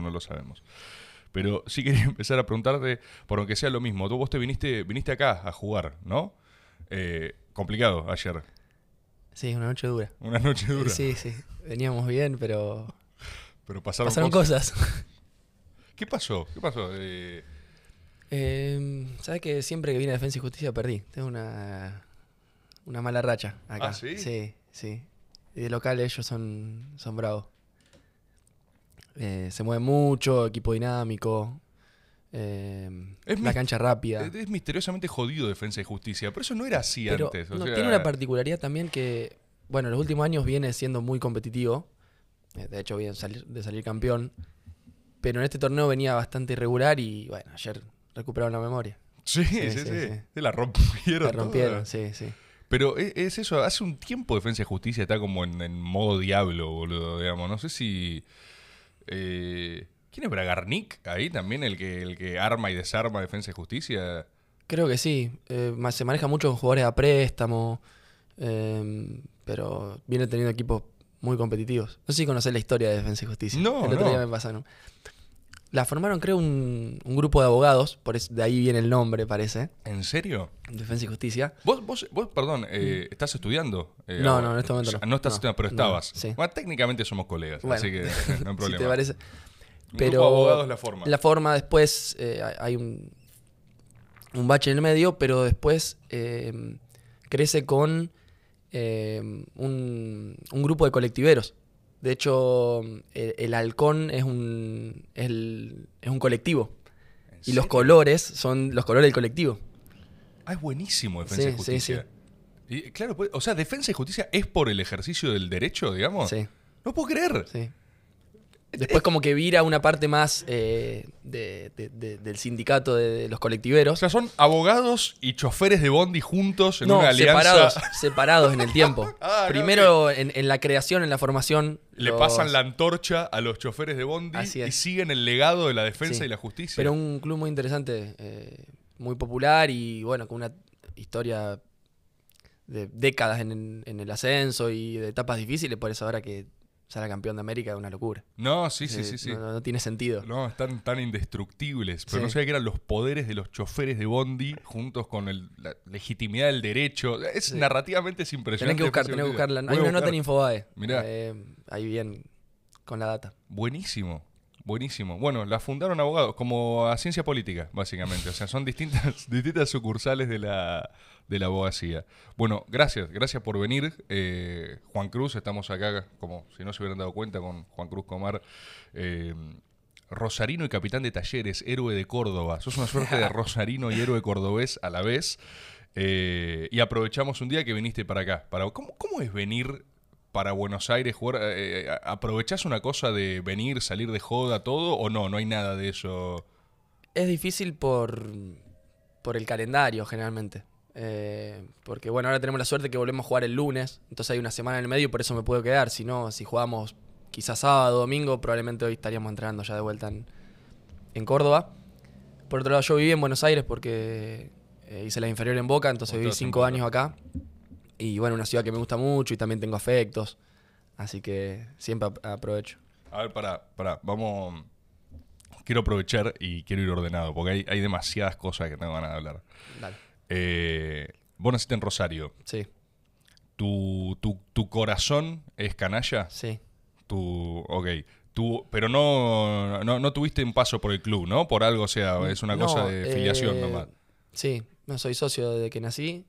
no lo sabemos. Pero sí quería empezar a preguntarte, por aunque sea lo mismo, tú vos te viniste, viniste acá a jugar, ¿no? Eh, complicado ayer. Sí, una noche dura. Una noche dura. Sí, sí. Veníamos bien, pero Pero pasaron, pasaron cosas. cosas. ¿Qué pasó? ¿Qué pasó? Eh, Eh, ¿Sabes que siempre que vine a Defensa y Justicia perdí? Tengo una, una mala racha acá. ¿Ah, sí? Sí, sí. Y de local ellos son, son bravos. Eh, se mueven mucho, equipo dinámico. eh, Es la cancha rápida. es misteriosamente jodido Defensa y Justicia, pero eso no era así Pero antes. o no, sea, tiene una particularidad también que, bueno, los últimos años viene siendo muy competitivo. Eh, De hecho, viene salir, de salir campeón. Pero en este torneo venía bastante irregular y, bueno, ayer recuperaron la memoria. Sí, sí, sí. sí, la rompieron. La rompieron, toda. sí, sí. Pero es, es eso, hace un tiempo Defensa y Justicia está como en, en modo diablo, boludo, digamos. No sé si... eh, ¿Quién es Bragarnik ahí también? El que, el que arma y desarma Defensa y Justicia. Creo que sí. Eh, se maneja mucho con jugadores a préstamo. eh, pero viene teniendo equipos muy competitivos. No sé si conocés la historia de Defensa y Justicia. No, El otro no. día me pasaron. La formaron, creo, un, un grupo de abogados. Por eso, de ahí viene el nombre, parece. ¿En serio? Defensa y Justicia. Vos, vos, vos perdón, eh, ¿estás estudiando? Eh, Mm. No, no, en este momento no. No estás No, estudiando, pero no, estabas. sí. Bueno, técnicamente somos colegas, Bueno. así que no hay si problema. te parece. Pero grupo de abogados la forma. La forma, después eh, hay- hay un, un bache en el medio, pero después eh, crece con eh, un, un grupo de colectiveros. De hecho, el, el halcón es un, es el- es un colectivo. ¿En Y los colores son los colores del colectivo. Ah, es buenísimo Defensa y Sí, sí, Justicia. Y, claro, pues, o sea, Defensa y Justicia es por el ejercicio del derecho, digamos. Sí, No puedo creer. sí. Después como que vira una parte más eh, de- de- de- del sindicato de, los O colectiveros. sea, son abogados y choferes de Bondi juntos en no, una alianza. separados, separados en el tiempo. Ah, no, Primero en, en la creación, en la formación. Le los- pasan la antorcha a los choferes de Bondi y siguen el legado de la defensa Sí. y la justicia. Pero un club muy interesante, eh, muy popular y bueno, con una historia de décadas en, en el ascenso y de etapas difíciles, por eso ahora que será campeón de América es una locura. No, sí, sí, Eh, sí, sí. No, no tiene sentido. No, están tan indestructibles. Pero Sí. no sabía que eran los poderes de los choferes de Bondi juntos con el- la legitimidad del derecho. Es Sí. narrativamente es Tenés impresionante. que buscar, tenés que buscarla. Hay una nota en Infobae. Mirá. eh, ahí bien con la data. Buenísimo. Buenísimo. Bueno, la fundaron abogados, como a ciencia política, básicamente. O sea, son distintas, distintas sucursales de la, de la abogacía. Bueno, gracias, gracias por venir. Eh, Juan Cruz, estamos acá, como si no se hubieran dado cuenta, con Juan Cruz Comar. eh, Rosarino y capitán de talleres, héroe de Córdoba. Sos una suerte de Rosarino y héroe cordobés a la vez. Eh, y aprovechamos un día que viniste para acá. Para, ¿cómo, cómo es venir para Buenos Aires jugar? Eh, eh, ¿Aprovechás una cosa de venir, salir de joda, todo? ¿O no? No hay nada de eso. Es difícil por, por el calendario, generalmente. Eh, porque, bueno, ahora tenemos la suerte que volvemos a jugar el lunes. Entonces hay una semana en el medio y por eso me puedo quedar. Si no, si jugamos quizás sábado, domingo, probablemente hoy estaríamos entrenando ya de vuelta en, en Córdoba. Por otro lado, yo viví en Buenos Aires porque eh, hice la inferior en Boca, entonces viví cinco años acá. Y bueno, una ciudad que me gusta mucho y también tengo afectos. Así que siempre ap- aprovecho. A ver, para, para, vamos. Quiero aprovechar y quiero ir ordenado, porque hay, hay demasiadas cosas que tengo ganas de hablar. Dale. Eh, vos naciste en Rosario. Sí, ¿Tu, tu, tu corazón es canalla? sí. Tu, ok. Tu, pero no, no, no tuviste un paso por el club, ¿no? Por algo, o sea, es una No, cosa de filiación eh, nomás. Sí, no soy socio desde que nací,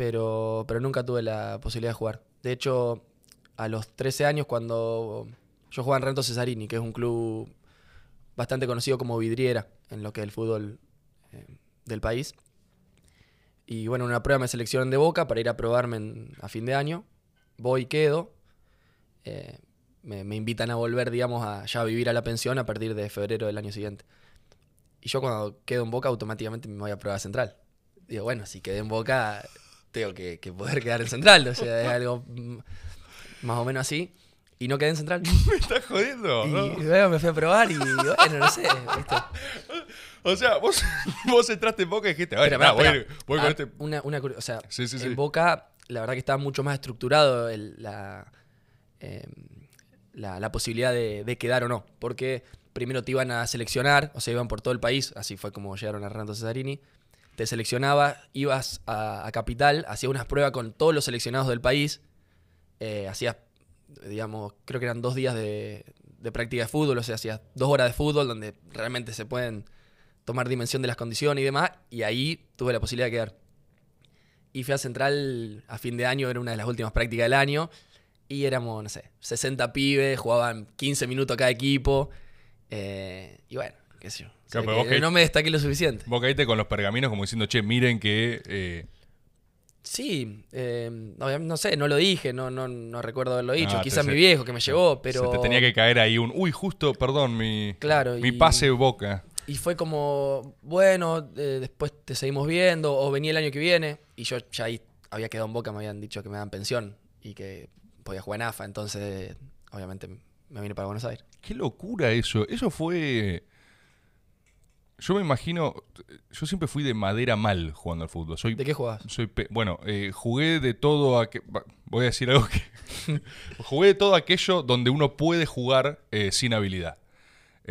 pero, pero nunca tuve la posibilidad de jugar. De hecho, a los 13 años, cuando yo jugaba en Rento Cesarini, que es un club bastante conocido como vidriera en lo que es el fútbol eh, del país. Y bueno, en una prueba me seleccionan de Boca para ir a probarme a fin de año. Voy quedo. Eh, me, me invitan a volver, digamos, a ya vivir a la pensión a partir de febrero del año siguiente. Y yo cuando quedo en Boca automáticamente me voy a prueba central. Digo, bueno, si quedé en Boca, tengo que, que poder quedar en central. O sea, es algo mm, más o menos así. Y no quedé en central. ¿Me estás jodiendo? Y ¿no? luego me fui a probar y bueno, no sé. ¿viste? O sea, vos, vos entraste en Boca y dijiste, voy, a ir- voy con ah, este... Una, una o sea, Sí, sí, sí. en Boca, la verdad que estaba mucho más estructurado el- la, eh, la, la posibilidad de, de quedar o no. Porque primero te iban a seleccionar, o sea, iban por todo el país, así fue como llegaron a Renato Cesarini. Te seleccionaba, ibas a, Capital, hacías unas pruebas con todos los seleccionados del país, eh, hacías, digamos, creo que eran dos días de, de práctica de fútbol, o sea, hacías dos horas de fútbol donde realmente se pueden tomar dimensión de las condiciones y demás, y ahí tuve la posibilidad de quedar. Y fui a Central a fin de año, era una de las últimas prácticas del año, y éramos, no sé, 60 pibes, jugaban 15 minutos cada equipo, eh, y bueno, qué sé yo. Sea, Claro, que no me destaqué lo suficiente. Vos caíste con los pergaminos como diciendo, che, miren que... eh, Sí, eh, no, no sé, no lo dije, no, no, no recuerdo haberlo dicho. Ah, Quizás mi viejo que me llevó, pero. Se te tenía que caer ahí un... Uy, justo, perdón, mi... Claro, Mi y- pase boca. Y fue como, bueno, eh, después te seguimos viendo, o venía el año que viene. Y yo ya ahí había quedado en boca, me habían dicho que me daban pensión y que podía jugar en AFA. Entonces, obviamente, me vine para Buenos Aires. Qué locura eso. Eso fue... Yo me imagino... Yo siempre fui de madera mal jugando al fútbol. Soy ¿De qué jugabas? Soy pe- bueno, eh, jugué de todo aquello. Voy a decir algo que. jugué de todo aquello donde uno puede jugar eh, sin habilidad.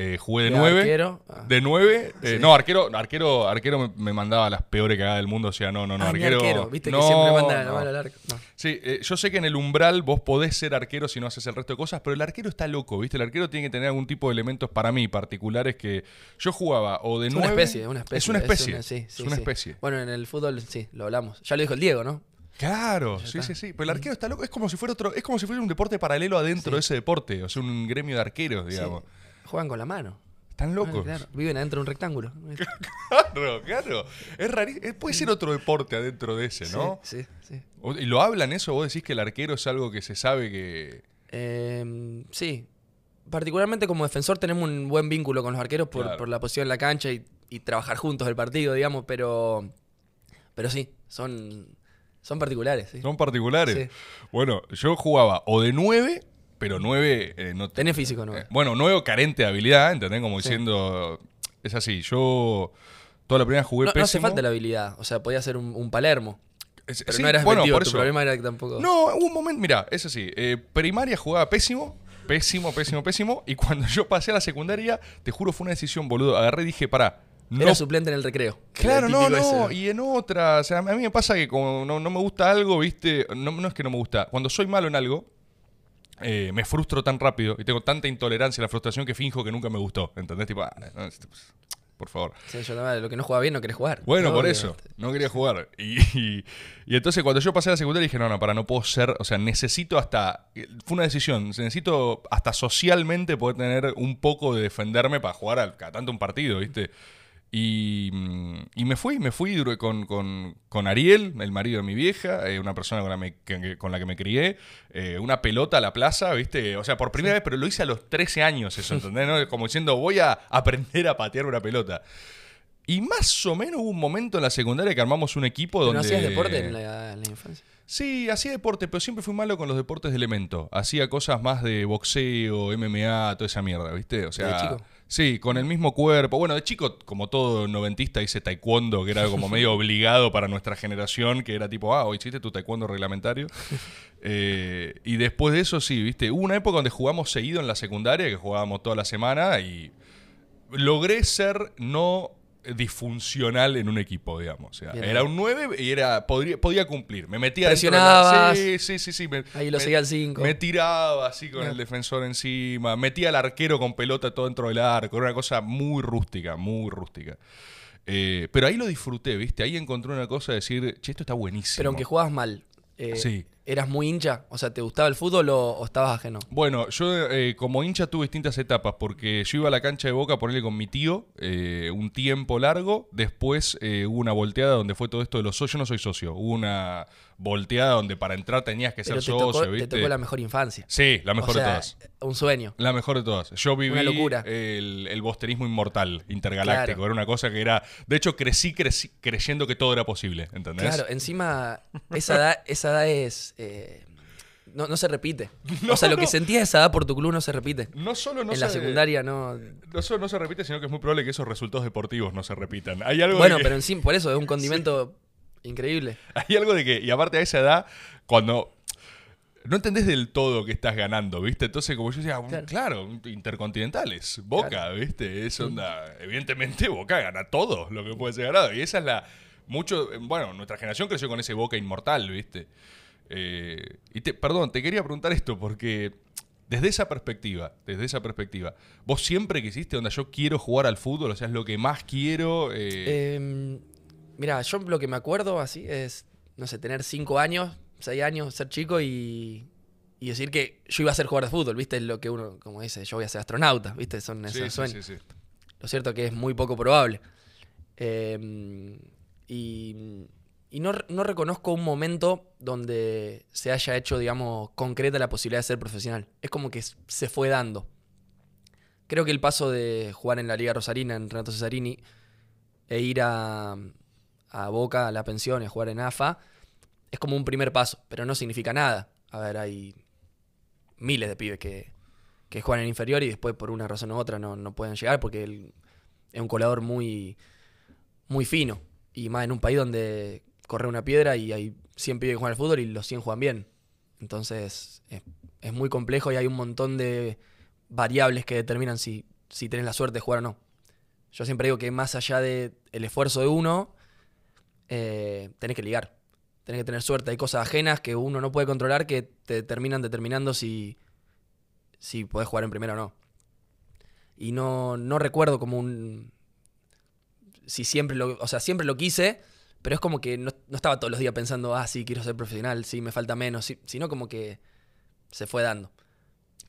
Eh, jugué de ¿De 9. arquero? Ah. De 9. Sí. No, arquero, arquero, arquero me, me mandaba las peores cagadas del mundo. O sea, no, no, no. Ah, ni arquero. Viste no, que siempre manda la no. mano al arco. No. Sí, eh, yo sé que en el umbral vos podés ser arquero si no haces el resto de cosas, pero el arquero está loco, ¿viste? El arquero tiene que tener algún tipo de elementos para mí particulares que yo jugaba o de Es 9. una especie, una especie. Es una especie. una- sí, es una especie. Bueno, en el fútbol sí, lo hablamos. Ya lo dijo el Diego, ¿no? Claro, sí, sí, sí. Pero el arquero está loco. Es como si fuera otro, es como si fuera un deporte paralelo adentro de ese deporte. O sea, un gremio de arqueros, digamos. Juegan con la mano. Están Ah, locos. claro. Viven adentro de un rectángulo. Claro, claro. Es rarísimo. Puede ser otro deporte adentro de ese, ¿no? Sí, sí, sí. ¿Y lo hablan eso? ¿Vos decís que el arquero es algo que se sabe que. Eh, sí. Particularmente como defensor tenemos un buen vínculo con los arqueros por, Claro. por la posición en la cancha y, y trabajar juntos el partido, digamos, pero, pero sí, son, son particulares. sí. Son particulares? Sí. Bueno, yo jugaba o de 9, pero 9 eh, no Tenés físico, ¿no? Eh, bueno, nuevo carente de habilidad, ¿entendés? Como Sí. diciendo. Es así, yo. Toda la primera jugué no, no hace pésimo. falta la habilidad, o sea, podía ser un, un Palermo, Es- pero sí, no eras bueno, efectivo, por tu eso. problema era que tampoco... No, hubo un momento, mira, es así. eh, primaria jugaba pésimo, pésimo, pésimo, pésimo. Y cuando yo pasé a la secundaria, te juro, fue una decisión, boludo. Agarré y dije, pará. No, Era suplente en el recreo. claro, no, no. ese. Y en otra, o sea, a mí me pasa que como no, no me gusta algo, viste, no, no es que no me gusta. Cuando soy malo en algo, eh, me frustro tan rápido y tengo tanta intolerancia a la frustración que finjo que nunca me gustó. ¿Entendés? Tipo, ah, no, este, pues, por favor. Sí, yo también, lo que no juega bien no querés jugar. Bueno, por eso, no quería jugar. Y, y- y entonces cuando yo pasé a la secundaria dije, no, no, para, no puedo ser, o sea, necesito hasta, fue una decisión, necesito hasta socialmente poder tener un poco de defenderme para jugar a cada tanto un partido, ¿viste? Y, mm, y me fui, me fui con, con- con Ariel, el marido de mi vieja, eh, una persona con la, me- que, con la que me crié, eh, una pelota a la plaza, ¿viste? O sea, por primera vez, pero lo hice a los 13 años, eso, ¿entendés? no? Como diciendo, voy a aprender a patear una pelota. Y más o menos hubo un momento en la secundaria que armamos un equipo ¿Pero donde... no hacías deporte en la, en la infancia? Sí, hacía deporte, pero siempre fui malo con los deportes de elemento. Hacía cosas más de boxeo, MMA, toda esa mierda, ¿viste? O sea, ¿De chico? Sí, con el mismo cuerpo. Bueno, de chico, como todo noventista, hice taekwondo, que era como medio obligado para nuestra generación, que era tipo, ah, hoy hiciste tu taekwondo reglamentario. Eh, y después de eso, sí, ¿viste? Hubo una época donde jugamos seguido en la secundaria, que jugábamos toda la semana, y logré ser no disfuncional en un equipo, digamos. O sea, Bien. era un 9 y era podría, podía cumplir. Me metía dentro de Presionabas. la- Sí, sí, sí, sí. Me, Ahí lo seguía al 5. Me tiraba así con el defensor encima. Metía al arquero con pelota todo dentro del arco. Era una cosa muy rústica, muy rústica. Eh, pero ahí lo disfruté, ¿viste? Ahí encontré una cosa de decir, che, esto está buenísimo. Pero aunque jugabas mal, eh, Sí. ¿Eras muy hincha? O sea, ¿te gustaba el fútbol o, o estabas ajeno? Bueno, yo eh, como hincha tuve distintas etapas, porque yo iba a la cancha de Boca a ponerle con mi tío eh, un tiempo largo, después eh, hubo una volteada donde fue todo esto de los socios, yo no soy socio, hubo una volteada donde para entrar tenías que Pero ser te socio, tocó, te tocó la mejor infancia. Sí, la mejor O sea, de todas. Un sueño. La mejor de todas. Yo viví Una locura. el, el bosterismo inmortal, intergaláctico. Claro. Era una cosa que era. De hecho, crecí, crecí creyendo que todo era posible. ¿Entendés? Claro, encima, esa edad, esa edad es. Eh, no, no se repite. No, o sea, lo no. que sentías a esa edad por tu club no se repite. No solo no en se, la secundaria no. No solo no se repite, sino que es muy probable que esos resultados deportivos no se repitan. Hay algo Bueno, de que- pero encima, por eso es un condimento increíble. Hay algo de que, y aparte a esa edad, cuando no entendés del todo que estás ganando, ¿viste? Entonces, como yo decía, Claro. claro, intercontinentales, Boca, ¿viste? Es onda, evidentemente Boca gana todo lo que puede ser ganado. Y esa es la, mucho, bueno, nuestra generación creció con ese Boca inmortal, ¿viste? Eh, y te, perdón, te quería preguntar esto porque desde esa perspectiva, desde esa perspectiva, vos siempre quisiste, onda, yo quiero jugar al fútbol, o sea, es lo que más quiero. eh, Em, mira, yo lo que me acuerdo así es, no sé, tener cinco años, seis años, ser chico y, y decir que yo iba a ser jugador de fútbol, ¿viste? Es lo que uno, como dice, yo voy a ser astronauta, ¿viste? Son esos sí, sí, sueños. sí, sí. Lo cierto que es muy poco probable. Eh, y y no, no reconozco un momento donde se haya hecho, digamos, concreta la posibilidad de ser profesional. Es como que se fue dando. Creo que el paso de jugar en la Liga Rosarina, en Renato Cesarini, e ir a, a Boca, a la pensión, y a jugar en AFA, es como un primer paso, pero no significa nada. A ver, hay miles de pibes que, que juegan en inferior y después por una razón u otra no, no pueden llegar porque el- es un colador muy, muy fino. Y más en un país donde corre una piedra y hay 100 pibes que juegan al fútbol y los 100 juegan bien. Entonces es, muy complejo y hay un montón de variables que determinan si, si tenés la suerte de jugar o no. Yo siempre digo que más allá del esfuerzo de uno, eh, tenés que ligar. Tenés que tener suerte. Hay cosas ajenas que uno no puede controlar que te terminan determinando si, si podés jugar en primera o no. Y no, no recuerdo como un. Si siempre lo. O sea, siempre lo quise, pero es como que no, no estaba todos los días pensando, ah, sí, quiero ser profesional, sí, me falta menos, sí, sino como que se fue dando.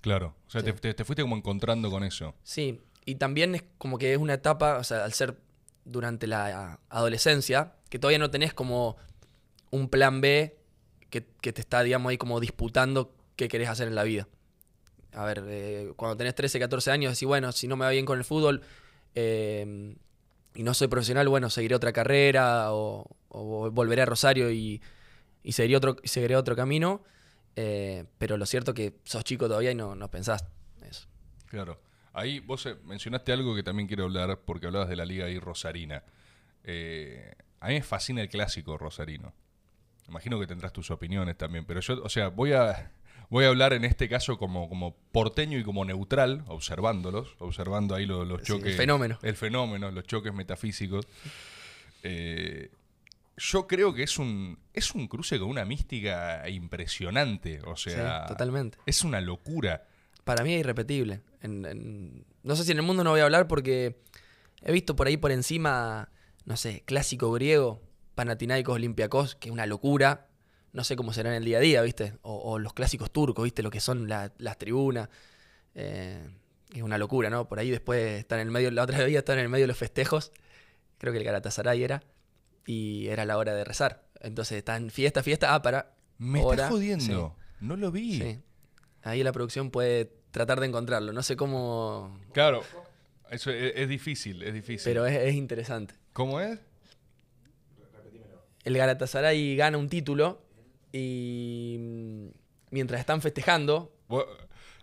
Claro, o sea, Sí. te, te- te fuiste como encontrando con eso. Sí, y también es como que es una etapa, o sea, al ser durante la adolescencia, que todavía no tenés como un plan B que, que te está, digamos, ahí como disputando qué querés hacer en la vida. A ver, eh, cuando tenés 13, 14 años, decís, bueno, si no me va bien con el fútbol eh, y no soy profesional, bueno, seguiré otra carrera o, volveré a Rosario y, y seguiré, otro, seguiré otro camino. eh, pero lo cierto que sos chico todavía y no, no pensás eso. Claro. Ahí vos eh, mencionaste algo que también quiero hablar porque hablabas de la liga ahí rosarina. Eh, a mí me fascina el clásico rosarino. Imagino que tendrás tus opiniones también, pero yo, o sea, voy a, voy a hablar en este caso como, como porteño y como neutral, observándolos, observando ahí lo- los Sí, choques. el fenómeno. El fenómeno, los choques metafísicos. Eh, yo creo que es un, es un cruce con una mística impresionante. O sea, sí, totalmente. es una locura. Para mí es irrepetible. En- en- no sé si en el mundo no voy a hablar porque he visto por ahí por encima, no sé, clásico griego, Panathinaikos, Olympiacos, que es una locura. No sé cómo será en el día a día, ¿viste? O, o los clásicos turcos, ¿viste? Lo que son la- las tribunas. Eh, es una locura, ¿no? Por ahí después están en el medio, la otra vez están en el medio de los festejos. Creo que el Galatasaray era. Y era la hora de rezar. Entonces están fiesta, fiesta. Ah, para. Me hora, estás jodiendo. No lo vi. Sí. Ahí la producción puede tratar de encontrarlo. No sé cómo. Claro. Eso es, es difícil, es difícil. Pero es, es interesante. ¿Cómo es? El Galatasaray gana un título y mm, mientras están festejando,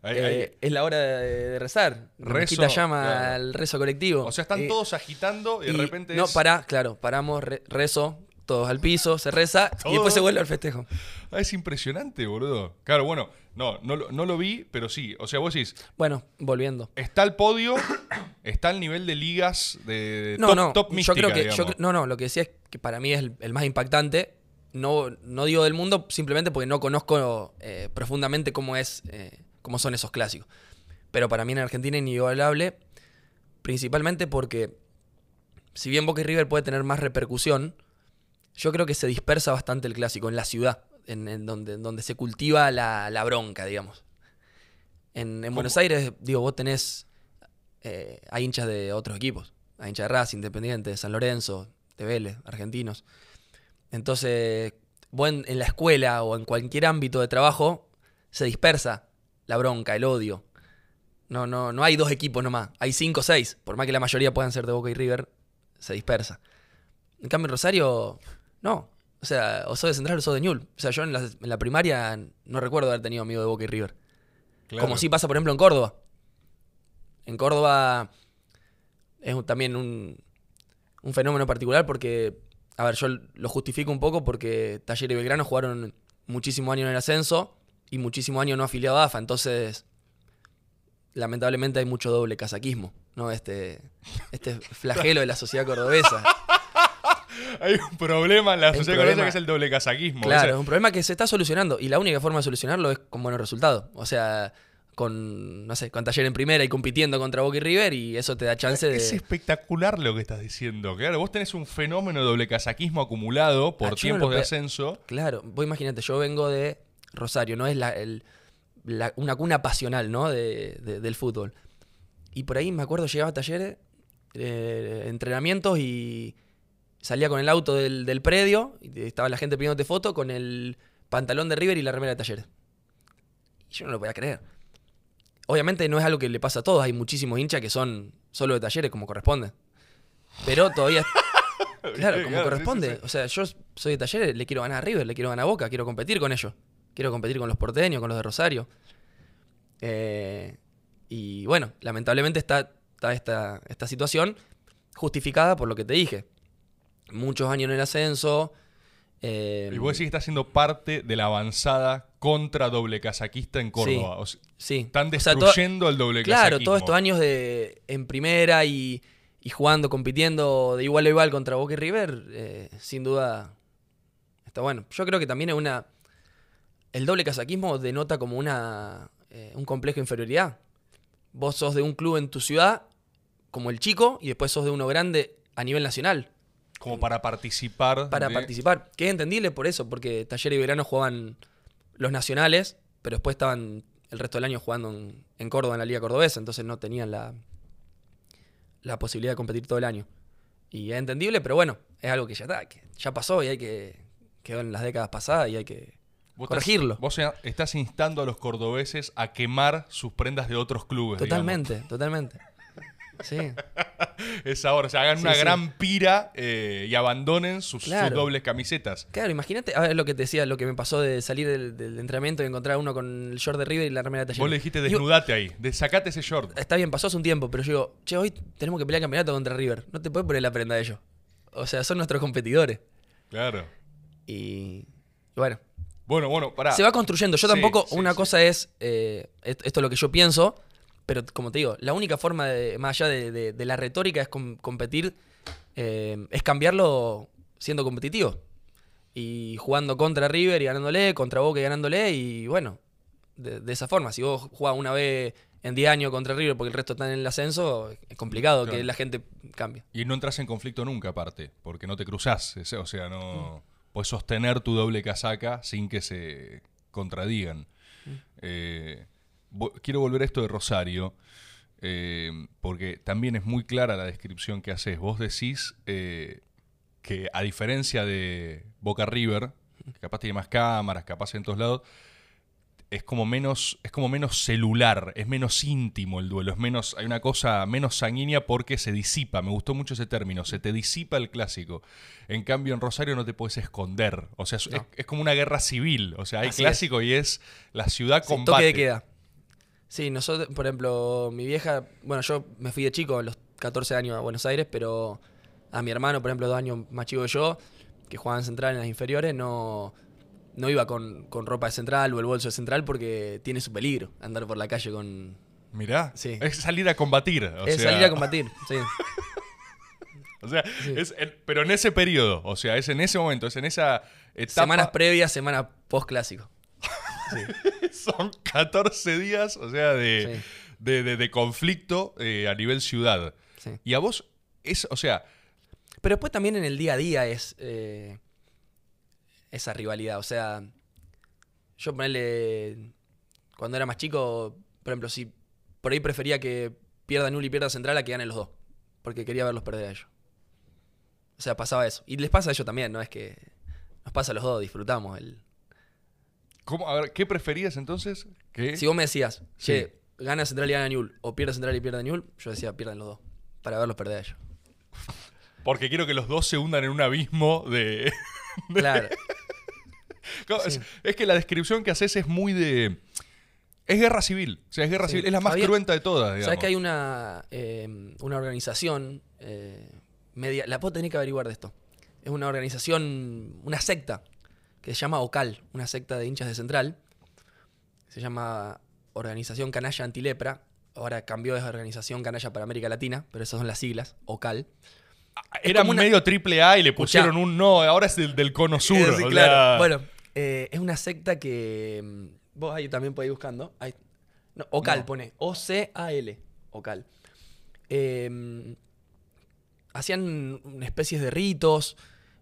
ahí- eh, es la hora de, de rezar. Rezo, llama claro. al rezo colectivo. O sea, están Eh, todos agitando y de repente No, es- pará, claro, paramos, re- rezo, todos al piso, se reza y después se vuelve al festejo. Ah, es impresionante, boludo. Claro, bueno, no, no, lo- no lo vi, pero sí. O sea, vos decís, Bueno, volviendo. está el podio, está el nivel de ligas de, No, top, no, top yo creo que. yo no, no, lo que decía es que para mí es el, el más impactante. No, no digo del mundo simplemente porque no conozco eh, profundamente cómo es, eh, cómo son esos clásicos. Pero para mí en Argentina es inigualable, principalmente porque si bien Boca y River puede tener más repercusión, yo creo que se dispersa bastante el clásico en la ciudad, en, en donde, donde se cultiva la, la bronca, digamos. En, en Buenos Aires, digo, vos tenés. eh, hay hinchas de otros equipos. Hay hinchas de Racing, Independiente, de San Lorenzo, de Vélez, argentinos. Entonces, vos en, en la escuela o en cualquier ámbito de trabajo, se dispersa la bronca, el odio. No, no, no hay dos equipos nomás, hay cinco o seis. Por más que la mayoría puedan ser de Boca y River, se dispersa. En cambio, en Rosario, no. O sea, o sos de Central o sos de Ñul. O sea, yo en la, en la primaria no recuerdo haber tenido amigo de Boca y River. Claro. Como sí pasa, por ejemplo, en Córdoba. En Córdoba es un- también un, un fenómeno particular porque, a ver, yo lo justifico un poco porque Taller y Belgrano jugaron muchísimos años en el ascenso y muchísimos años no afiliado a AFA, entonces lamentablemente hay mucho doble casaquismo, ¿no? Este, este flagelo de la sociedad cordobesa. Hay un problema en la sociedad problema. cordobesa que es el doble casaquismo. Claro, es un problema que se está solucionando y la única forma de solucionarlo es con buenos resultados. O sea, con, no sé, con Taller en primera y compitiendo contra Boca y River y eso te da chance Es de... espectacular lo que estás diciendo. Claro, vos tenés un fenómeno de doble casaquismo acumulado por Ah, no tiempos de pe- ascenso. Claro, vos imagínate, yo vengo de Rosario, no es la, el- la- una cuna pasional, ¿no? De, de- del fútbol. Y por ahí me acuerdo, llegaba a talleres, eh, entrenamientos y salía con el auto del, del predio y estaba la gente pidiéndote foto con el pantalón de River y la remera de talleres. Y yo no lo podía creer. Obviamente no es algo que le pasa a todos, hay muchísimos hinchas que son solo de talleres como corresponde. Pero todavía Claro, como corresponde. sí, sí. O sea, yo soy de Talleres, le quiero ganar a River, le quiero ganar a Boca, quiero competir con ellos. Quiero competir con los porteños, con los de Rosario. Eh, y bueno, lamentablemente está, está esta, esta situación justificada por lo que te dije. Muchos años en el ascenso. eh, Y vos decís que está siendo parte de la avanzada contra doble casaquista en Córdoba. O sea, sí. están O sea, to- destruyendo el doble Claro, todos estos años de en primera y, y jugando, compitiendo de igual a igual contra Boca y River, eh, sin duda está bueno. Yo creo que también es una. El doble casaquismo denota como una eh, un complejo de inferioridad. Vos sos de un club en tu ciudad, como el chico, y después sos de uno grande a nivel nacional Como para participar. para de- participar. Que es entendible por eso, porque Taller y Verano jugaban los nacionales, pero después estaban el resto del año jugando en, en Córdoba, en la Liga Cordobesa, entonces no tenían la, la posibilidad de competir todo el año. Y es entendible, pero bueno, es algo que ya está, que ya pasó y hay que. quedó en las décadas pasadas y hay que Vos estás- corregirlo. Vos estás instando a los cordobeses a quemar sus prendas de otros clubes. digamos. Totalmente, totalmente. Sí. Es ahora, o sea, hagan Sí, una sí. gran pira eh, y abandonen sus, dobles camisetas. Claro, imagínate, a ver lo que te decía, lo que me pasó de salir del, del entrenamiento y encontrar uno con el short de River y la remera de Taller. Vos le dijiste Digo, desnudate ahí, de, sacate ese short. Está bien, pasó hace un tiempo, pero yo digo, che, hoy tenemos que pelear campeonato contra River. No te puedes poner la prenda de ellos. O sea, son nuestros competidores. Claro. Y, bueno, Bueno, bueno, pará. se va construyendo. Yo tampoco, sí, una cosa es, eh, est- esto es lo que yo pienso, pero como te digo, la única forma, de, más allá de, de- de la retórica, es com- competir, eh, es cambiarlo siendo competitivo. Y jugando contra River y ganándole, contra Boca y ganándole, y bueno, de, de esa forma. Si vos jugás una vez en 10 años contra River porque el resto está en el ascenso, es complicado Claro. que la gente cambie. Y no entras en conflicto nunca, aparte, porque no te cruzás. O sea, Mm. no. Puedes sostener tu doble casaca sin que se contradigan. Mm. Eh, quiero volver a esto de Rosario, eh, porque también es muy clara la descripción que haces. Vos decís eh, que, a diferencia de Boca River, que capaz tiene más cámaras, capaz en todos lados, es como menos es como menos celular, es menos íntimo el duelo, es menos hay una cosa menos sanguínea porque se disipa, me gustó mucho ese término, se te disipa el clásico. En cambio en Rosario no te puedes esconder, o sea, es, No. es- es como una guerra civil, o sea, hay Así clásico y es la ciudad combate. toque de queda. Sí, nosotros, por ejemplo, mi vieja, bueno, yo me fui de chico a los 14 años a Buenos Aires, pero a mi hermano, por ejemplo, dos años más chico que yo, que jugaba en central en las inferiores, no, no iba con, con ropa de central o el bolso de central porque tiene su peligro andar por la calle con... Mirá, Sí. es salir a combatir. o es sea, salir a combatir, sí. O sea, es en- pero en ese periodo, o sea, es en ese momento, es en esa etapa. Semanas previas, semana post clásico. Son 14 días, o sea, de, Sí. de, de- de conflicto eh, a nivel ciudad. Sí. Y a vos, es, o sea, Pero después también en el día a día es eh, esa rivalidad. O sea, yo ponerle. Cuando era más chico, por ejemplo, si por ahí prefería que pierda Nul y pierda Central a que ganen los dos. Porque quería verlos perder a ellos. O sea, pasaba eso. Y les pasa a ellos también, ¿no? Es que nos pasa a los dos, disfrutamos. El... ¿cómo, a ver, ¿qué preferías entonces? ¿Qué? Si vos me decías, che, Sí. gana Central y gana Newell, o pierde Central y pierde Newell, yo decía, pierdan los dos. Para verlos perder a ellos. Porque quiero que los dos se hundan en un abismo de... Claro. Claro, es, Sí. es que la descripción que haces es muy de... Es guerra civil, o sea, es guerra Sí. civil, es la más Había- cruenta de todas, digamos. ¿Sabes que hay una, eh, una organización eh, media. La puedo tener que averiguar de esto. Es una organización, una secta, que se llama OCAL, una secta de hinchas de Central, se llama Organización Canalla Antilepra. Ahora cambió de Organización Canalla para América Latina, pero esas son las siglas, OCAL. Era como una- medio triple A y le Escuchá. pusieron un no, ahora es del, del cono sur. Sí, o claro. sea, Bueno, eh, es una secta que. mm, Vos ahí también podés ir buscando. Ahí- no, OCAL No. pone. O-C-A-L. OCAL. Eh, hacían una especies de ritos.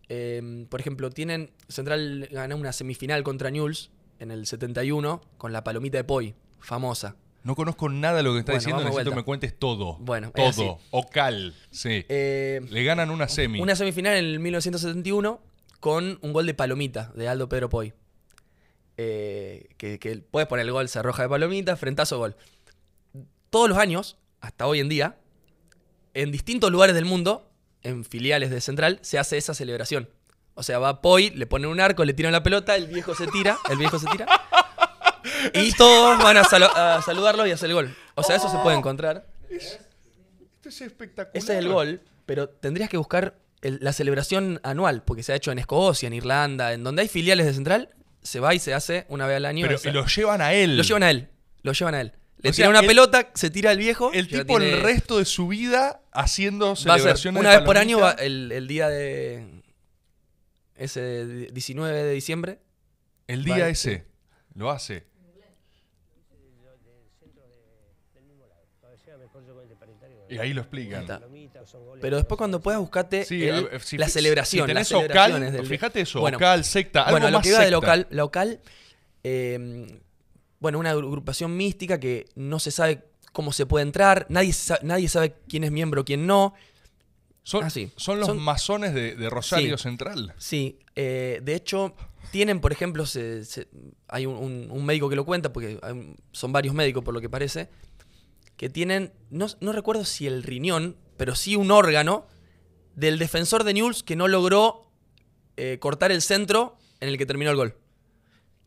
Eh, por ejemplo, tienen. Central ganó una semifinal contra Newell's en el 71 con la palomita de Poi, famosa. No conozco nada de lo que está Bueno, diciendo, necesito que me cuentes todo. Bueno, todo. Ocal, sí. Eh, Le ganan una semi. Una semifinal en el 1971 con un gol de palomita de Aldo Pedro Poi. Eh, que, que puedes poner el gol, se arroja de palomita, frentazo, gol. Todos los años, hasta hoy en día, en distintos lugares del mundo, en filiales de Central, se hace esa celebración. O sea, va Poi, le ponen un arco, le tiran la pelota, el viejo se tira, el viejo se tira. Y todos van a, salu- a saludarlo y hacer el gol. O sea, eso se puede encontrar. Esto es espectacular. Ese es el gol, pero tendrías que buscar el- la celebración anual, porque se ha hecho en Escocia, en Irlanda, en donde hay filiales de Central, se va y se hace una vez al año. Pero y lo llevan a él. lo llevan a él, lo llevan a él. Le O sea, tira una el- pelota, se tira el viejo. El tipo tiene- el resto de su vida haciendo va a ser celebraciones una de vez por año va- el, el día de ese di- 19 de diciembre. El día Vale, ese. Lo hace. Y ahí lo explican. Pero después cuando puedas buscarte Sí, el- si- la celebración, Si tenés local, del- fíjate eso, Bueno, local, secta, algo bueno, lo más que iba de secta. local, local eh, bueno, una agrupación mística que no se sabe cómo se puede entrar, nadie, sa- nadie sabe quién es miembro, quién no. Son, Ah, sí. son los Son- masones de, de Rosario Sí. Central. Sí, eh, de hecho, tienen, por ejemplo, se- se- hay un, un- un médico que lo cuenta, porque hay son varios médicos por lo que parece, que tienen, no, no recuerdo si el riñón, pero sí un órgano del defensor de Newell's que no logró eh, cortar el centro en el que terminó el gol.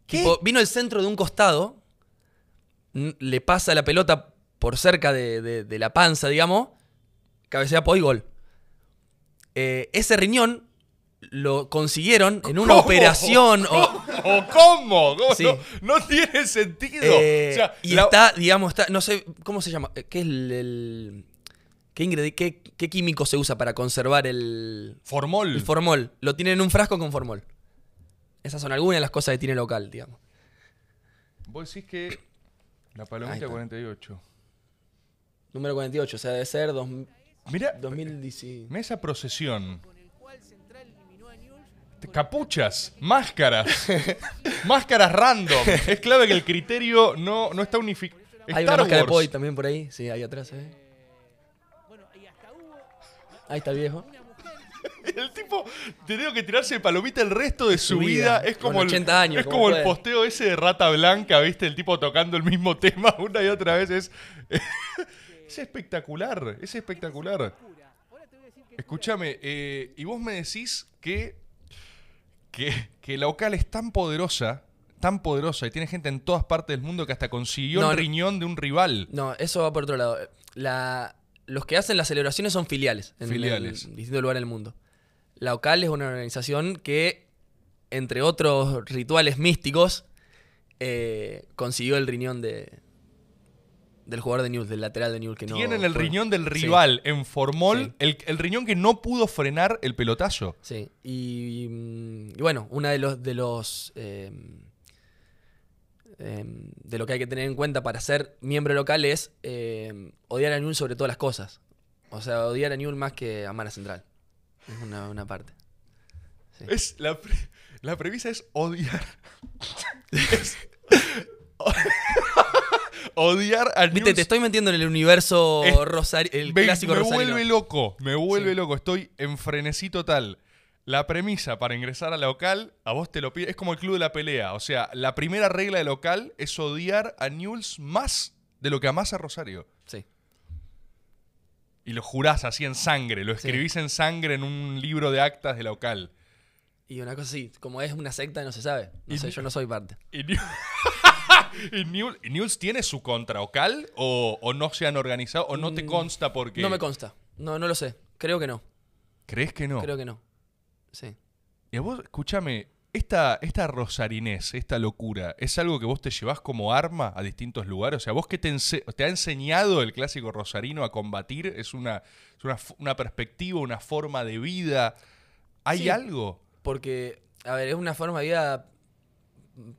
¿Qué? Tipo, vino el centro de un costado, le pasa la pelota por cerca de, de- de la panza, digamos, cabecea Poi gol. Eh, ese riñón lo consiguieron en una ¿Cómo? operación. o- ¿O cómo? ¿Cómo? Sí. No, no tiene sentido. eh, O sea, y la- está, digamos, está, no sé, ¿cómo se llama? Eh, ¿Qué es el. el- qué, ingredi- qué, qué químico se usa para conservar el, Formol. el formol? Lo tienen en un frasco con formol. Esas son algunas de las cosas que tiene local, digamos. Vos decís que la palomita está. 48. Número 48, o sea, debe ser dos, Mira, 2010. mira esa procesión. Capuchas, máscaras, máscaras random. Es clave que el criterio no, no está unificado. Hay una máscara de Poi también por ahí. Sí, ahí atrás, ¿eh? Ahí está el viejo. El tipo tenía que tirarse de palomita el resto de su, Su vida. vida, Es como, con el, 80 años, es como el posteo ese de rata blanca, ¿viste? El tipo tocando el mismo tema una y otra vez. Es, es espectacular, es espectacular. Escúchame, eh, y vos me decís que, que, que la OCAL es tan poderosa, tan poderosa, y tiene gente en todas partes del mundo que hasta consiguió No, el riñón de un rival. No, eso va por otro lado. La, los que hacen las celebraciones son filiales. En, Filiales. en distintos lugares del mundo. La OCAL es una organización que, entre otros rituales místicos, eh, consiguió el riñón de del jugador de Newell's, del lateral de Newell's. Que no Tienen el fue. riñón del Sí, rival en formol, Sí. el, el riñón que no pudo frenar el pelotazo. Sí, y, y bueno, una de los de los eh, em, de lo que hay que tener en cuenta para ser miembro local es eh, odiar a Newell sobre todas las cosas. O sea, odiar a Newell más que amar a Central. Es una, una parte. Sí. Es la, pre- la premisa es odiar. Es- odiar a Viste, te estoy metiendo en el universo Es- rosari- el me, clásico me rosarino. vuelve loco, me vuelve Sí. loco. Estoy en frenesí total. La premisa para ingresar a la local, a vos te lo pide, es como el club de la pelea. O sea, la primera regla de local es odiar a Newell's más de lo que amás a Rosario. Sí. Y lo jurás así en sangre, lo Sí. escribís en sangre en un libro de actas de local. Y una cosa así, como es una secta, no se sabe. No Y- sé, yo no soy parte. ¿Y, New- ¿Y Newell- y Newell's tiene su contraocal o, o no se han organizado o no te Mm, consta porque... No me consta. No, no lo sé. Creo que no. ¿Crees que no? Creo que no. Sí. Y a vos, escúchame, Esta, esta rosarinés, esta locura, ¿es algo que vos te llevás como arma a distintos lugares? O sea, ¿vos qué te, ha enseñado el clásico rosarino a combatir? ¿Es una, es una, una perspectiva, una forma de vida? ¿Hay Sí. algo? Porque, a ver, es una forma de vida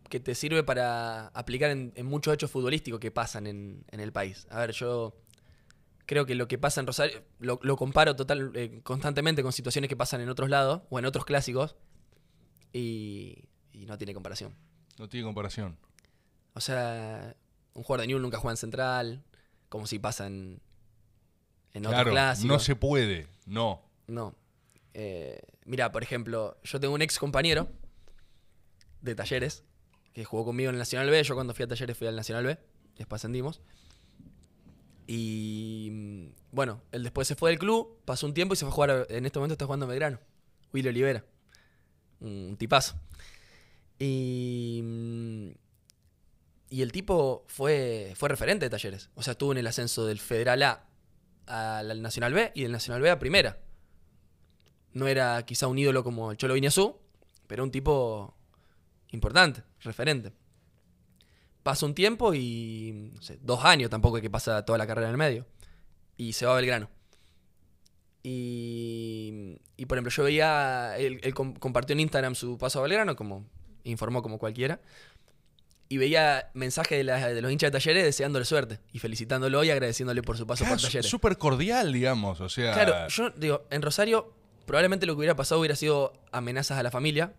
que te sirve para aplicar en, en muchos hechos futbolísticos que pasan en, en el país. A ver, yo creo que lo que pasa en Rosario, lo, lo comparo total, eh, constantemente con situaciones que pasan en otros lados o en otros clásicos y, y no tiene comparación. No tiene comparación. O sea, un jugador de Newell nunca juega en central, como si pasa en, en otros Claro, clásicos. no se puede, no. No. Eh, mira, por ejemplo, yo tengo un ex compañero de talleres que jugó conmigo en el Nacional B. Yo cuando fui a talleres fui al Nacional B. Después ascendimos. Y mm, bueno, él después se fue del club, pasó un tiempo y se fue a jugar. En este momento está jugando en Belgrano. Willy Olivera. Un tipazo. Y. mm, Y el tipo fue, fue referente de talleres. O sea, estuvo en el ascenso del Federal A al Nacional B y del Nacional B a Primera. No era quizá un ídolo como el Cholo Viñazú, pero un tipo importante, referente. Pasa un tiempo y no sé, dos años tampoco hay que pasa toda la carrera en el medio. Y se va a Belgrano. Y, y por ejemplo, yo veía, él, él com- compartió en Instagram su paso a Belgrano, como informó como cualquiera. Y veía mensajes de, la- de los hinchas de talleres deseándole suerte y felicitándolo y agradeciéndole por su paso Claro, por talleres. Súper cordial, digamos. O sea, Claro, yo digo, en Rosario probablemente lo que hubiera pasado hubiera sido amenazas a la familia,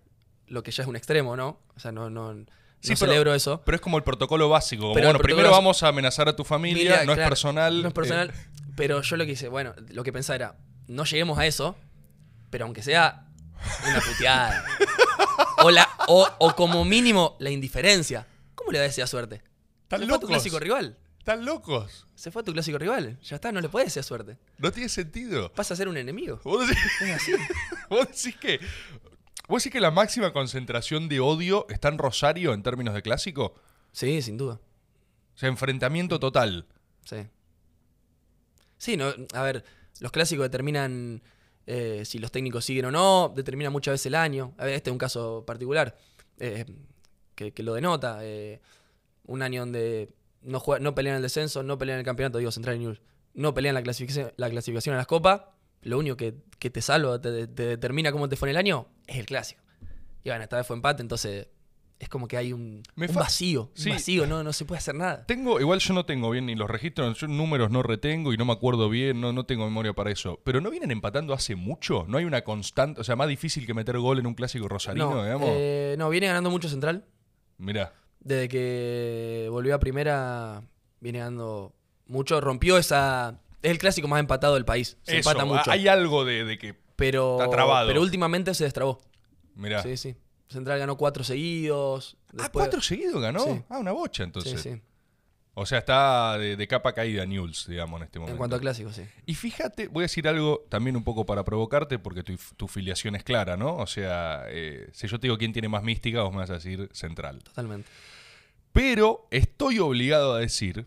lo que ya es un extremo, ¿no? O sea, no, no, no Sí, pero- celebro eso. Pero es como el protocolo básico. como, Pero bueno, primero vamos a amenazar a tu familia, Mira, no es personal. No es personal, eh, pero yo lo que hice, bueno, lo que pensaba era, no lleguemos a eso, pero aunque sea una puteada. o, la, o, o como mínimo la indiferencia. ¿Cómo le va a desear suerte? Se fue a tu clásico rival. Están locos. Se fue a tu clásico rival. Ya está, no le puedes desear suerte. No tiene sentido. Pasa a ser un enemigo. Vos decís, Es así. vos decís que. ¿Vos decís que la máxima concentración de odio está en Rosario en términos de clásico? Sí, sin duda. O sea, enfrentamiento total. Sí. Sí, no, a ver, los clásicos determinan eh, si los técnicos siguen o no, determinan muchas veces el año. A ver, este es un caso particular eh, que, que lo denota. eh, un año donde no, juega- no pelean el descenso, no pelean el campeonato, digo, Central News, no pelean la clasificación, la clasificación a las copas. Lo único que, que te salva, te, te determina cómo te fue en el año, es el clásico. Y bueno, esta vez fue empate, entonces es como que hay un, vacío. Sí. Un vacío, no, no se puede hacer nada. Tengo, igual yo no tengo bien ni los registros, yo números no retengo y no me acuerdo bien, no, no tengo memoria para eso. Pero ¿no vienen empatando hace mucho? ¿No hay una constante, o sea, más difícil que meter gol en un clásico rosarino, no, digamos? eh, no, viene ganando mucho Central. Mirá. Desde que volvió a primera, viene ganando mucho. Rompió esa. Es el clásico más empatado del país. Se Eso, empata mucho. hay algo de, de que. Pero, está trabado. pero últimamente se destrabó. Mirá. Sí, sí. Central ganó cuatro seguidos. ah, después- cuatro seguidos ganó. Sí. Ah, una bocha Sí, entonces. sí. O sea, está de, de capa caída Newell's, digamos, en este momento. En cuanto a clásicos, sí. Y fíjate, voy a decir algo también un poco para provocarte, porque tu, tu filiación es clara, ¿no? O sea, eh, si yo te digo quién tiene más mística, vos me vas a decir Central. Totalmente. Pero estoy obligado a decir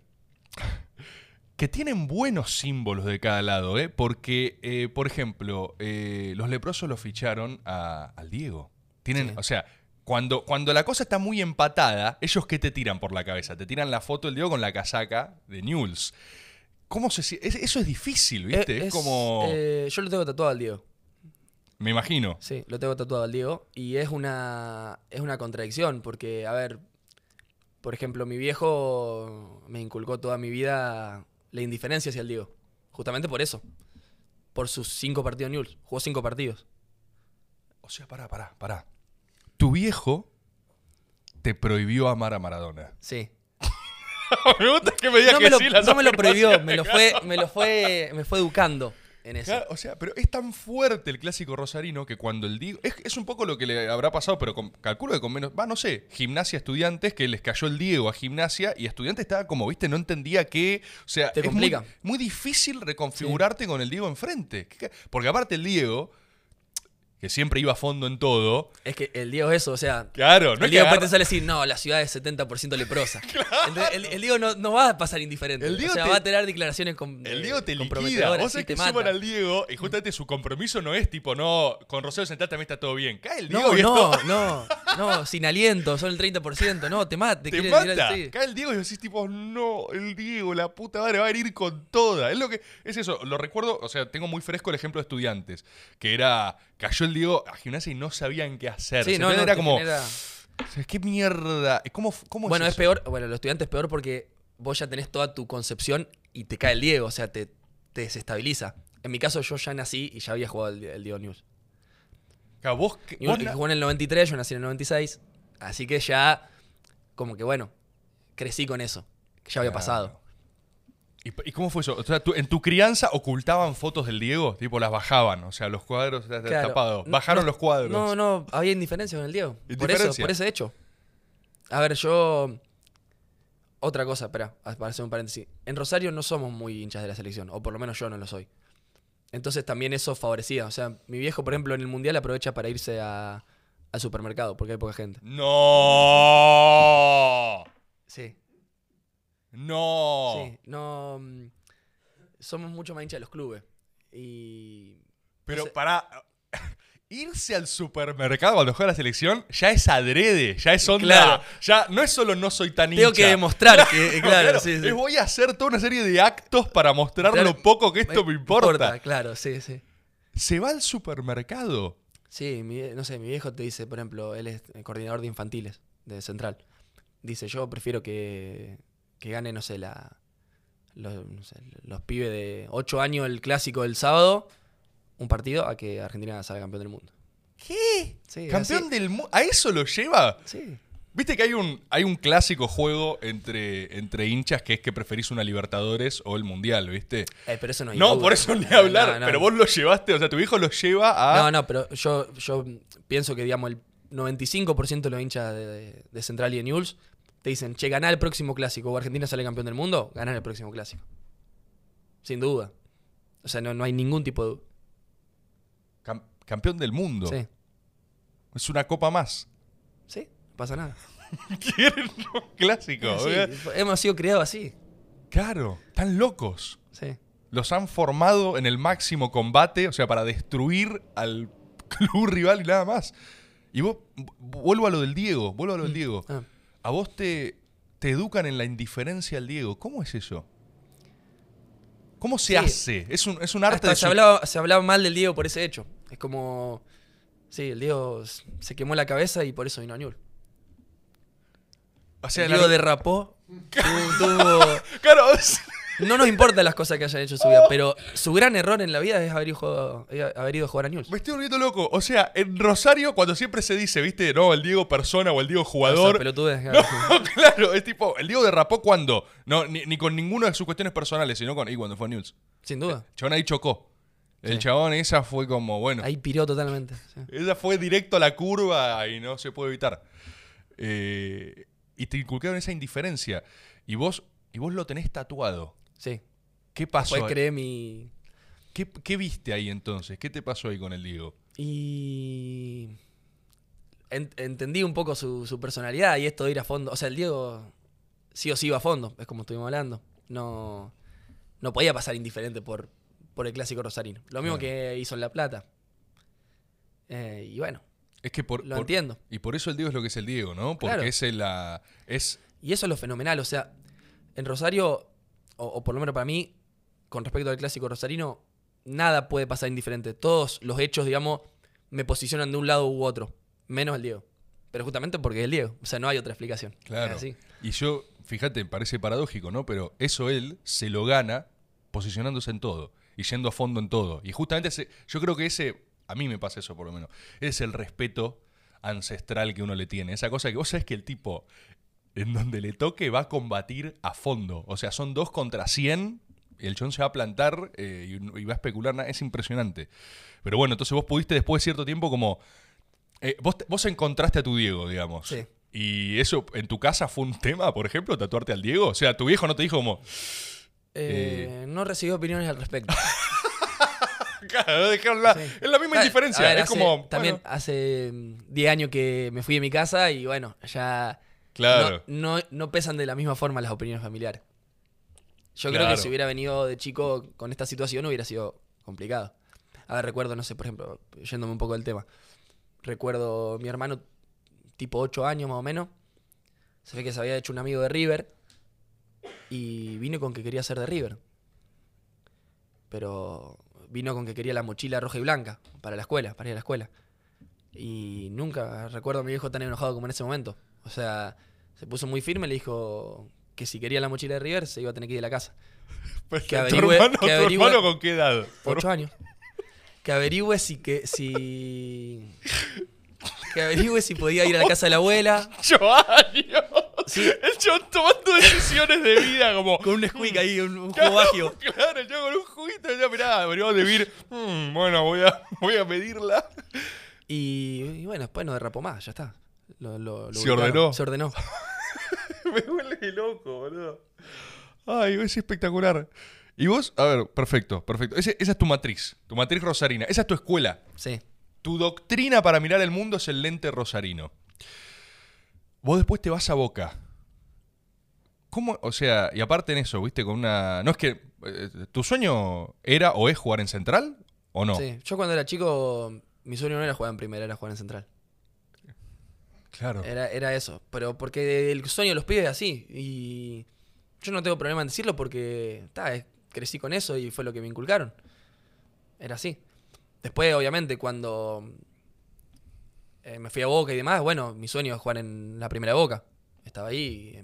que tienen buenos símbolos de cada lado, ¿eh? Porque, eh, por ejemplo, eh, los leprosos lo ficharon a- al Diego. Tienen, Sí. o sea, cuando, cuando la cosa está muy empatada, ellos qué te tiran por la cabeza? Te tiran la foto del Diego con la casaca de Newell's. ¿Cómo se es- Eso es difícil, ¿viste? Eh, es, como. yo lo tengo tatuado al Diego. me imagino. Sí, lo tengo tatuado al Diego. Y es una, es una contradicción, porque, a ver, por ejemplo, mi viejo me inculcó toda mi vida la indiferencia hacia el Diego. Justamente por eso. Por sus cinco partidos Newell's. Jugó cinco partidos. O sea, pará, pará, pará. Tu viejo te prohibió amar a Maradona. Sí. me gusta que me digas No que me lo, sí las no me lo prohibió, me lo fue, me lo fue, me fue educando en eso. Claro, o sea, pero es tan fuerte el clásico rosarino que cuando el Diego. Es, es un poco lo que le habrá pasado, pero con- calculo que con menos. Va, no sé, gimnasia estudiantes, que les cayó el Diego a gimnasia y estudiante estaba como, viste, no entendía qué. O sea, Te es muy, complica. muy difícil reconfigurarte con el Diego enfrente. ¿Qué ca- Porque aparte el Diego. Que siempre iba a fondo en todo. Es que el Diego es eso, o sea. Claro, no el Diego te sale decir, no, la ciudad es 70% leprosa. Entonces, el, el Diego no, no va a pasar indiferente. El Diego o sea, te- va a tener declaraciones con, El eh, Diego te liquida. Vos sabés que suban mata. al Diego y justamente su compromiso no es tipo, no, con Rosario Central también está todo bien. Cae el Diego No, y no, todo- no, no, sin aliento, son el 30%, no, te mata, te, te mata. tirar, sí. Cae el Diego y decís tipo, no, el Diego, la puta madre, va a venir con toda. Es lo que, es eso, lo recuerdo, o sea, tengo muy fresco el ejemplo de estudiantes, que era, cayó el Diego a gimnasia y no sabían qué hacer. Sí, no, era como, genera- ¿qué mierda? ¿Cómo, cómo Bueno, es eso? peor, bueno, los estudiantes es peor porque vos ya tenés toda tu concepción y te cae el Diego, o sea, te, te desestabiliza. En mi caso, yo ya nací y ya había jugado el, el Diego News. Claro, vos, que- Y vos jugó en el 93, yo nací en el 96. Así que ya, como que bueno, crecí con eso. Que ya había Claro. pasado. ¿Y, y cómo fue eso? O sea, tú- en tu crianza ocultaban fotos del Diego, tipo las bajaban, o sea, los cuadros Claro. tapados. Bajaron no- los cuadros. No, no, había indiferencia con el Diego. Por eso, por ese hecho. A ver, yo. Otra cosa, espera, para hacer un paréntesis. En Rosario no somos muy hinchas de la selección, o por lo menos yo no lo soy. Entonces también eso favorecía. O sea, mi viejo, por ejemplo, en el mundial aprovecha para irse a- al supermercado, porque hay poca gente. ¡No! Sí. ¡No! Sí, no. mm, Somos mucho más hinchas de los clubes. Y. Pero no sé, para irse al supermercado cuando juega la selección ya es adrede, ya es onda. Claro. Ya no es solo no soy tan Tengo hincha. que demostrar que, No, claro, sí, sí. Es voy a hacer toda una serie de actos para mostrar Claro, lo poco que esto me importa. Claro, sí, sí. Se va al supermercado. Sí, mi, no sé, mi viejo te dice, por ejemplo, él es el coordinador de infantiles de Central. Dice, yo prefiero que, que gane, no sé, la, los, no sé, los pibes de 8 años el clásico del sábado, un partido, a que Argentina salga campeón del mundo. ¿Qué? Sí, Campeón así- del mundo. ¿A eso lo lleva? Sí. Viste que hay un, hay un clásico juego entre, entre hinchas que es que preferís una Libertadores o el Mundial, ¿viste? Eh, pero eso no hay No, duda. por eso ni hablar. no, no. Pero vos lo llevaste, o sea, tu hijo lo lleva a. No, no, pero yo, yo pienso que, digamos, el 95% de los hinchas de, de- de Central y de News te dicen, che, ganá el próximo clásico o Argentina sale campeón del mundo, ganar el próximo clásico. Sin duda. O sea, no, no hay ningún tipo de. Cam- campeón del mundo. Sí. Es una copa más. Sí, no pasa nada. Quieren un clásico. Sí, ¿verdad? hemos sido criados así. Claro, están locos. Sí. Los han formado en el máximo combate, o sea, para destruir al club rival y nada más. Y vos, vuelvo a lo del Diego, vuelvo a lo del Diego. Ah. A vos te, te educan en la indiferencia al Diego. ¿Cómo es eso? ¿Cómo se Sí. hace? Es un, es un arte Hasta de se, su- hablaba, se hablaba mal del Diego por ese hecho. Es como. Sí, el Diego se quemó la cabeza y por eso vino a Newell. O sea, el la- Diego derrapó. tuvo- tuvo- Claro, No nos importan las cosas que hayan hecho en su vida, pero su gran error en la vida es haber ido, a jugar- eh, haber ido a jugar a Newell's. me estoy volviendo loco. O sea, en Rosario, cuando siempre se dice, viste, no, el Diego persona o el Diego jugador. pelotudez, No, claro. claro, es tipo, el Diego derrapó cuando, no, ni, ni con ninguna de sus cuestiones personales, sino con, y cuando fue a News. Sin duda. El chabón ahí chocó. El Sí. chabón esa fue como, bueno, Ahí piró totalmente. sí. esa fue directo a la curva y no se puede evitar. Eh, y te inculcaron esa indiferencia. Y vos, y vos lo tenés tatuado. Sí. ¿Qué pasó? Después creé mi. ¿Qué, qué viste ahí entonces? ¿Qué te pasó ahí con el Diego? Y. en- entendí un poco su, su personalidad y esto de ir a fondo. O sea, el Diego sí o sí iba a fondo, es como estuvimos hablando. No, no podía pasar indiferente por, por el clásico rosarino. Lo mismo Claro. que hizo en La Plata. Eh, y bueno, Es que por, lo por- entiendo. Y por eso el Diego es lo que es el Diego, ¿no? Porque Claro. es el, la, es Y eso es lo fenomenal. O sea, en Rosario, o, o por lo menos para mí, con respecto al clásico rosarino, nada puede pasar indiferente. Todos los hechos, digamos, me posicionan de un lado u otro, menos el Diego. Pero justamente porque es el Diego. O sea, no hay otra explicación. Claro. Así. Y yo, fíjate, parece paradójico, ¿no? Pero eso él se lo gana posicionándose en todo y yendo a fondo en todo. Y justamente ese, yo creo que ese, a mí me pasa eso por lo menos, es el respeto ancestral que uno le tiene. Esa cosa que vos sabés que el tipo, en donde le toque, va a combatir a fondo. O sea, son dos contra cien. y El chon se va a plantar eh, y, y va a especular. Es impresionante. Pero bueno, entonces vos pudiste después de cierto tiempo como... eh, vos, te- vos encontraste a tu Diego, digamos. Sí. ¿Y eso en tu casa fue un tema, por ejemplo, tatuarte al Diego? O sea, tu viejo no te dijo como... Eh, No recibí opiniones al respecto. Claro, dejaron la- Sí. Es la misma indiferencia. ver, es hace- como. También bueno, hace mm, 10 años que me fui de mi casa y bueno, ya. Claro. No, no, no pesan de la misma forma las opiniones familiares. Yo creo que si hubiera venido de chico con esta situación hubiera sido complicado. A ver, recuerdo, no sé, por ejemplo, yéndome un poco del tema. Recuerdo mi hermano, tipo 8 años más o menos. Se ve que se había hecho un amigo de River y vino con que quería ser de River. Pero vino con que quería la mochila roja y blanca para la escuela, para ir a la escuela. Y nunca recuerdo a mi viejo tan enojado como en ese momento. O sea, se puso muy firme, le dijo que si quería la mochila de River se iba a tener que ir de la casa. pues, que ¿Tu averigüe- hermano, que averigüe- hermano con qué edad? Ocho años. Que averigüe si que si que averigüe si podía ir a la casa de la abuela ¡Ocho años! Sí. El chabón tomando decisiones de vida como. con un Nesquik ahí, un, un Claro, jugo. Claro, yo con un juguito, ya mirá, venimos de vir. Mm, bueno, voy a, voy a pedirla. Y, y bueno, después no derrapó más, ya está. Lo- lo- lo Se ubicaron. ordenó. Se ordenó. Me vuelve loco, boludo. Ay, es espectacular. Y vos, a ver, perfecto, perfecto. Ese- esa es tu matriz, tu matriz rosarina. Esa es tu escuela. Sí. Tu doctrina para mirar el mundo es el lente rosarino. Vos después te vas a Boca. ¿Cómo? O sea, y aparte en eso, viste, con una... No es que... eh, ¿Tu sueño era o es jugar en Central o no? Sí. Yo cuando era chico, mi sueño no era jugar en primera, era jugar en central. Claro. Era, era eso. Pero porque el sueño de los pibes es así. Y yo no tengo problema en decirlo porque ta, crecí con eso y fue lo que me inculcaron. Era así. Después, obviamente, cuando eh, me fui a Boca y demás, bueno, mi sueño es jugar en la primera Boca. Estaba ahí.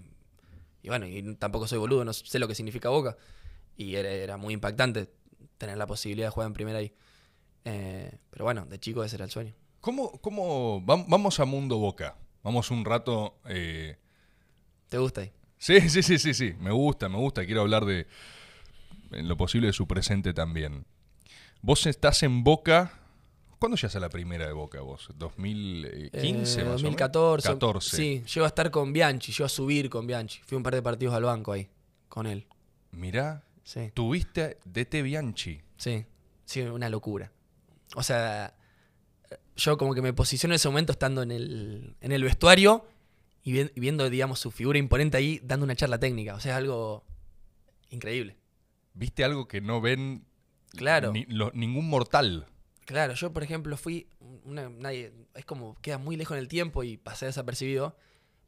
Y, y bueno, y tampoco soy boludo, no sé lo que significa Boca. Y era, era muy impactante tener la posibilidad de jugar en primera ahí. Eh, pero bueno, de chico ese era el sueño. ¿Cómo, cómo... vam- Vamos a Mundo Boca. Vamos un rato... eh, ¿Te gusta ahí? Sí, sí, sí, sí, sí. Me gusta, me gusta. Quiero hablar de, en lo posible, de su presente también. Vos estás en Boca. ¿Cuándo llegas a la primera de Boca vos? ¿2015 Eh, más o menos? 2014. 14. Sí, llego a estar con Bianchi, llego a subir con Bianchi. Fui un par de partidos al banco ahí, con él. Mirá, Sí, tuviste DT Bianchi. sí, sí, una locura. O sea, yo como que me posiciono en ese momento estando en el, en el vestuario y, vi- y viendo, digamos, su figura imponente ahí dando una charla técnica. O sea, es algo increíble. ¿Viste algo que no ven Claro. ni- lo- ningún mortal? Claro, yo por ejemplo fui, una- nadie, es como queda muy lejos en el tiempo y pasé desapercibido,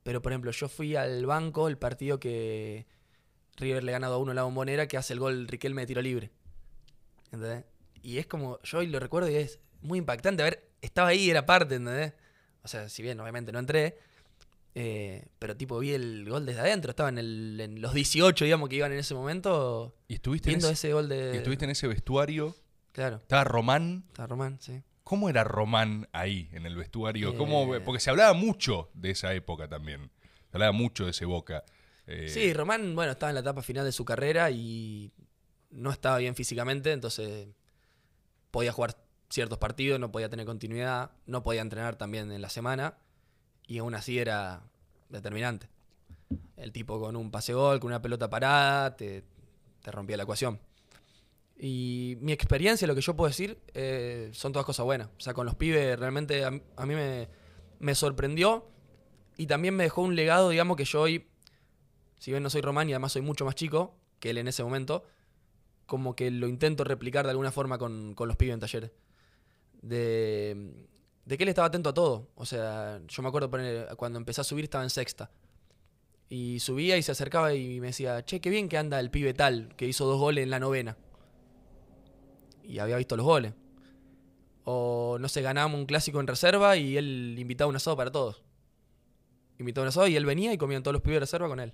pero por ejemplo yo fui al banco el partido que River le ha ganado a uno a la bombonera que hace el gol Riquelme de tiro libre. ¿Entendés? Y es como, yo hoy lo recuerdo y es muy impactante. Ver, estaba ahí, era parte, ¿entendés? O sea, si bien obviamente no entré, eh, pero tipo vi el gol desde adentro, estaba en, el- en los 18, digamos, que iban en ese momento, Y estuviste, en viendo ese, ese gol de... y estuviste en ese vestuario. Claro, Estaba Román. está Román, sí. ¿Cómo era Román ahí en el vestuario? Eh. ¿Cómo- porque se hablaba mucho de esa época también. Se hablaba mucho de ese Boca. Eh, Sí, Román, bueno, estaba en la etapa final de su carrera y no estaba bien físicamente, entonces podía jugar ciertos partidos, no podía tener continuidad, no podía entrenar también en la semana y aún así era determinante. El tipo con un pase gol, con una pelota parada, te, te rompía la ecuación. Y mi experiencia, lo que yo puedo decir, eh, son todas cosas buenas. O sea, con los pibes realmente a, a mí me, me sorprendió y también me dejó un legado, digamos, que yo hoy si bien no soy Román y además soy mucho más chico que él en ese momento, como que lo intento replicar de alguna forma con, con los pibes en talleres. De, de que él estaba atento a todo. O sea, yo me acuerdo cuando empecé a subir estaba en sexta. Y subía y se acercaba y me decía, che, qué bien que anda el pibe tal, que hizo dos goles en la novena. Y había visto los goles. O no sé, ganábamos un clásico en reserva y él invitaba un asado para todos. Invitaba un asado y él venía y comían todos los pibes de reserva con él.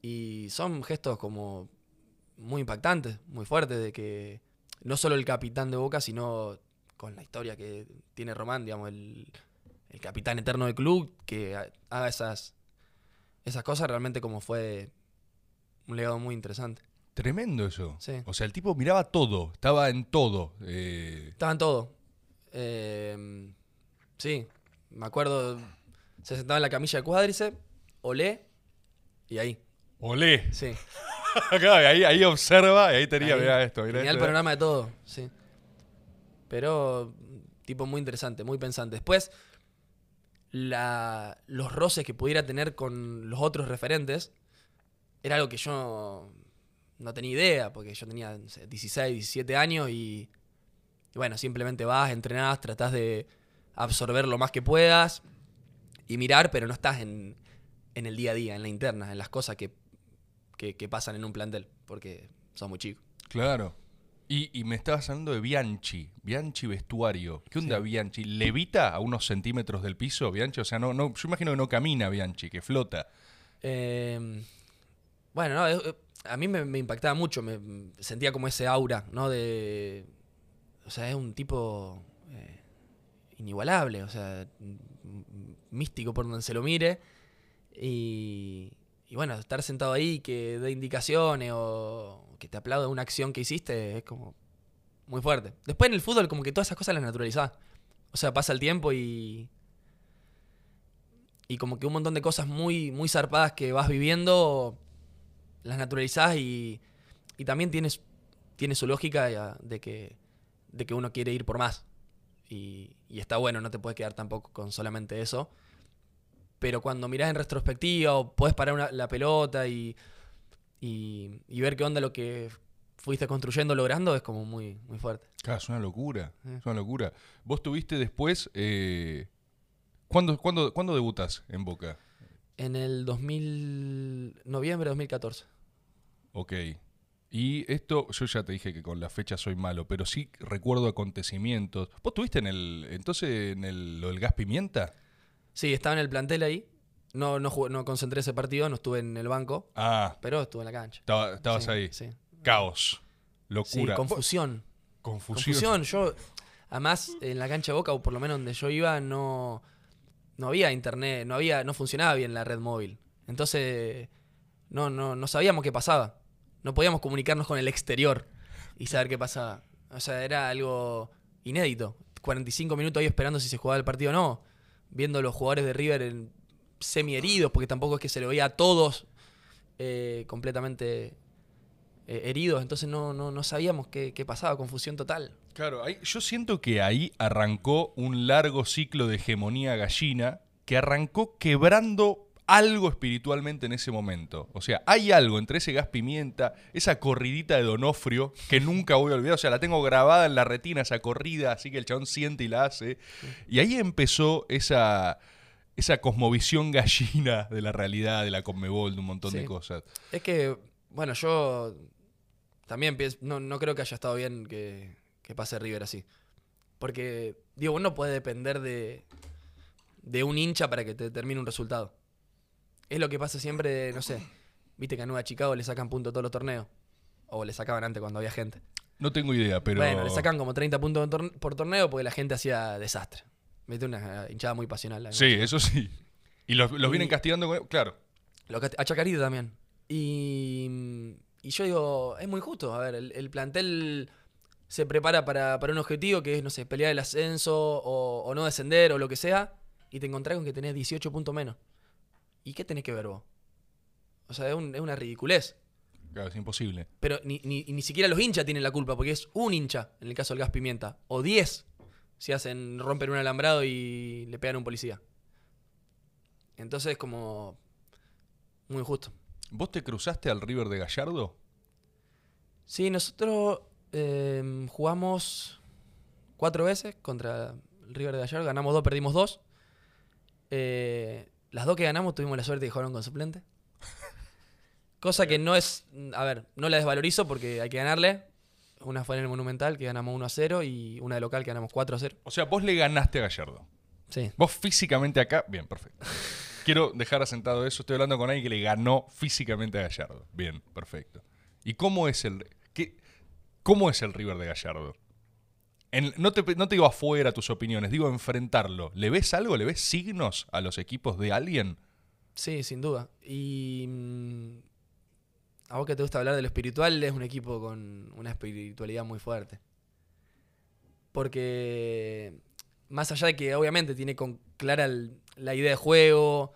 Y son gestos como muy impactantes, muy fuertes, de que no solo el capitán de Boca, sino con la historia que tiene Román, digamos, el, el capitán eterno del club, que ha- haga esas, esas cosas, realmente como fue un legado muy interesante. Tremendo eso. Sí. O sea, el tipo miraba todo, estaba en todo. eh, Estaban todos. Eh, sí, me acuerdo, se sentaba en la camilla de cuádriceps, olé, y ahí, olé. sí. Claro, ahí, ahí observa y ahí tenía, Ahí mirá esto, mirá Tenía el panorama de todo, sí. Pero, tipo, muy interesante, muy pensante. Después, la- los roces que pudiera tener con los otros referentes era algo que yo no tenía idea, porque yo tenía no sé, 16, 17 años y, y bueno, simplemente vas, entrenás, tratás de absorber lo más que puedas y mirar, pero no estás en, en el día a día, en la interna, en las cosas que, que, que pasan en un plantel, porque sos muy chico. Claro. Y, y me estabas hablando de Bianchi, Bianchi vestuario. ¿Qué onda Sí. Bianchi? ¿Levita a unos centímetros del piso, Bianchi? O sea, no, no, yo imagino que no camina Bianchi, que flota. Eh, bueno, no, eh, a mí me, me impactaba mucho, me sentía como ese aura, ¿no? De, o sea, es un tipo eh, inigualable, o sea, m- m- místico por donde se lo mire. Y, y bueno, estar sentado ahí que dé indicaciones o que te aplaude una acción que hiciste es como muy fuerte. Después en el fútbol como que todas esas cosas las naturalizás. O sea, pasa el tiempo y, y como que un montón de cosas muy, muy zarpadas que vas viviendo, las naturalizás y, y también tienes, tiene su lógica de que, de que uno quiere ir por más. Y, y está bueno, no te puedes quedar tampoco con solamente eso. Pero cuando mirás en retrospectiva o podés parar una- la pelota y, y, y ver qué onda lo que fuiste construyendo, logrando, es como muy, muy fuerte. Claro, es una locura. Eh. Es una locura. Vos tuviste después. Eh, ¿cuándo, cuándo, cuándo debutas en Boca? En el 2000, noviembre de 2014. Ok. Y esto, yo ya te dije que con la fecha soy malo, pero sí recuerdo acontecimientos. ¿Vos tuviste en el. Entonces en el, lo del gas pimienta? Sí, estaba en el plantel ahí. No, no, jugué- no concentré ese partido, no estuve en el banco, Ah, pero estuve en la cancha. estaba- estabas Sí, ahí. Sí. Caos. Sí, Locura. confusión. Confusión. Confusión. Yo, además, en la cancha de Boca, o por lo menos donde yo iba, no, no había internet, no había, no funcionaba bien la red móvil. Entonces, no, no, no sabíamos qué pasaba. No podíamos comunicarnos con el exterior y saber qué pasaba. O sea, era algo inédito. 45 minutos ahí esperando si se jugaba el partido o no. Viendo los jugadores de River en semi heridos, porque tampoco es que se le veía a todos eh, completamente eh, heridos. Entonces no, no, no sabíamos qué, qué pasaba, confusión total. Claro, ahí- yo siento que ahí arrancó un largo ciclo de hegemonía gallina que arrancó quebrando algo espiritualmente en ese momento. O sea, hay algo entre ese gas pimienta, esa corridita de Donofrio, que nunca voy a olvidar. O sea, la tengo grabada en la retina, esa corrida, así que el chabón siente y la hace. Y ahí empezó esa, esa cosmovisión gallina de la realidad, de la Conmebol, de un montón de cosas. Es que, bueno, yo también pienso, no, no creo que haya estado bien que, que pase River así. Porque, digo, uno puede depender de, de un hincha para que te termine un resultado. Es lo que pasa siempre, no sé, viste que a Nueva Chicago le sacan puntos todos los torneos. O le sacaban antes cuando había gente. No tengo idea, pero... Bueno, le sacan como 30 puntos por torne- por torneo porque la gente hacía desastre. Viste, una hinchada muy pasional. la Sí, eso sí. Y los, los Y- vienen castigando con... Claro. A Chacarita también. Y, y yo digo, es muy justo. A ver, el, el plantel se prepara para, para un objetivo que es, no sé, pelear el ascenso o, o no descender o lo que sea. Y te encontrás con que tenés 18 puntos menos. ¿Y qué tenés que ver vos? O sea, es, un- es una ridiculez. Claro, es imposible. Pero ni, ni, ni siquiera los hinchas tienen la culpa, porque es un hincha, en el caso del gas pimienta. O 10 si hacen, rompen un alambrado y le pegan a un policía. Entonces, como. Muy injusto. ¿Vos te cruzaste al River de Gallardo? Sí, nosotros eh, jugamos cuatro veces contra el River de Gallardo. Ganamos dos, perdimos dos. Eh, las dos que ganamos tuvimos la suerte de jugaron con suplente. Cosa que no es. A ver, no la desvalorizo porque hay que ganarle. Una fue en el Monumental que ganamos 1 a 0 y una de local que ganamos 4 a 0. O sea, vos le ganaste a Gallardo. Sí. Vos físicamente acá... Bien, perfecto. Quiero dejar asentado eso. Estoy hablando con alguien que le ganó físicamente a Gallardo. Bien, perfecto. ¿Y cómo es el... Qué, ¿Cómo es el River de Gallardo? No, te, no te digo afuera tus opiniones, digo enfrentarlo. ¿Le ves algo? ¿Le ves signos a los equipos de alguien? Sí, sin duda. Y mm, a vos que te gusta hablar de lo espiritual, es un equipo con una espiritualidad muy fuerte. Porque más allá de que obviamente tiene con clara la idea de juego,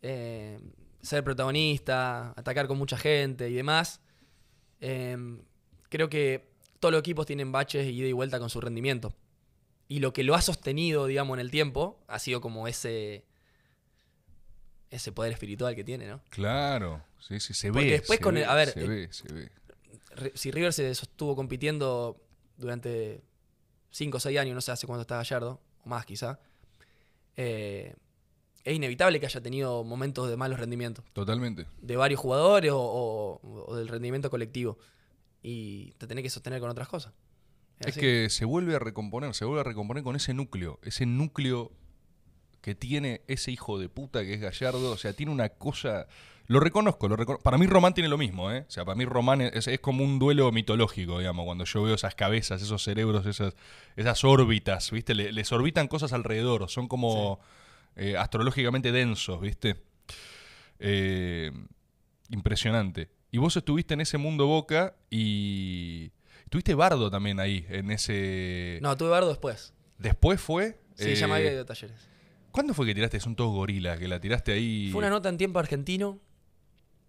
eh, ser protagonista, atacar con mucha gente y demás, Em, creo que todos los equipos tienen baches ida y vuelta con su rendimiento. Y lo que lo ha sostenido, digamos, en el tiempo ha sido como ese ese poder espiritual que tiene, ¿no? Claro, sí, sí, se Porque ve. después se con el- a ver, se eh, ve, se ve. Re- si River se sostuvo compitiendo durante 5 o 6 años, no sé hace cuánto está Gallardo, o más quizá, eh, es inevitable que haya tenido momentos de malos rendimientos, Totalmente. de varios jugadores o, o- o del rendimiento colectivo. Y te tenés que sostener con otras cosas. Es que se vuelve a recomponer, se vuelve a recomponer con ese núcleo, ese núcleo que tiene ese hijo de puta que es Gallardo, o sea, tiene una cosa... Lo reconozco, lo recono- para mí Román tiene lo mismo, ¿eh? O sea, para mí Román es, es como un duelo mitológico, digamos, cuando yo veo esas cabezas, esos cerebros, esas, esas órbitas, ¿viste? Le- les orbitan cosas alrededor, son como eh, astrológicamente densos, ¿viste? Eh, impresionante. Y vos estuviste en ese mundo Boca y... Tuviste Bardo también ahí, en ese... No, tuve Bardo después. Después fue... Sí, eh, ya me había ido a talleres. ¿Cuándo fue que tiraste? Son todos gorilas, que la tiraste ahí... Fue una nota en tiempo argentino.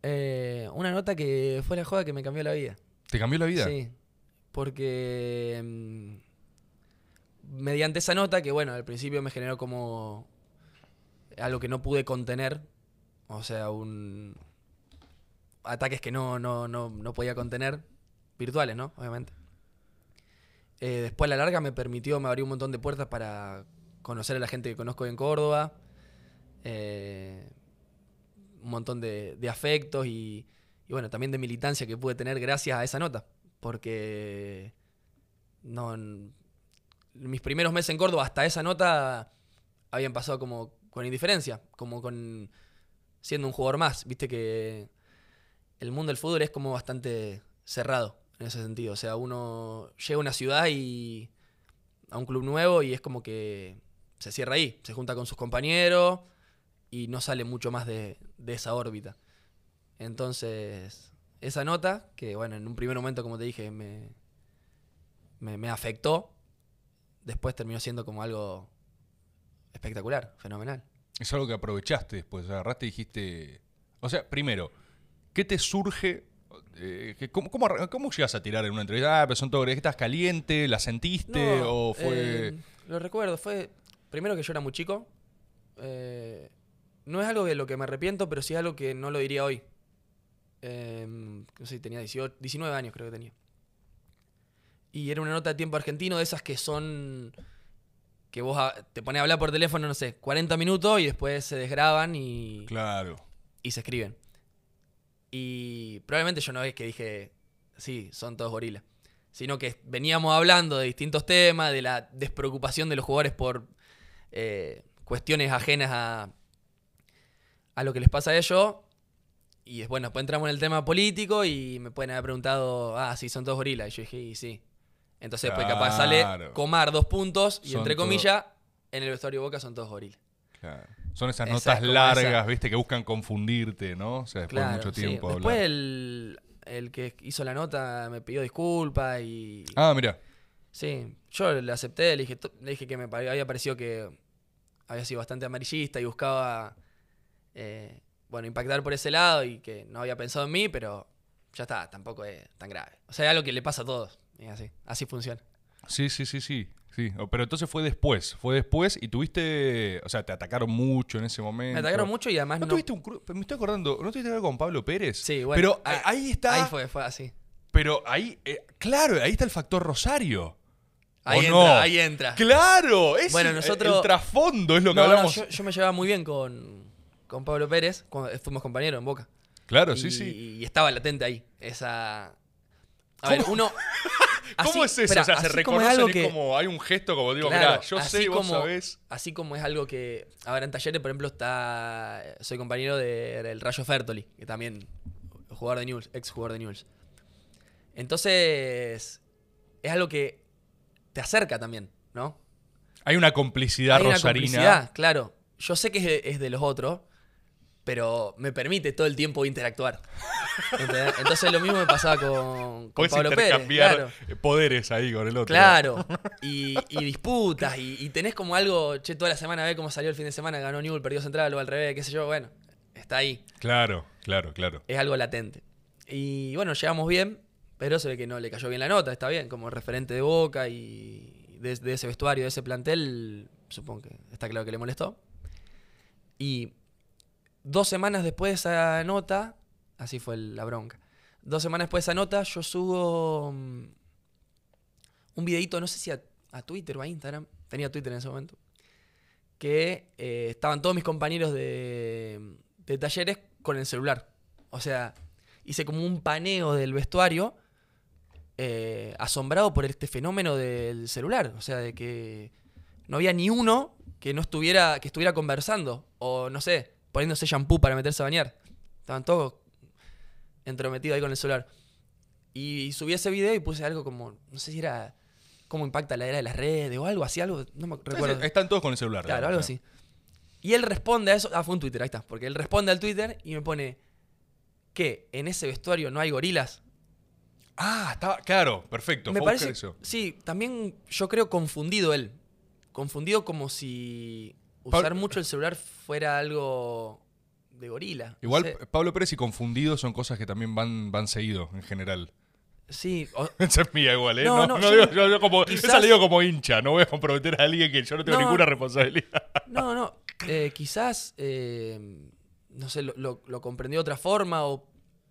eh, una nota que fue la joda que me cambió la vida. ¿Te cambió la vida? Sí, porque mm, mediante esa nota, que bueno, al principio me generó como algo que no pude contener, o sea, un ataques que no, no, no, no podía contener, virtuales, ¿no? Obviamente. Eh, después a la larga me permitió, me abrió un montón de puertas para conocer a la gente que conozco en Córdoba, eh, un montón de, afectos y, y bueno, también de militancia que pude tener gracias a esa nota. Porque no, mis primeros meses en Córdoba hasta esa nota habían pasado como con indiferencia, como con siendo un jugador más. Viste que el mundo del fútbol es como bastante cerrado en ese sentido. O sea, uno llega a una ciudad y a un club nuevo y es como que se cierra ahí, se junta con sus compañeros y no sale mucho más de, esa órbita. Entonces, esa nota, que bueno, en un primer momento, como te dije, me, me, me afectó, después terminó siendo como algo espectacular, fenomenal. Es algo que aprovechaste después, agarraste y dijiste... O sea, primero, ¿qué te surge? eh, ¿cómo, cómo, arran- cómo llegas a tirar en una entrevista? Ah, pero son gorilas. ¿Estás caliente? ¿La sentiste? No, ¿O fue...? eh, lo recuerdo, fue. Primero que yo era muy chico. eh, no es algo de lo que me arrepiento, pero sí es algo que no lo diría hoy. Eh, no sé, tenía 18, 19 años, creo que tenía. Y era una nota de tiempo argentino de esas que son. que vos te pones a hablar por teléfono, no sé, 40 minutos y después se desgraban y Claro. y se escriben. Y probablemente yo no es que dije, sí, son todos gorilas. Sino que veníamos hablando de distintos temas, de la despreocupación de los jugadores por eh, cuestiones ajenas a, a lo que les pasa a ellos. Y es- bueno, después entramos en el tema político y me pueden haber preguntado, ah, sí, son todos gorilas. Y yo dije, y sí. Entonces después capaz sale Claro. comar dos puntos y Son entre todo- comillas, en el vestuario de Boca son todos gorilas. Claro. Son esas Esa notas largas, esa- viste, que buscan confundirte, ¿no? O sea, después de mucho sí. tiempo Después hablar. el, el que hizo la nota me pidió disculpas y... Ah, mira. Sí, yo le acepté, le dije, le dije que me había parecido que había sido bastante amarillista y buscaba, eh, bueno, impactar por ese lado y que no había pensado en mí, pero ya está, tampoco es tan grave. O sea, es algo que le pasa a todos. Y así, así funciona. Sí, sí, sí, sí. Sí. Pero entonces fue después. Fue después y tuviste. O sea, te atacaron mucho en ese momento. Me atacaron mucho y además ¿No, no... tuviste un cru- Me estoy acordando. ¿No tuviste que ver con Pablo Pérez? Sí, bueno. Pero ahí- a- ahí está. Ahí fue, fue así. Pero ahí. eh, claro, ahí está el factor Rosario. Ahí ¿O entra, no? ahí entra. ¡Claro! Es Bueno, nosotros- El trasfondo es lo que No, no, hablamos. yo, yo me llevaba muy bien con, con Pablo Pérez, cuando fuimos compañeros en Boca. Claro, y, sí, sí. y estaba latente ahí. Esa. A ver, uno. ¿Cómo así- es eso? o sea, se así como que- como hay un gesto como digo, Claro, mirá, yo sé y vos como- sabés. Así como es algo que. Ahora en talleres, por ejemplo, está. Soy compañero de- del Rayo Fertoli, que también. Jugador de News, ex jugador de News. Entonces. Es algo que te acerca también, ¿no? Hay una complicidad Hay una rosarina. complicidad, claro. Yo sé que es de, es de los otros, pero me permite todo el tiempo interactuar. ¿Entendés? Entonces lo mismo me pasaba con, con Pablo Pérez. Claro. poderes ahí con el otro. Claro, y, y disputas, y, y tenés como algo, che, toda la semana ve cómo salió el fin de semana, ganó Newell, perdió Central, o al revés, qué sé yo, bueno, está ahí, Claro, claro, claro. es algo latente. Y bueno, llegamos bien, Pero se ve que no le cayó bien la nota, está bien, como referente de Boca y de, de ese vestuario, de ese plantel, supongo que está claro que le molestó. Y dos semanas después de esa nota, así fue la bronca. Dos semanas después de esa nota, yo subo mm, un videito, no sé si a, a Twitter o a Instagram, tenía Twitter en ese momento, que eh, estaban todos mis compañeros de, de talleres con el celular. O sea, hice como un paneo del vestuario eh, asombrado por este fenómeno del celular. O sea, de que no había ni uno que no estuviera, que estuviera conversando. O no sé, poniéndose shampoo para meterse a bañar. Estaban todos entrometidos ahí con el celular. Y subí ese video y puse algo como, no sé si era cómo impacta la era de las redes o algo así, algo, no me recuerdo. Están todos con el celular. Claro, algo así. Y él responde a eso. Ah, fue un Twitter, ahí está. Porque él responde al Twitter y me pone que en ese vestuario no hay gorilas. Ah, estaba. Claro, perfecto. me fue parece. eso. Sí, también yo creo confundido él. Confundido como si Pablo- usar mucho el celular fuera algo de gorila. no Igual sé. Pablo Pérez y confundido son cosas que también van, van seguido en general. Sí, o- Esa es mía igual, ¿eh? No, No, yo- digo- yo- yo como, quizás- Esa le digo como hincha, no voy a comprometer a alguien que yo no tengo ninguna responsabilidad. No, no. eh, quizás, eh, no sé, lo, lo- lo comprendió de otra forma o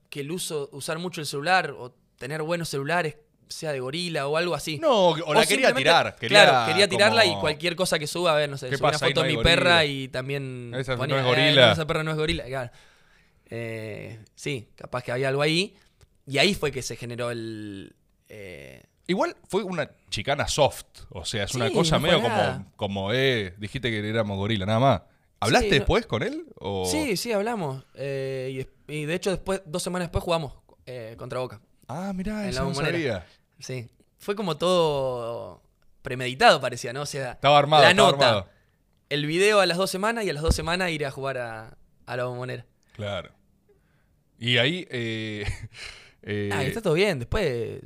que el uso, usar mucho el celular o tener buenos celulares sea de gorila o algo así. No, o la quería tirar. Quería claro, quería tirarla como- y cualquier cosa que suba, a ver, no sé, ¿Qué subo una foto no de mi perra y también Esa no ponía, es "Eh, gorila". no, esa perra no es gorila, claro. Eh, sí, capaz que había algo ahí. Y ahí fue que se generó el... eh, Igual fue una chicana soft. O sea, es una cosa no medio nada. como, como, eh, dijiste que éramos gorila, nada más. ¿Hablaste Sí, no- después con él? O... Sí, sí, hablamos. Eh, y, de hecho, después, dos semanas después jugamos eh, contra Boca. Ah, mirá, En eso la no sabía. Sí. Fue como todo premeditado, parecía, ¿no? O sea, Estaba armado, la estaba nota, armado. el video a las dos semanas y a las dos semanas ir a jugar a, a la bombonera. Claro. Y ahí... Eh, eh, Ah, está todo bien. Después,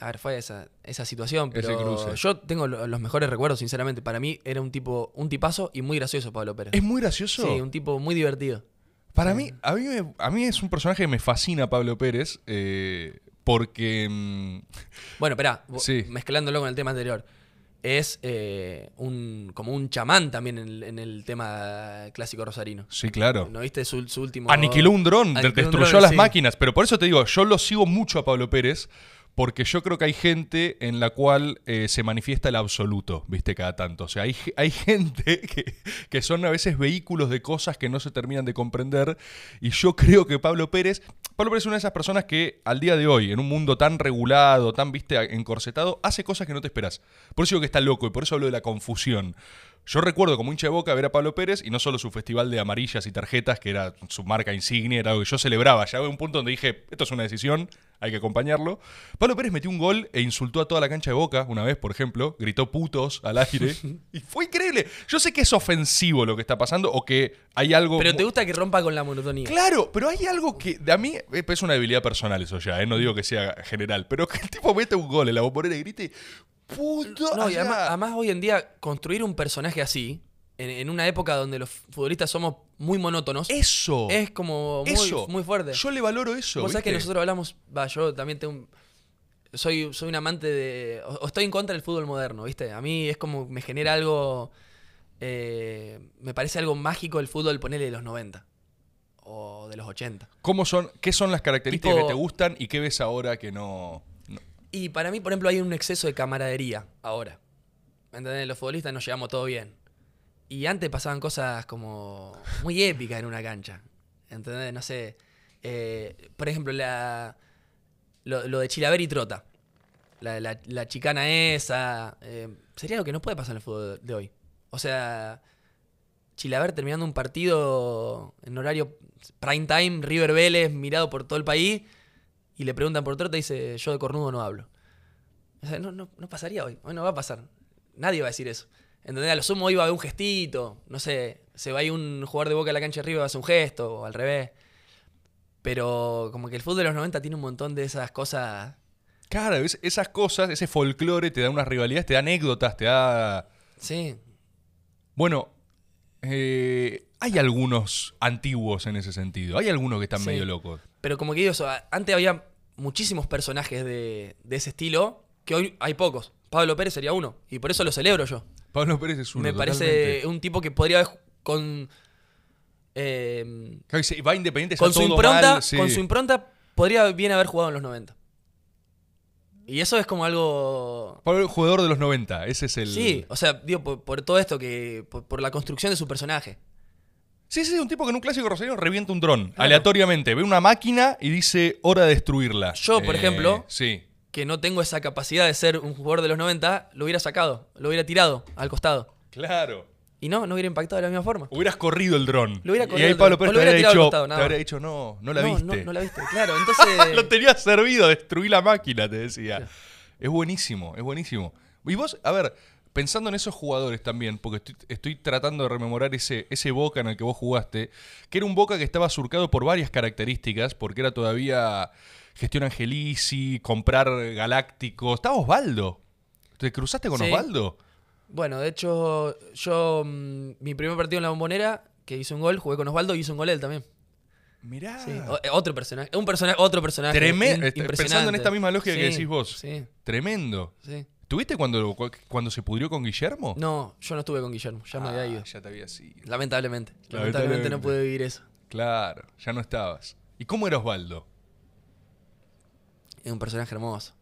a ver, fue esa, esa situación. Pero yo tengo lo- los mejores recuerdos, sinceramente. Para mí era un tipo, un tipazo y muy gracioso Pablo Pérez. es muy gracioso. Sí, un tipo muy divertido. Para mí, a mí, me- a mí es un personaje que me fascina Pablo Pérez, eh, porque... mm, Bueno, espera, Sí. mezclándolo con el tema anterior. Es eh, un como un chamán también en, el- en el tema clásico rosarino. sí, claro. ¿No viste su, su último... Aniquiló un dron, un destruyó dron, las sí. máquinas, pero por eso te digo, yo lo sigo mucho a Pablo Pérez, porque yo creo que hay gente en la cual eh, se manifiesta el absoluto, viste, cada tanto. O sea, hay, hay gente que, que son a veces vehículos de cosas que no se terminan de comprender, y yo creo que Pablo Pérez, Pablo Pérez es una de esas personas que al día de hoy, en un mundo tan regulado, tan, viste, encorsetado, hace cosas que no te esperas. Por eso digo que está loco, y por eso hablo de la confusión. Yo recuerdo como hincha de boca ver a Pablo Pérez y no solo su festival de amarillas y tarjetas, que era su marca insignia, era algo que yo celebraba. Ya hubo un punto donde dije, esto es una decisión, hay que acompañarlo. Pablo Pérez metió un gol e insultó a toda la cancha de boca una vez, por ejemplo, gritó putos al aire. y fue increíble. Yo sé que es ofensivo lo que está pasando o que hay algo. Pero te gusta que rompa con la monotonía. Claro, pero hay algo que de a mí eh, es una debilidad personal eso ya, eh, no digo que sea general, pero que el tipo mete un gol en la bombonera y grite, puto. No, o y sea, además, además hoy en día construir un personaje así, en, en una época donde los futbolistas somos muy monótonos, eso. es como muy, eso. muy fuerte. Yo le valoro eso. Vos sabés que nosotros hablamos, va, yo también tengo soy, soy un amante de, o, o estoy en contra del fútbol moderno, ¿viste? A mí es como, me genera algo, eh, me parece algo mágico el fútbol, ponele de los 90 o de los 80. ¿Cómo son, ¿Qué son las características Tipo- que te gustan y qué ves ahora que no, no- Y para mí, por ejemplo, hay un exceso de camaradería ahora. ¿Me entendés? Los futbolistas nos llevamos todo bien. Y antes pasaban cosas como muy épicas en una cancha. ¿Entendés? No sé. eh, por ejemplo, la, lo, de Chilaver y Trota. La, la- la chicana esa. eh, sería lo que no puede pasar en el fútbol de hoy. O sea, Chilaver terminando un partido en horario prime time, River Vélez, mirado por todo el país, y le preguntan por Trota y dice, yo de cornudo no hablo. O sea, no, no, no pasaría hoy, hoy no va a pasar. Nadie va a decir eso. ¿Entendés? A lo sumo va a haber un gestito, no sé, se va a ir un jugador de boca a la cancha arriba, hacer un gesto, o al revés. Pero como que el fútbol de los 90 tiene un montón de esas cosas. Claro, es- esas cosas, ese folclore te da unas rivalidades, te da anécdotas, te da... Sí, Bueno, eh, hay algunos antiguos en ese sentido. Hay algunos que están Sí. medio locos. pero como que digo eso, antes había muchísimos personajes de, de ese estilo, que hoy hay pocos. Pablo Pérez sería uno, y por eso lo celebro yo. Pablo Pérez es uno. Me parece totalmente. un tipo que podría haber con. eh, va Independiente, con su impronta, mal, sí. con su impronta podría bien haber jugado en los 90. Y eso es como algo. Pablo, jugador de los 90, ese es el... Sí, o sea, digo, por, por todo esto que. Por, por la construcción de su personaje. Sí, sí, un tipo que en un clásico rosarino revienta un dron, Claro. aleatoriamente. Ve una máquina y dice, hora de destruirla. Yo, por Eh, ejemplo- Sí. Que no tengo esa capacidad de ser un jugador de los 90, lo hubiera sacado, lo hubiera tirado al costado. Claro. Y no, no hubiera impactado de la misma forma. Hubieras corrido el dron. Lo hubiera y corrido ahí el Pablo. Pérez te hubiera dicho, costado, nada te habría dicho, no, no la no, viste. No, no la viste, claro. Entonces. Lo tenías servido, destruí la máquina, te decía. Claro. Es buenísimo, es buenísimo. Y vos, a ver, pensando en esos jugadores también, porque estoy, estoy tratando de rememorar ese, ese Boca en el que vos jugaste, que era un Boca que estaba surcado por varias características, porque era todavía gestión Angelici, comprar galácticos. Estaba Osvaldo. ¿Te cruzaste con Sí. Osvaldo? Bueno, de hecho, yo. mm, mi primer partido en la bombonera, que hice un gol, jugué con Osvaldo y hizo un gol él también. Mirá. Sí, eh, otro personaje. Un personaje, otro personaje. Treme- in- impresionante. pensando en esta misma lógica que decís vos. Sí, Tremendo. sí. ¿Tuviste cuando, cuando se pudrió con Guillermo? No, yo no estuve con Guillermo, ya me había Ah, ido. Ya te había sido. Lamentablemente. Lamentablemente no pude vivir eso. Claro, ya no estabas. ¿Y cómo era Osvaldo? Es un personaje hermoso.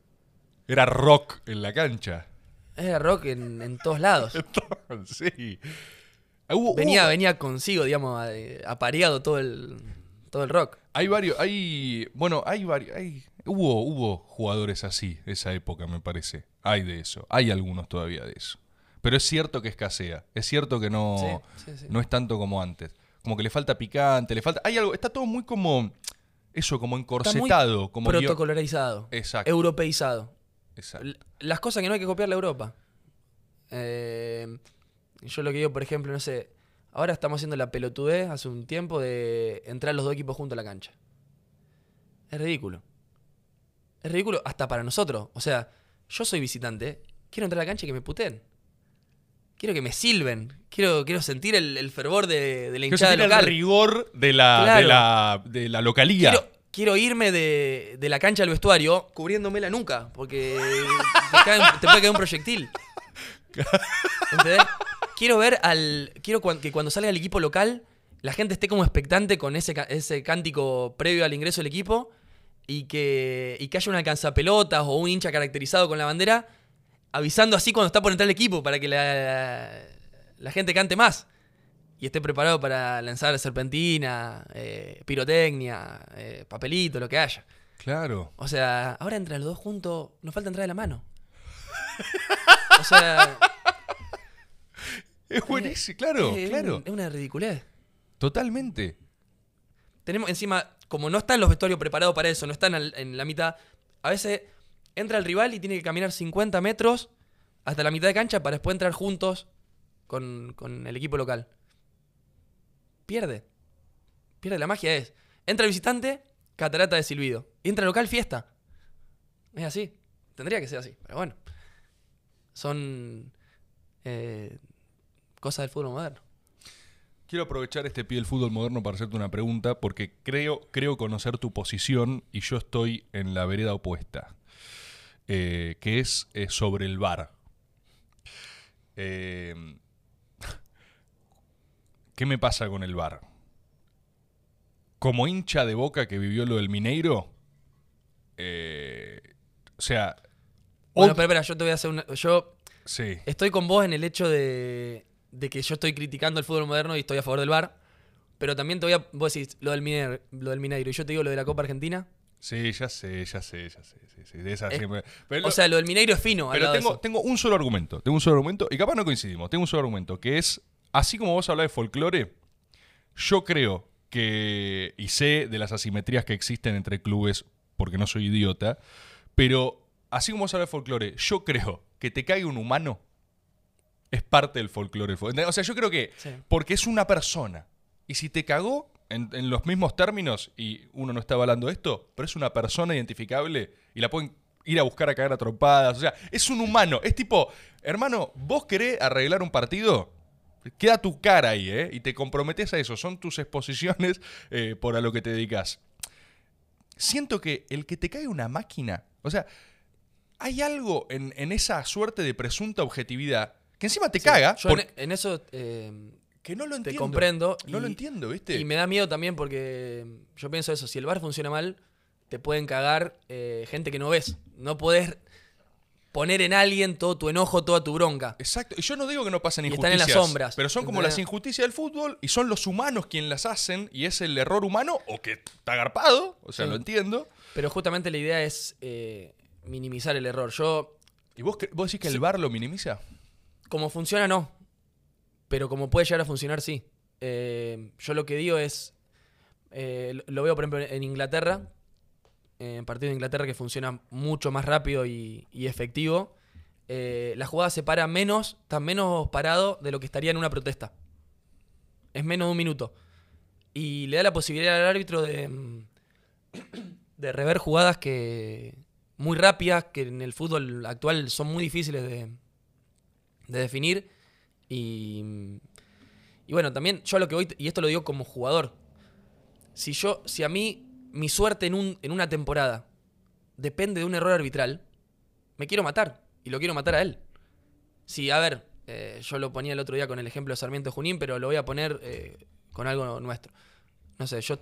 Era rock en la cancha. Era rock en, en todos lados. sí. Ah, hubo- Venía, hubo- venía consigo, digamos, apareado todo el, todo el rock. Hay varios, hay, bueno, hay varios, hay, hubo, hubo jugadores así, esa época me parece. Hay de eso, hay algunos todavía de eso. Pero es cierto que escasea, es cierto que no, Sí, sí, sí. no es tanto como antes. Como que le falta picante, le falta, hay algo, está todo muy como, eso, como Está muy encorsetado, como protocolarizado. Exacto. Europeizado. Exacto. Las cosas que no hay que copiar la Europa. Eh, yo lo que digo, por ejemplo, no sé, ahora estamos haciendo la pelotudez hace un tiempo de entrar los dos equipos juntos a la cancha. Es ridículo. Es ridículo hasta para nosotros. O sea, yo soy visitante, quiero entrar a la cancha y que me puteen. Quiero que me silben. Quiero, quiero sentir el, el fervor de, de la Quiero hinchada sentir el local. rigor de la, de la, de la localía. Quiero, quiero irme de, de la cancha al vestuario cubriéndome la nuca, porque te, cae un- te puede caer un proyectil. ¿Entendés? Quiero ver al. Quiero que cuando salga el equipo local, la gente esté como expectante con ese, ese cántico previo al ingreso del equipo y que, y que haya un alcanzapelotas o un hincha caracterizado con la bandera avisando así cuando está por entrar el equipo para que la, la gente cante más y esté preparado para lanzar serpentina, eh, pirotecnia, eh, papelito, lo que haya. Claro. O sea, ahora entre los dos juntos, nos falta entrar de la mano. O sea, Es buenísimo, claro, claro. es una ridiculez. Totalmente. Tenemos encima, como no están los vestuarios preparados para eso, no están al- en la mitad, a veces entra el rival y tiene que caminar 50 metros hasta la mitad de cancha para después entrar juntos con, con el equipo local. Pierde. Pierde. La magia es, entra el visitante, catarata de silbido. Entra el local, fiesta. Es así. Tendría que ser así, pero bueno. Son eh, cosas del fútbol moderno. Quiero aprovechar este pie del fútbol moderno para hacerte una pregunta, porque creo, creo conocer tu posición y yo estoy en la vereda opuesta, eh, que es eh, sobre el bar. Eh, ¿Qué me pasa con el bar? Como hincha de boca que vivió lo del Mineiro, o sea... Bueno, pero espera, yo te voy a hacer una... Yo sí, Estoy con vos en el hecho de, de que yo estoy criticando el fútbol moderno y estoy a favor del VAR. Pero también te voy a. Vos decís lo del, Mineiro, lo del Mineiro y yo te digo lo de la Copa Argentina. Sí, ya sé, ya sé, ya sé. sí, sí, de esa Es- siempre- pero O sea, lo del Mineiro es fino. Pero tengo, tengo un solo argumento, tengo un solo argumento, y capaz no coincidimos, tengo un solo argumento, que es, así como vos hablás de folclore, yo creo que, y sé de las asimetrías que existen entre clubes, porque no soy idiota, pero así como vos hablas de folclore, yo creo que te caiga un humano es parte del folclore. O sea, yo creo que, Sí. porque es una persona, y si te cagó en, en los mismos términos, y uno no está avalando esto, pero es una persona identificable y la pueden ir a buscar a cagar a trompadas. O sea, es un humano. Es tipo, hermano, vos querés arreglar un partido, queda tu cara ahí, ¿eh? Y te comprometes a eso. Son tus exposiciones eh, por a lo que te dedicas. siento que el que te cae una máquina, o sea, hay algo en, en esa suerte de presunta objetividad que encima te caga. Yo por- en, en eso eh, que no lo te entiendo. comprendo. No lo entiendo, ¿viste? Y me da miedo también porque yo pienso eso, si el bar funciona mal, te pueden cagar eh, gente que no ves. No podés poner en alguien todo tu enojo, toda tu bronca. Exacto. Y yo no digo que no pasen Y están injusticias. en las sombras, Pero son como ¿entendés? las injusticias del fútbol y son los humanos quienes las hacen y es el error humano o que está agarpado. O sea, Sí. lo entiendo. Pero justamente la idea es eh, minimizar el error. Yo, ¿Y vos, vos decís que el bar lo minimiza? como funciona, no. Pero como puede llegar a funcionar, sí. Eh, yo lo que digo es, eh, lo- veo por ejemplo en Inglaterra, eh, en partido de Inglaterra que funciona mucho más rápido y, efectivo. la jugada se para menos, está menos parado de lo que estaría en una protesta. Es menos de un minuto. Y le da la posibilidad al árbitro de, mm, de rever jugadas que muy rápidas, que en el fútbol actual son muy difíciles de, de definir. Y, y bueno, también yo lo que voy, y esto lo digo como jugador, si yo, si a mí mi suerte en, un, en una temporada depende de un error arbitral, me quiero matar y lo quiero matar a él. Sí, a ver, eh, yo lo ponía el otro día con el ejemplo de Sarmiento Junín, pero lo voy a poner eh, con algo nuestro. No sé, yo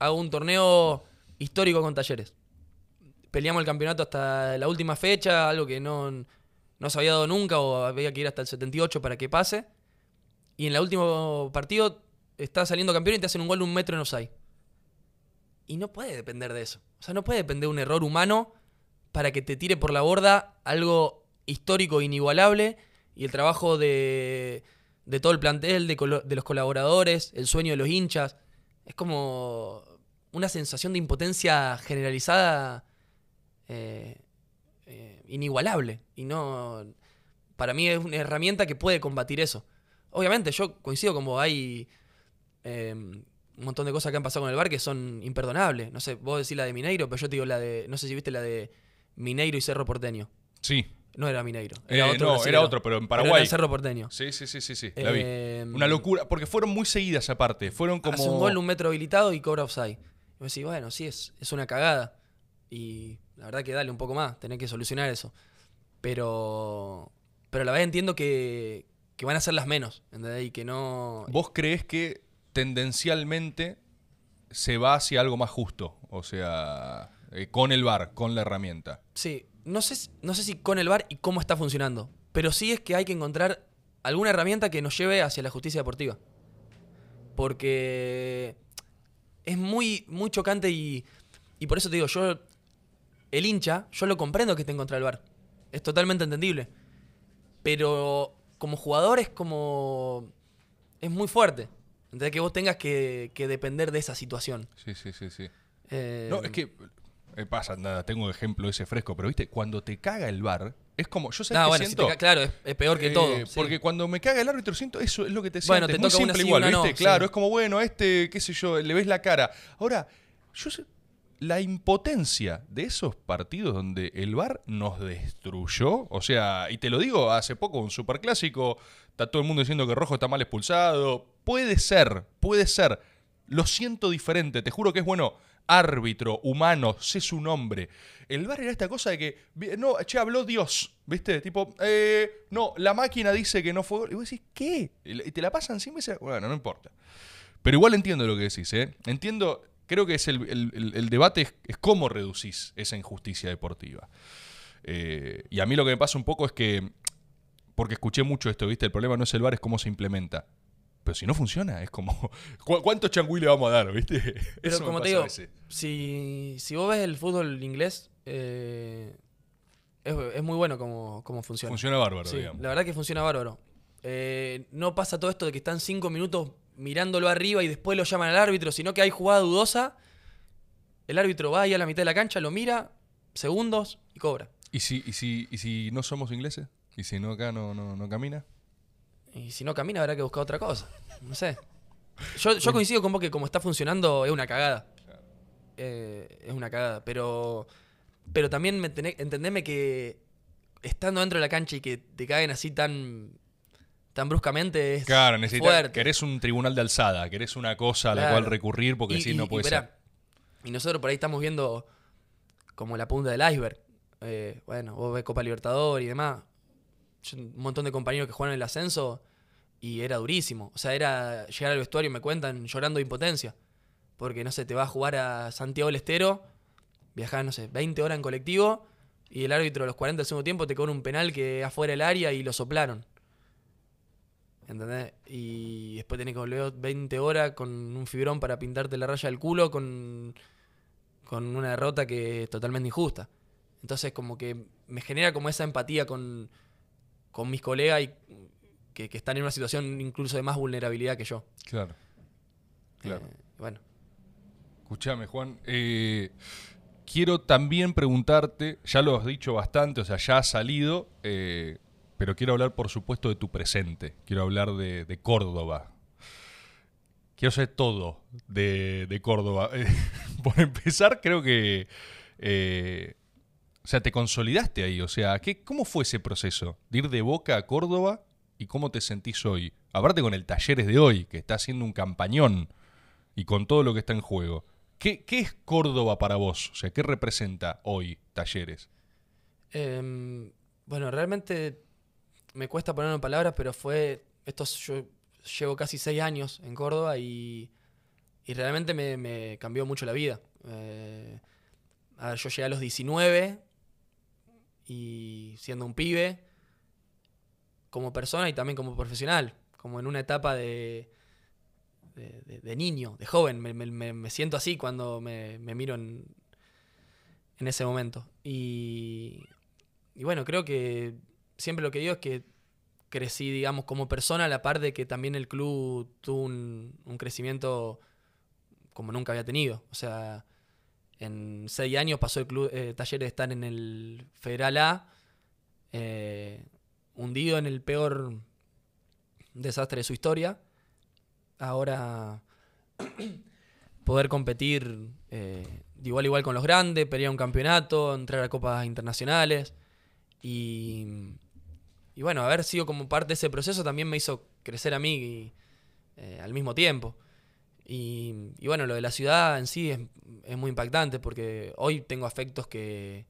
hago un torneo histórico con talleres. Peleamos el campeonato hasta la última fecha, algo que no, no se había dado nunca o había que ir hasta el 78 para que pase. Y en el último partido estás saliendo campeón y te hacen un gol de un metro en offside. Y no puede depender de eso. O sea, no puede depender de un error humano para que te tire por la borda algo histórico inigualable y el trabajo de, de todo el plantel, de, de los colaboradores, el sueño de los hinchas. Es como una sensación de impotencia generalizada eh, inigualable. Y no. Para mí es una herramienta que puede combatir eso. Obviamente, yo coincido como hay eh, un montón de cosas que han pasado con el bar que son imperdonables. No sé, vos decís la de Mineiro, pero yo te digo la de. No sé si viste la de Mineiro y Cerro Porteño. Sí. No era Mineiro. Eh, Era otro no, era otro, pero en Pero era Paraguay. el Cerro Porteño. Sí, sí, sí, sí, sí. La vi. Eh, Una locura. Porque fueron muy seguidas aparte. Fueron como. Hace un gol, un metro habilitado y cobra offside. Y vos decís, bueno, sí, es, es una cagada. Y la verdad que dale un poco más, tenés que solucionar eso. Pero. Pero a la vez entiendo que, que van a ser las menos, ¿entendés? Y que no. ¿Vos crees que tendencialmente se va hacia algo más justo? O sea, eh, con el bar, con la herramienta. Sí, no sé, si- no sé si con el VAR y cómo está funcionando. Pero sí es que hay que encontrar alguna herramienta que nos lleve hacia la justicia deportiva. Porque es muy, muy chocante y, y por eso te digo, yo, el hincha, yo lo comprendo que esté en contra del VAR. Es totalmente entendible. Pero como jugador es como... Es muy fuerte. Entonces que vos tengas que, que depender de esa situación. Sí, sí, sí, sí. Eh, No, es que eh, pasa, nada, tengo ejemplo ese fresco, pero viste, cuando te caga el bar, es como, yo sé no, que bueno, si siento, te claro, es, es peor que eh, todo. sí. Porque cuando me caga el árbitro siento eso es lo que te Bueno, sientes, te muy toca una simple sí, igual, una no, ¿viste? sí. Claro, es como bueno, este, qué sé yo, le ves la cara. Ahora, yo sé la impotencia de esos partidos donde el VAR nos destruyó, o sea, y te lo digo, hace poco un superclásico, está todo el mundo diciendo que Rojo está mal expulsado, puede ser, puede ser, lo siento diferente, te juro que es bueno, árbitro, humano, sé su nombre. El VAR era esta cosa de que, no, che, habló Dios, ¿viste? Tipo, eh, no, la máquina dice que no fue. Y vos decís, ¿qué? Y te la pasan sin veces, bueno, no importa. Pero igual entiendo lo que decís, ¿eh? Entiendo, creo que es el, el- el- el debate es, es cómo reducís esa injusticia deportiva. Eh, y a mí lo que me pasa un poco es que, porque escuché mucho esto, ¿viste? El problema no es el bar, es cómo se implementa. Pero si no funciona, es como, ¿cu- ¿cuántos changüí le vamos a dar, viste? Pero Eso como te digo, si, si vos ves el fútbol inglés, eh, es, es muy bueno como, como funciona. Funciona bárbaro, Sí, digamos. la verdad que funciona bárbaro. Eh, no pasa todo esto de que están cinco minutos mirándolo arriba y después lo llaman al árbitro, sino que hay jugada dudosa. El árbitro va ahí a la mitad de la cancha, lo mira, segundos y cobra. ¿Y si, y, si, ¿Y si no somos ingleses? ¿Y si no acá no, no, no camina? Y si no camina, habrá que buscar otra cosa. No sé. Yo, yo coincido con vos que como está funcionando es una cagada. Eh, es una cagada. Pero, pero también me entendeme que estando dentro de la cancha y que te caen así tan, tan bruscamente es Claro, necesitas, fuerte. querés un tribunal de alzada, querés una cosa a la cual recurrir porque si no puede ser. Y nosotros por ahí estamos viendo como la punta del iceberg. Eh, bueno, vos ves Copa Libertador y demás. un montón de compañeros que juegan en el ascenso y era durísimo. O sea, era llegar al vestuario y me cuentan llorando de impotencia. Porque, no sé, te vas a jugar a Santiago del Estero, viajar, no sé, 20 horas en colectivo y el árbitro a los 40 del segundo tiempo te cobra un penal que afuera del área y lo soplaron. ¿Entendés? Y después tenés que volver 20 horas con un fibrón para pintarte la raya del culo con, con una derrota que es totalmente injusta. Entonces como que me genera como esa empatía con, con mis colegas y que, están en una situación incluso de más vulnerabilidad que yo. Claro. Claro. Eh, bueno. Escuchame, Juan. Eh, quiero también preguntarte, ya lo has dicho bastante, o sea, ya ha salido, eh, pero quiero hablar, por supuesto, de tu presente. Quiero hablar de, Córdoba. Quiero saber todo de, Córdoba. por empezar, creo que... Eh, o sea, te consolidaste ahí. O sea, ¿qué, ¿cómo fue ese proceso? De ir de Boca a Córdoba y cómo te sentís hoy. Aparte con el Talleres de hoy, que está haciendo un campañón y con todo lo que está en juego. ¿Qué, qué es Córdoba para vos? O sea, ¿qué representa hoy Talleres? Em, bueno, realmente me cuesta ponerlo en palabras, pero fue. Esto yo llevo casi seis años en Córdoba y, y realmente me, cambió mucho la vida. Eh, yo llegué a los 19 y siendo un pibe, como persona y también como profesional, como en una etapa de, de, niño, de joven. Me, siento así cuando me, miro en, en, ese momento. Y, y bueno, creo que siempre lo que digo es que crecí, digamos, como persona, a la par de que también el club tuvo un, crecimiento como nunca había tenido. O sea, en seis años pasó el club eh, Taller de estar en el Federal A, eh, hundido en el peor desastre de su historia. Ahora poder competir eh, de igual a igual con los grandes, pelear un campeonato, entrar a copas internacionales y y bueno, haber sido como parte de ese proceso también me hizo crecer a mí eh, al mismo tiempo. Y, bueno, lo de la ciudad en sí es, muy impactante porque hoy tengo afectos que,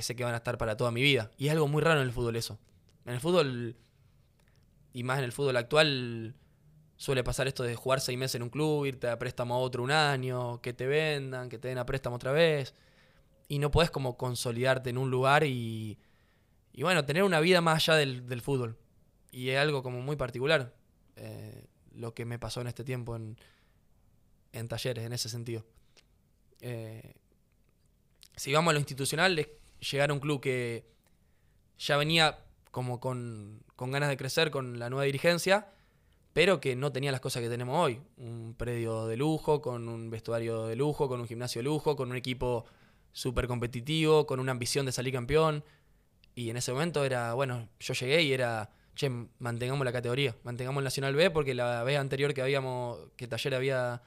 sé que van a estar para toda mi vida. Y es algo muy raro en el fútbol eso. En el fútbol, y más en el fútbol actual, suele pasar esto de jugar seis meses en un club, irte a préstamo a otro un año, que te vendan, que te den a préstamo otra vez. Y no puedes como consolidarte en un lugar y y bueno, tener una vida más allá del, fútbol. Y es algo como muy particular eh, lo que me pasó en este tiempo en, talleres, en ese sentido. Eh, si vamos a lo institucional, es llegar a un club que ya venía como con, con ganas de crecer con la nueva dirigencia, pero que no tenía las cosas que tenemos hoy. Un predio de lujo, con un vestuario de lujo, con un gimnasio de lujo, con un equipo súper competitivo, con una ambición de salir campeón. Y en ese momento era, bueno, yo llegué y era, che, mantengamos la categoría, mantengamos el Nacional B, porque la vez anterior que habíamos, que Taller había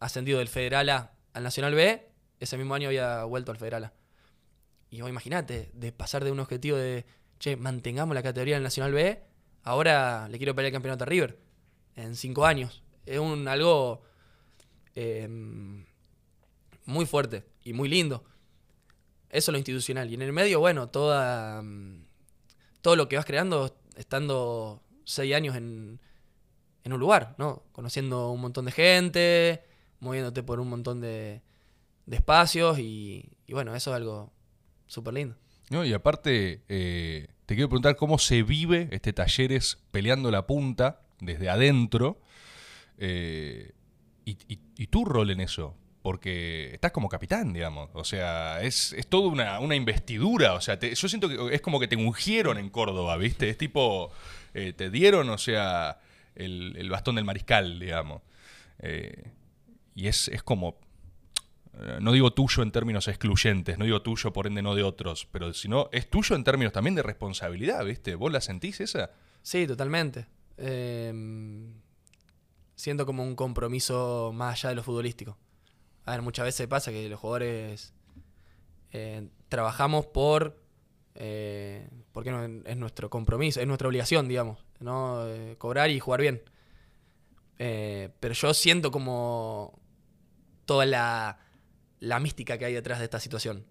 ascendido del Federal A al Nacional B, ese mismo año había vuelto al Federal A. Y vos imagínate, de pasar de un objetivo de, che, mantengamos la categoría del Nacional B, ahora le quiero pelear el campeonato a River, en cinco años. Es un algo em, muy fuerte y muy lindo. Eso es lo institucional. Y en el medio, bueno, toda, mm, todo lo que vas creando estando seis años en, en un lugar, ¿no? Conociendo un montón de gente, moviéndote por un montón de, de espacios y, bueno, eso es algo súper lindo. No, y aparte, eh, te quiero preguntar cómo se vive este talleres peleando la punta desde adentro eh, y, y, tu rol en eso porque estás como capitán, digamos. O sea, es, es toda una, investidura. O sea, yo siento que es como que te ungieron en Córdoba, ¿viste? Es tipo, eh, te dieron, o sea, el, bastón del mariscal, digamos. Eh, y es, es como, eh, no digo tuyo en términos excluyentes, no digo tuyo por ende no de otros, pero sino es tuyo en términos también de responsabilidad, ¿viste? ¿Vos la sentís esa? Sí, totalmente. Em, siento como un compromiso más allá de lo futbolístico. A ver, muchas veces pasa que los jugadores eh, trabajamos por. Eh, porque es nuestro compromiso, es nuestra obligación, digamos, ¿no? Eh, cobrar y jugar bien. pero yo siento como toda la, la mística que hay detrás de esta situación.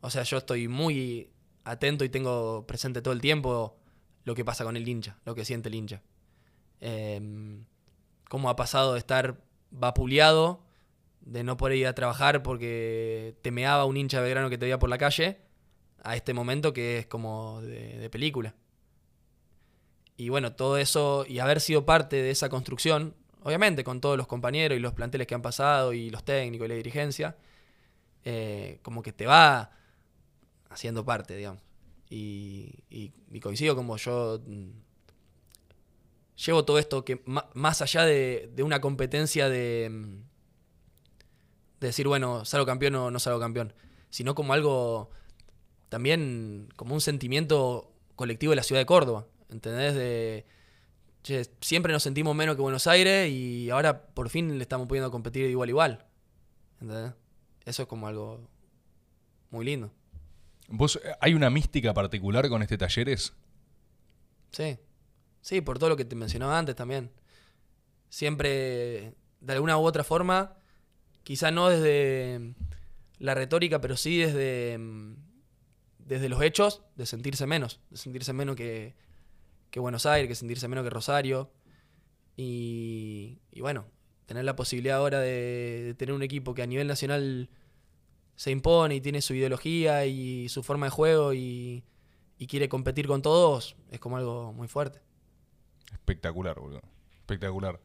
O sea, yo estoy muy atento y tengo presente todo el tiempo lo que pasa con el hincha, lo que siente el hincha. Cómo ha pasado de estar vapuleado, de no poder ir a trabajar porque te meaba un hincha Belgrano que te veía por la calle, a este momento que es como de, película. Y bueno, todo eso y haber sido parte de esa construcción, obviamente con todos los compañeros y los planteles que han pasado y los técnicos y la dirigencia, eh, como que te va haciendo parte, digamos. Y, y, coincido como yo mm, llevo todo esto que más allá de, de una competencia de, mm, de, decir, bueno, salgo campeón o no salgo campeón, sino como algo también como un sentimiento colectivo de la ciudad de Córdoba, ¿entendés? De, siempre nos sentimos menos que Buenos Aires y ahora por fin le estamos pudiendo competir de igual a igual. ¿Entendés? Eso es como algo muy lindo. ¿Vos eh, hay una mística particular con este talleres? Sí. Sí, por todo lo que te mencionaba antes también. Siempre, de alguna u otra forma, quizá no desde la retórica, pero sí desde desde los hechos de sentirse menos, de sentirse menos que, Buenos Aires, que sentirse menos que Rosario. Y, bueno, tener la posibilidad ahora de, tener un equipo que a nivel nacional se impone y tiene su ideología y su forma de juego y, quiere competir con todos, es como algo muy fuerte. Espectacular, boludo. Espectacular.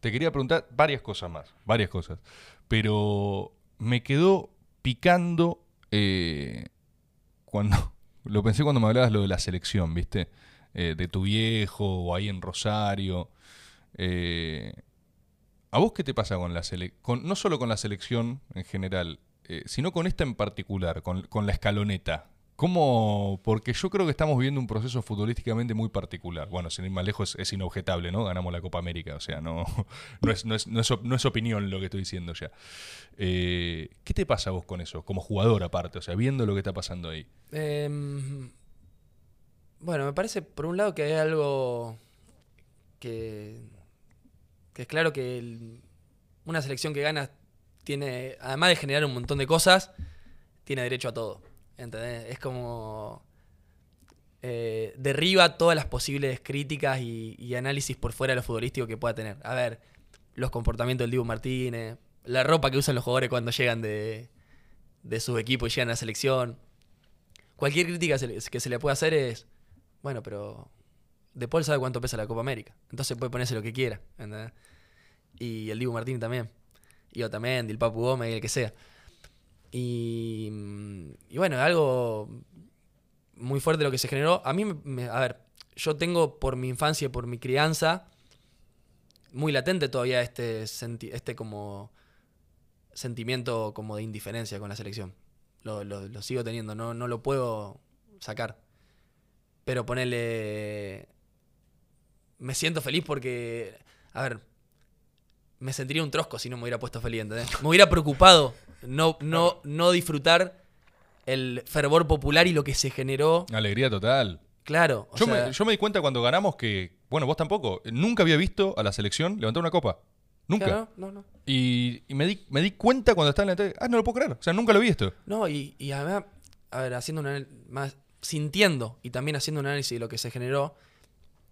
Te quería preguntar varias cosas más, varias cosas. Pero me quedó picando eh, cuando lo pensé cuando me hablabas lo de la selección, ¿viste? Eh, de tu viejo o ahí en Rosario. Eh, ¿A vos qué te pasa con la selección? No solo con la selección en general, sino con esta en particular, con, con la escaloneta. ¿Cómo? Porque yo creo que estamos viviendo un proceso futbolísticamente muy particular. Bueno, sin ir más lejos es inobjetable, ¿no? Ganamos la Copa América, o sea, no, no, es, no, es, no, es, opinión lo que estoy diciendo ya. Eh, ¿Qué te pasa vos con eso? Como jugador aparte, o sea, viendo lo que está pasando ahí. Em, bueno, me parece, por un lado, que hay algo que es claro que una selección que gana tiene, además de generar un montón de cosas, tiene derecho a todo ¿Entendés? Es como. Eh, derriba todas las posibles críticas y, análisis por fuera de lo futbolístico que pueda tener. A ver, los comportamientos del Dibu Martínez, la ropa que usan los jugadores cuando llegan de, de sus equipos y llegan a la selección. Cualquier crítica que se le pueda hacer es. Bueno, pero. De Paul sabe cuánto pesa la Copa América. Entonces puede ponerse lo que quiera. Y el Dibu Martínez también. Y yo también, el Papu Gómez el que sea. Y, y bueno, algo muy fuerte lo que se generó. A mí, a ver, yo tengo por mi infancia y por mi crianza muy latente todavía este, este como sentimiento como de indiferencia con la selección. Lo, lo, sigo teniendo, no, no lo puedo sacar. Pero ponerle... Me siento feliz porque, a ver, me sentiría un trosco si no me hubiera puesto feliz, ¿entendés? Me hubiera preocupado no, no, no disfrutar el fervor popular y lo que se generó. Alegría total. Claro. yo, me, di cuenta cuando ganamos que, bueno, vos tampoco, nunca había visto a la selección levantar una copa. Nunca. no, no. Y, me, di, me di cuenta cuando estaba en la tele, ah, no lo puedo creer. O sea, nunca lo he visto. No, y, y además, a ver, haciendo un más, sintiendo y también haciendo un análisis de lo que se generó,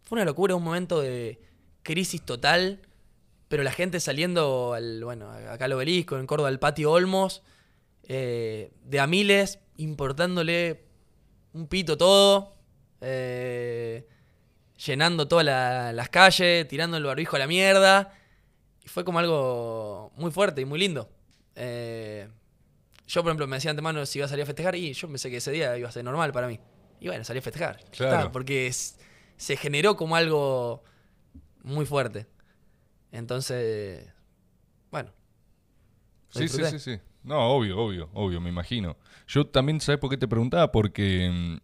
fue una locura, un momento de crisis total pero la gente saliendo al, bueno, acá al obelisco, en Córdoba, al patio Olmos, eh, de a miles, importándole un pito todo, eh, llenando todas las calles, tirando el barbijo a la mierda. Y fue como algo muy fuerte y muy lindo. Eh, yo, por ejemplo, me decía antemano si iba a salir a festejar y yo pensé que ese día iba a ser normal para mí. Y bueno, salí a festejar. Claro. porque se generó como algo muy fuerte. Entonces, bueno. Sí, sí, sí, sí. No, obvio, obvio, obvio, me imagino. Yo también, ¿sabes por qué te preguntaba? Porque, mm,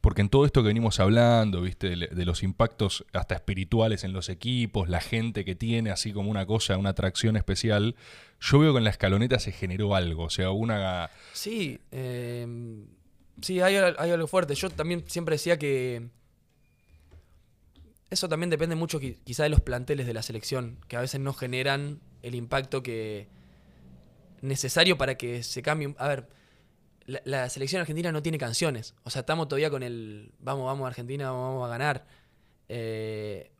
porque en todo esto que venimos hablando, ¿viste? De, los impactos hasta espirituales en los equipos, la gente que tiene así como una cosa, una atracción especial, yo veo que en la escaloneta se generó algo, o sea, una... Sí, eh, sí, hay, hay algo fuerte. Yo también siempre decía que eso también depende mucho quizá de los planteles de la selección, que a veces no generan el impacto que necesario para que se cambie. A ver, la, selección argentina no tiene canciones. O sea, estamos todavía con el vamos, vamos Argentina, vamos a ganar. Eh,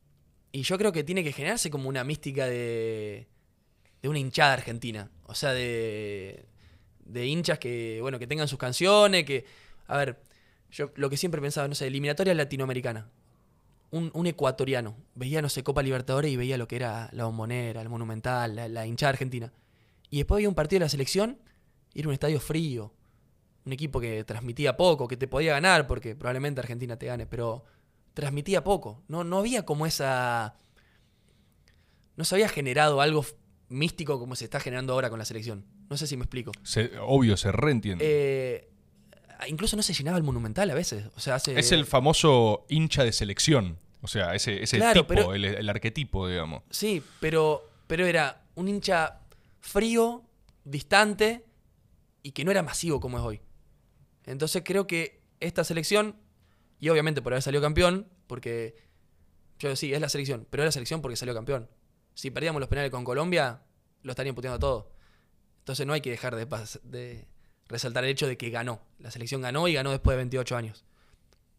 y yo creo que tiene que generarse como una mística de, de una hinchada argentina. O sea, de, de hinchas que, bueno, que tengan sus canciones, que, a ver, yo lo que siempre pensaba, no sé, eliminatoria latinoamericana. Un, un ecuatoriano veía, no sé, Copa Libertadores y veía lo que era la bombonera, el monumental, la, la hinchada argentina. Y después había un partido de la selección y era un estadio frío. Un equipo que transmitía poco, que te podía ganar, porque probablemente Argentina te gane, pero transmitía poco. No, no había como esa. No se había generado algo místico como se está generando ahora con la selección. No sé si me explico. Se- obvio, se reentiende. Eh, incluso no se llenaba el monumental a veces. O sea, hace, es el famoso hincha de selección. O sea, ese, ese Claro, tipo, pero- el, el arquetipo, digamos. Sí, pero, pero era un hincha frío, distante y que no era masivo como es hoy. Entonces creo que esta selección, y obviamente por haber salido campeón, porque yo sí, es la selección, pero es la selección porque salió campeón. Si perdíamos los penales con Colombia, lo estarían puteando todo. Entonces no hay que dejar de, de resaltar el hecho de que ganó. La selección ganó y ganó después de 28 años.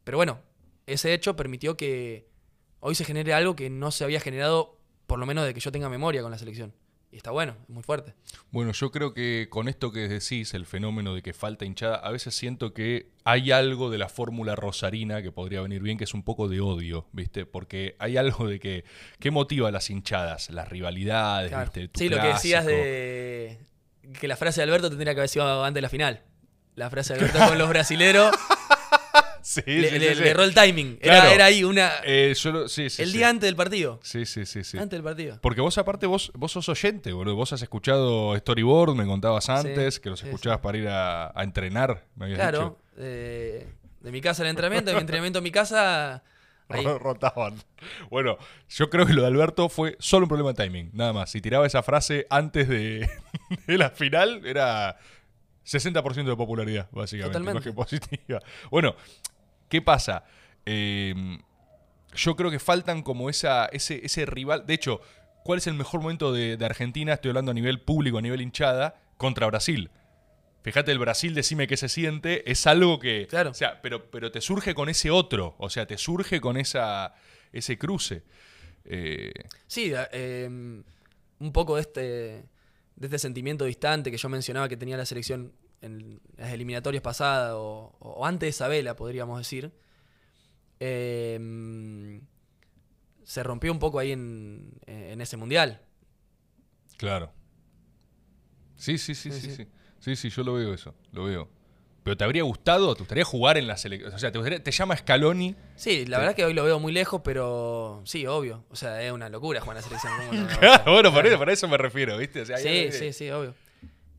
Pero bueno, ese hecho permitió que hoy se genere algo que no se había generado, por lo menos de que yo tenga memoria con la selección. Y está bueno, es muy fuerte. Bueno, yo creo que con esto que decís, el fenómeno de que falta hinchada, a veces siento que hay algo de la fórmula rosarina que podría venir bien, que es un poco de odio, ¿viste? Porque hay algo de que. ¿Qué motiva a las hinchadas? Las rivalidades, Claro. ¿viste? Tu Sí, lo que decías de que la frase de Alberto tendría que haber sido antes de la final. La frase de Alberto con los brasileros Sí, le, sí, le- sí, le erró el timing. Era, Claro. era ahí una. Eh, yo sí, el día antes del partido. Sí, sí, sí, sí. Antes del partido. Porque vos aparte, vos, vos sos oyente, boludo. Vos has escuchado Storyboard, me contabas antes, que los escuchabas para ir a, a entrenar, me habías Claro. dicho. eh, de mi casa al entrenamiento, de mi entrenamiento a mi casa. Ahí. Rotaban. Bueno, yo creo que lo de Alberto fue solo un problema de timing, nada más. Si tiraba esa frase antes de, de la final, era 60% de popularidad, básicamente. Totalmente. Más que positiva. Bueno, ¿qué pasa? Eh, yo creo que faltan como esa, ese, ese rival. De hecho, ¿cuál es el mejor momento de, de Argentina? Estoy hablando a nivel público, a nivel hinchada, contra Brasil. Fíjate, el Brasil, decime qué se siente, es algo que. Claro. O sea, pero, pero te surge con ese otro. O sea, te surge con esa, ese cruce. Eh, Sí, eh, un poco de este, de este sentimiento distante que yo mencionaba que tenía la selección en las eliminatorias pasadas o, o antes de Isabela, podríamos decir. eh, se rompió un poco ahí en, en ese mundial. claro. Sí, sí, sí, Sí, sí, sí. Sí. Sí, yo lo veo eso. Lo veo. Pero ¿te habría gustado? ¿Te gustaría jugar en la selección? O sea, ¿te, gustaría- te llama Scaloni? Sí, la verdad es que hoy lo veo muy lejos, pero sí, obvio. O sea, es una locura jugar en la selección. ¿cómo no? Claro, bueno, por eso, eso me refiero, ¿viste? O sea, hay Sí, sí, sí, obvio.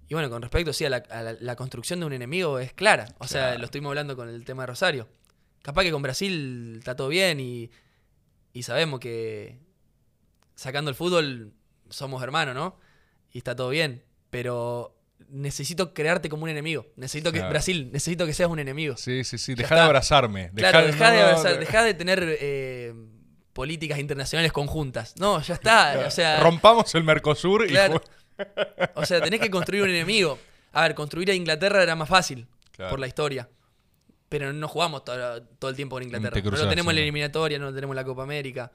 Y bueno, con respecto sí, a, la, a la- la construcción de un enemigo es clara. O sea, Claro. lo estuvimos hablando con el tema de Rosario. Capaz que con Brasil está todo bien y, y sabemos que sacando el fútbol somos hermanos, ¿no? Y está todo bien. Pero necesito crearte como un enemigo. Necesito que, Claro. Brasil, necesito que seas un enemigo. Sí, sí, sí. Deja de abrazarme. Claro, de- dejá de, no, no, abrazar- no. dejá de tener eh, políticas internacionales conjuntas. No, ya está. O sea, Rompamos el Mercosur y Claro. O sea, tenés que construir un enemigo. A ver, construir a Inglaterra era más fácil Claro. por la historia. Pero no jugamos todo, todo el tiempo con Inglaterra. Te No cruzás, tenemos en la eliminatoria, no lo tenemos en la Copa América.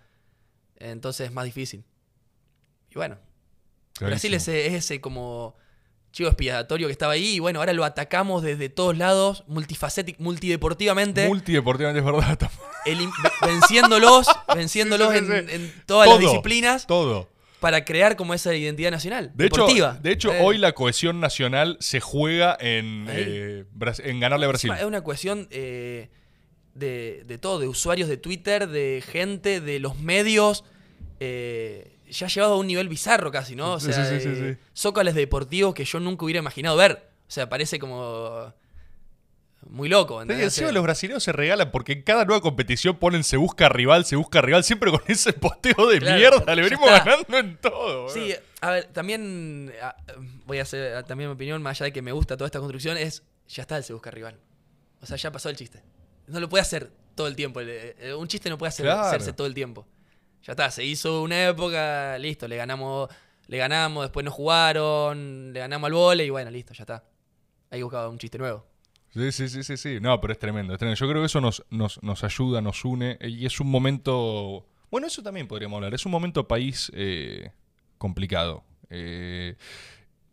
Entonces es más difícil. Y bueno, Brasil es Clarísimo. ese, es ese como chivo expiatorio que estaba ahí. Y bueno, ahora lo atacamos desde todos lados, multideportivamente, Multideportivamente es verdad. venciéndolos, venciéndolos Sí, sí, sí, en, todas Todo, las disciplinas Todo. para crear como esa identidad nacional. De hecho, deportiva. de hecho Eh, hoy la cohesión nacional se juega en, eh, en ganarle a Brasil. Es una cuestión eh, de, de todo, de usuarios de Twitter, de gente, de los medios. eh, ya llevado a un nivel bizarro casi, ¿no? O sea, sí, sí, sí, zócales deportivos que yo nunca hubiera imaginado ver. O sea, parece como muy loco. Sí, encima los brasileños se regalan porque en cada nueva competición ponen se busca rival, se busca rival, siempre con ese posteo de Claro, mierda. Le venimos está. ganando en todo. Sí, a ver, también voy a hacer también mi opinión, más allá de que me gusta toda esta construcción, es ya está el se busca rival. O sea, ya pasó el chiste. No lo puede hacer todo el tiempo. eh, Un chiste no puede hacer- Claro. hacerse todo el tiempo. Ya está, se hizo una época, listo, le ganamos le ganamos, después no jugaron, le ganamos al vole y bueno, listo, ya está. Ahí buscaba un chiste nuevo. Sí, sí, sí, sí, sí. No, pero es tremendo, es tremendo. Yo creo que eso nos, nos, nos ayuda, nos une y es un momento... Bueno, eso también podríamos hablar. Es un momento país eh, complicado. Eh,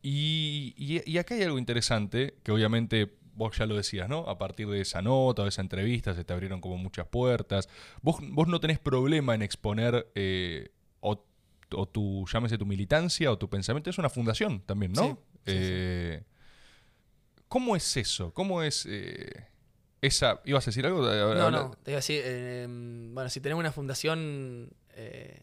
y, y- y acá hay algo interesante, que obviamente vos ya lo decías, ¿no? A partir de esa nota o de esa entrevista se te abrieron como muchas puertas. Vos, vos no tenés problema en exponer eh, o, o tu, llámese tu militancia o tu pensamiento. Es una fundación también, ¿no? Sí, sí, sí. Eh, ¿Cómo es eso? ¿Cómo es eh, esa... ¿Ibas a decir algo? No, no, te iba a decir, eh, bueno, si tenemos una fundación, es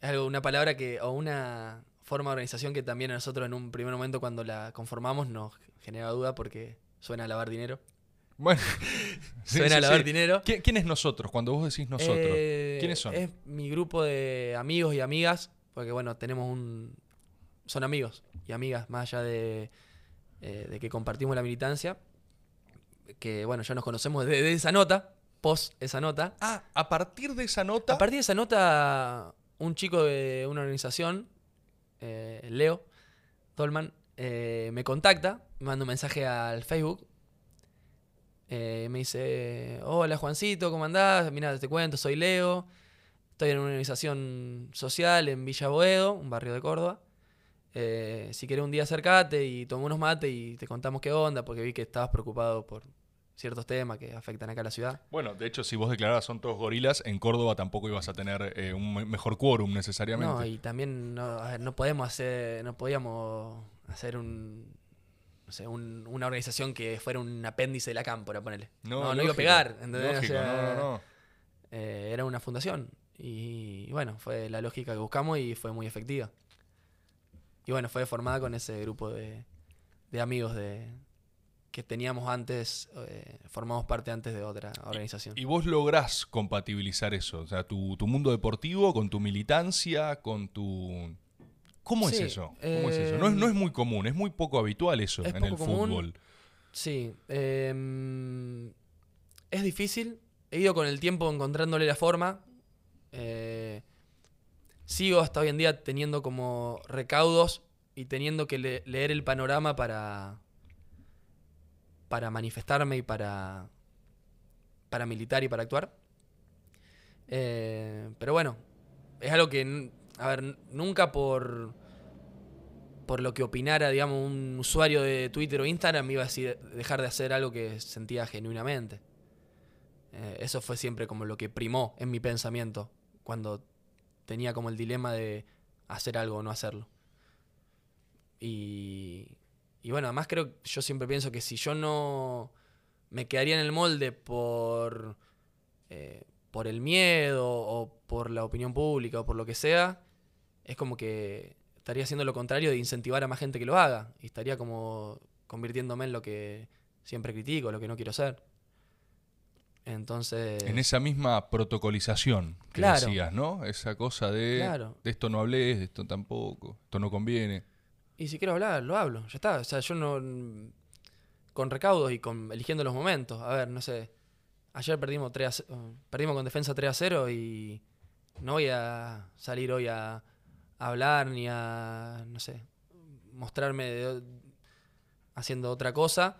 algo, una palabra que, o una forma de organización que también a nosotros en un primer momento cuando la conformamos nos genera duda porque suena a lavar dinero. Bueno, sí, suena sí, a lavar sí. dinero. ¿Qui- ¿Quién es nosotros? Cuando vos decís nosotros, Eh, ¿quiénes son? Es mi grupo de amigos y amigas, porque bueno, tenemos un... Son amigos y amigas, más allá de, eh, de que compartimos la militancia, que bueno, ya nos conocemos desde de esa nota, post esa nota. Ah, a partir de esa nota... A partir de esa nota, un chico de una organización, eh, Leo Dolman, eh, me contacta, me manda un mensaje al Facebook. eh, me dice, hola Juancito, ¿cómo andás? Mira, te cuento, soy Leo. Estoy en una organización social en Villa Boedo, un barrio de Córdoba. Eh, si querés un día acercate y toma unos mates y te contamos qué onda, porque vi que estabas preocupado por ciertos temas que afectan acá a la ciudad. Bueno, de hecho, si vos declarabas son todos gorilas, en Córdoba tampoco ibas a tener eh, un me- mejor quórum necesariamente. No, y también no, a ver, no podemos hacer, no podíamos hacer un, no sé, un- una organización que fuera un apéndice de la cámpora, ponele. No, no, iba a pegar, ¿entendés? O Lógico, sea, no, no, no. eh, era una fundación. Y, bueno, fue la lógica que buscamos y fue muy efectiva. Y bueno, fue formada con ese grupo de, de amigos de que teníamos antes, eh, formamos parte antes de otra organización. Y vos lográs compatibilizar eso, o sea, tu, tu mundo deportivo con tu militancia, con tu... ¿Cómo es eso? ¿Cómo es eso? No es, no es muy común, es muy poco habitual eso es en el común. fútbol. Sí. em, es difícil. He ido con el tiempo encontrándole la forma. Eh, sigo hasta hoy en día teniendo como recaudos y teniendo que le- leer el panorama para, para manifestarme y para, para militar y para actuar. Eh, pero bueno, es algo que, a ver, nunca por, por lo que opinara, digamos, un usuario de Twitter o Instagram iba a decir- dejar de hacer algo que sentía genuinamente. Eh, eso fue siempre como lo que primó en mi pensamiento cuando tenía como el dilema de hacer algo o no hacerlo. Y, y bueno, además creo, yo siempre pienso que si yo no me quedaría en el molde por, eh, por el miedo o por la opinión pública o por lo que sea, es como que estaría haciendo lo contrario de incentivar a más gente que lo haga. Y estaría como convirtiéndome en lo que siempre critico, lo que no quiero ser. Entonces. En esa misma protocolización que Claro. decías, ¿no? Esa cosa de, Claro. de esto no hablé, de esto tampoco, esto no conviene. Y si quiero hablar, lo hablo. Ya está. O sea, yo no. Con recaudos y con eligiendo los momentos. A ver, no sé. Ayer perdimos 3 a perdimos con defensa 3 a 0 y no voy a salir hoy a hablar ni a. no sé. mostrarme haciendo otra cosa.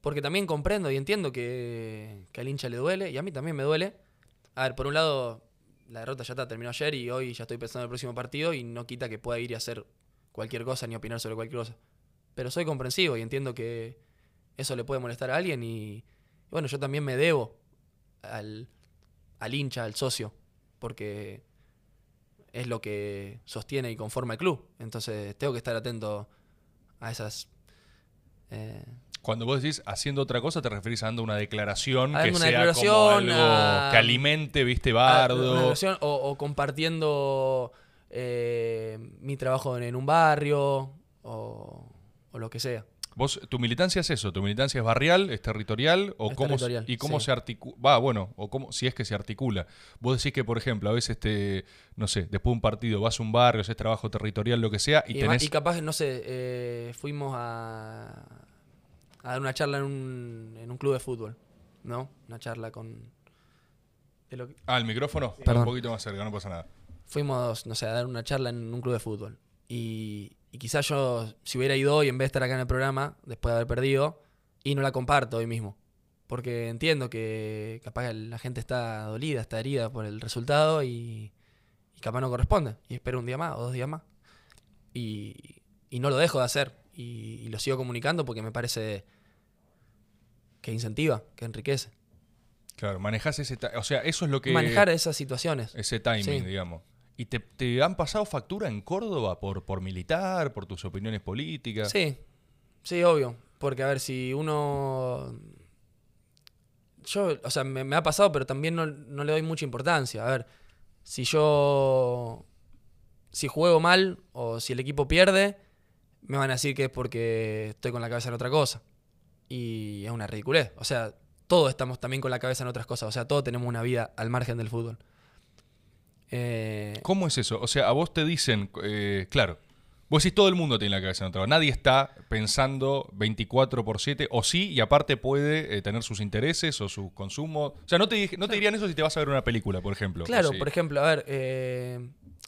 Porque también comprendo y entiendo que, que al hincha le duele y a mí también me duele. A ver, por un lado, la derrota ya está, terminó ayer y hoy ya estoy pensando en el próximo partido y no quita que pueda ir y hacer cualquier cosa ni opinar sobre cualquier cosa. Pero soy comprensivo y entiendo que eso le puede molestar a alguien y, y bueno, yo también me debo al, al hincha, al socio, porque es lo que sostiene y conforma el club. Entonces tengo que estar atento a esas... eh, Cuando vos decís haciendo otra cosa, te referís a dando una declaración que una sea declaración, como algo a- que alimente, viste, bardo. una o, o compartiendo eh, mi trabajo en, en un barrio o, o lo que sea. Vos, tu militancia es eso, tu militancia es barrial, es territorial, o Es cómo, territorial, y cómo sí. se articula, va, bueno, o cómo, si es que se articula. Vos decís que, por ejemplo, a veces te, no sé, después de un partido vas a un barrio, haces trabajo territorial, lo que sea, y, Y, tenés... y capaz, no sé, eh, fuimos a, a dar una charla en un, en un club de fútbol, ¿no? Una charla con... lo que- Ah, el micrófono, Perdón. un poquito más cerca, no pasa nada. fuimos, no sé, a dar una charla en un club de fútbol. Y, y quizás yo, si hubiera ido hoy en vez de estar acá en el programa, después de haber perdido, y no la comparto hoy mismo. Porque entiendo que capaz la gente está dolida, está herida por el resultado y, y capaz no corresponde. Y espero un día más o dos días más. Y, y no lo dejo de hacer. Y, y lo sigo comunicando porque me parece que incentiva, que enriquece. Claro, manejás ese... O sea, eso es lo que... Manejar esas situaciones. Ese timing, Sí. digamos. ¿Y te, te han pasado factura en Córdoba por, por militar, por tus opiniones políticas? Sí, sí, obvio. Porque, a ver, si uno. Yo, o sea, me, ha pasado, pero también no, no le doy mucha importancia. A ver, si yo. Si juego mal o si el equipo pierde, me van a decir que es porque estoy con la cabeza en otra cosa. Y es una ridiculez. O sea, todos estamos también con la cabeza en otras cosas. O sea, todos tenemos una vida al margen del fútbol. Eh, ¿Cómo es eso? O sea, a vos te dicen, eh, claro, vos decís todo el mundo tiene la cabeza en otro lado. Nadie está pensando 24 por 7, o sí, y aparte puede eh, tener sus intereses o su consumo. O sea, no te, no te dirían eso si te vas a ver una película, por ejemplo. Claro, por ejemplo, a ver, eh,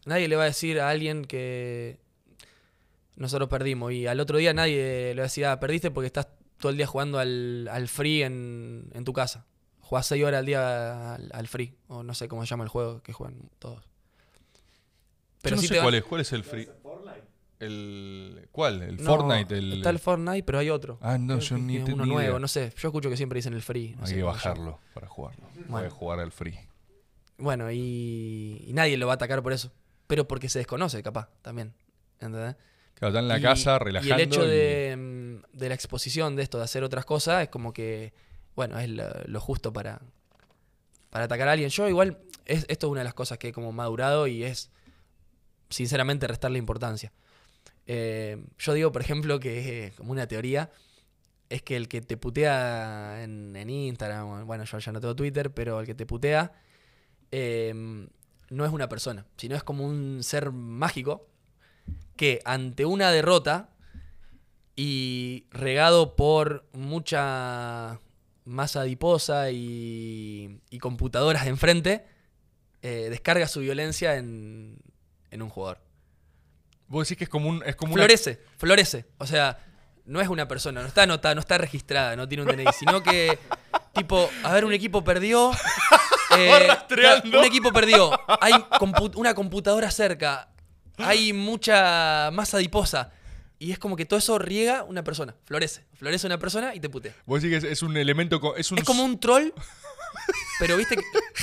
nadie le va a decir a alguien que nosotros perdimos y al otro día nadie le va a decir, ah, perdiste porque estás todo el día jugando al, al free en, en tu casa. Jugás 6 horas al día al, al free, o no sé cómo se llama el juego que juegan todos. Yo no sí sé te cuál es, cuál es el free. El, ¿Cuál? ¿El No, Fortnite? El, Está el Fortnite, pero hay otro. Ah, no, yo ni uno ni nuevo, idea. no sé. Yo escucho que siempre dicen el free. no Hay sé que bajarlo para jugarlo. Voy Bueno. a jugar al free. Bueno, y, y nadie lo va a atacar por eso. Pero porque se desconoce, capaz, también. ¿Entendés? Claro, está en la Y- casa Y relajando. el hecho y- de, mm, de la exposición de esto, de hacer otras cosas, es como que, bueno, es lo, justo para, para atacar a alguien. Yo igual, es, esto es una de las cosas que he como madurado y es, sinceramente, restarle importancia. Eh, yo digo, por ejemplo, que eh, como una teoría, es que el que te putea en, en Instagram, bueno, yo ya no tengo Twitter, pero el que te putea eh, no es una persona, sino es como un ser mágico que ante una derrota y regado por mucha masa adiposa y, y computadoras de enfrente, eh, descarga su violencia en, en un jugador. Vos decís que es como un. Es como una- Florece, florece. O sea, no es una persona, no está anotada, no está registrada, no tiene un DNI, sino que, tipo, a ver, un equipo perdió. eh, un equipo perdió. Hay compu- una computadora cerca. Hay mucha masa adiposa. Y es como que todo eso riega una persona. Florece. Florece una persona y te putea. Vos decís que es, es un elemento. co- Es, un Es como un troll. Pero, viste,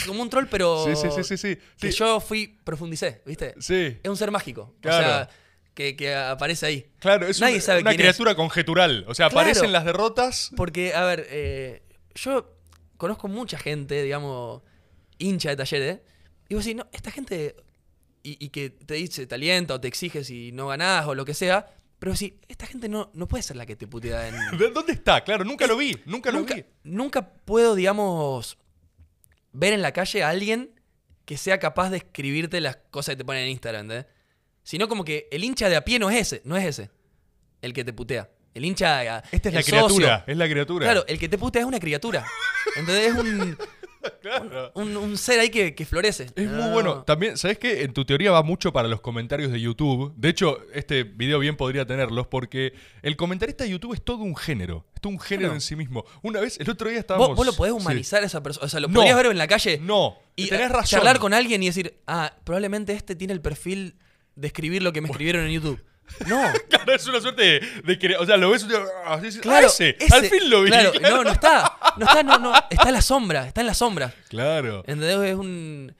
como un troll, pero. Sí, sí, sí, sí. sí. Que Sí, yo fui, profundicé, ¿viste? sí. Es un ser mágico. Claro. O sea, que, que aparece ahí. Claro, es Nadie un- sabe una es. criatura conjetural. O sea, Claro. aparecen las derrotas. Porque, a ver, eh, yo conozco mucha gente, digamos, hincha de talleres, y vos decís, no, esta gente, y, y que te dice, te alienta o te exige si no ganás o lo que sea, pero decís, esta gente no, no puede ser la que te putea en... ¿De ¿Dónde está? Claro, nunca lo vi. Nunca, nunca, lo vi. nunca puedo, digamos, ver en la calle a alguien que sea capaz de escribirte las cosas que te ponen en Instagram, ¿entendés? Sino como que el hincha de a pie no es ese, no es ese, el que te putea. El hincha... Esta es la socio. criatura. Es la criatura. Claro, el que te putea es una criatura. Entonces es un, Claro. un, un ser ahí que, que florece. Es muy No, bueno. También, ¿sabes qué? En tu teoría va mucho para los comentarios de YouTube. De hecho, este video bien podría tenerlos porque el comentarista de YouTube es todo un género. Es todo un género Claro. en sí mismo. Una vez, el otro día estábamos... ¿Vos, vos lo podés Sí. humanizar a esa persona. O sea, lo No. podrías ver en la calle No. y tenés razón. charlar con alguien y decir, ah, probablemente este tiene el perfil de escribir lo que me escribieron en YouTube. No. Claro, es una suerte de, de que... O sea, lo ves ah, Claro, "Ah, ese, ese". Al fin lo vi. Claro, no, no está. No está, no, no. Está en la sombra. Está en la sombra. Claro. ¿Entendés? Es un,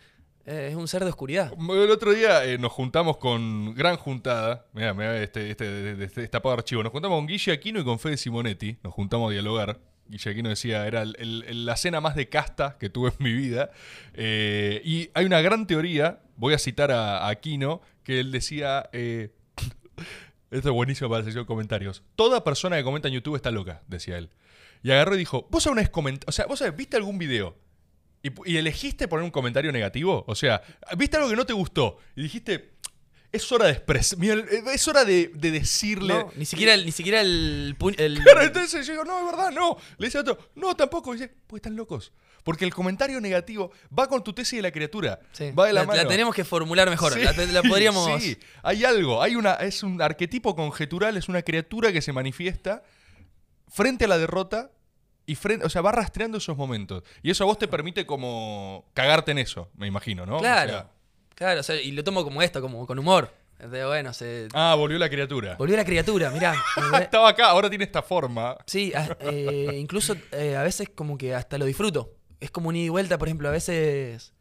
eh, es un ser de oscuridad. El otro día eh, nos juntamos con gran juntada. Mira, mira este, este, de- de- este destapado archivo. Nos juntamos con Guille Aquino y con Fede Simonetti. Nos juntamos a dialogar. Guille Aquino decía, era el- el- el- la cena más de casta que tuve en mi vida. Eh, y hay una gran teoría, voy a citar a, a Aquino, que él decía, esto es buenísimo para la sección de comentarios. Toda persona que comenta en YouTube está loca, decía él. Y agarró y dijo, vos sabés, o sea, vos sabés, ¿viste algún video? Y, y elegiste poner un comentario negativo. O sea, viste algo que no te gustó y dijiste, es hora de expresar, es hora de, de decirle. No, ni siquiera el, ni siquiera el, el- Claro, entonces yo digo, no, es verdad, no. Le dice a otro, no, tampoco. Y dice, pues están locos. Porque el comentario negativo va con tu tesis de la criatura. Sí. Va de la, la, mano. la tenemos que formular mejor. Sí, La, la podríamos. Sí, hay algo, hay una, es un arquetipo conjetural, es una criatura que se manifiesta frente a la derrota y frente, o sea, va rastreando esos momentos. Y eso a vos te permite como cagarte en eso, me imagino, ¿no? O Claro. sea, Claro, o sea, y lo tomo como esto, como con humor. De, bueno, se. ah, volvió la criatura. Volvió la criatura, mirá. Estaba acá, ahora tiene esta forma. Sí, a- eh, incluso eh, a veces como que hasta lo disfruto. Es como un ida y vuelta, por ejemplo, a veces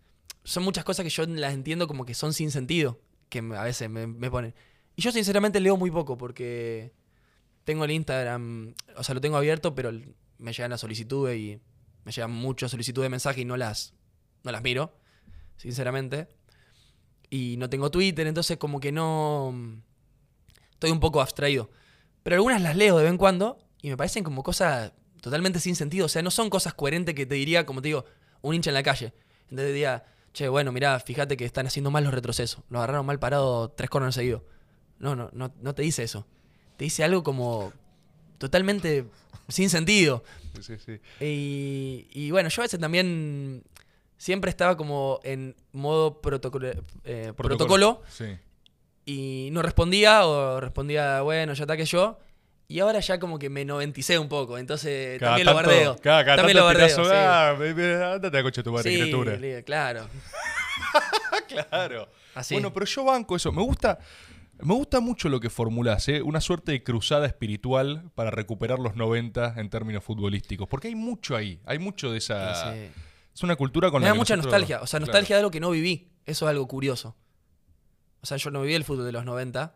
son muchas cosas que yo las entiendo como que son sin sentido, que a veces me, me ponen. Y yo sinceramente leo muy poco porque tengo el Instagram, o sea, lo tengo abierto, pero me llegan las solicitudes y me llegan muchas solicitudes de mensaje y no las, no las miro, sinceramente. Y no tengo Twitter, entonces como que no... Estoy un poco abstraído. Pero algunas las leo de vez en cuando y me parecen como cosas totalmente sin sentido. O sea, no son cosas coherentes que te diría, como te digo, un hincha en la calle. Entonces diría, che, bueno, mirá, fíjate que están haciendo mal los retrocesos. Lo agarraron mal parado tres corners seguidos. No, no, no, no te dice eso. Te dice algo como totalmente sin sentido. Sí, sí. Y, y bueno, yo a veces también siempre estaba como en modo protocolo, eh, protocolo Sí. y no respondía o respondía, bueno, ya ataque yo. Y ahora ya como que me noventicé un poco, entonces Cada también lo bardeo. Cada, cada también lo bardeo, sí. ah, a coche tu madre, Sí, criatura. claro. Claro. Así. Bueno, pero yo banco eso. Me gusta, me gusta mucho lo que formulás, ¿eh? una suerte de cruzada espiritual para recuperar los 90 en términos futbolísticos. Porque hay mucho ahí, hay mucho de esa... Sí. Es una cultura con Me la da que mucha nosotros- nostalgia, o sea, Claro. nostalgia de algo que no viví. Eso es algo curioso. O sea, yo no viví el fútbol de los 90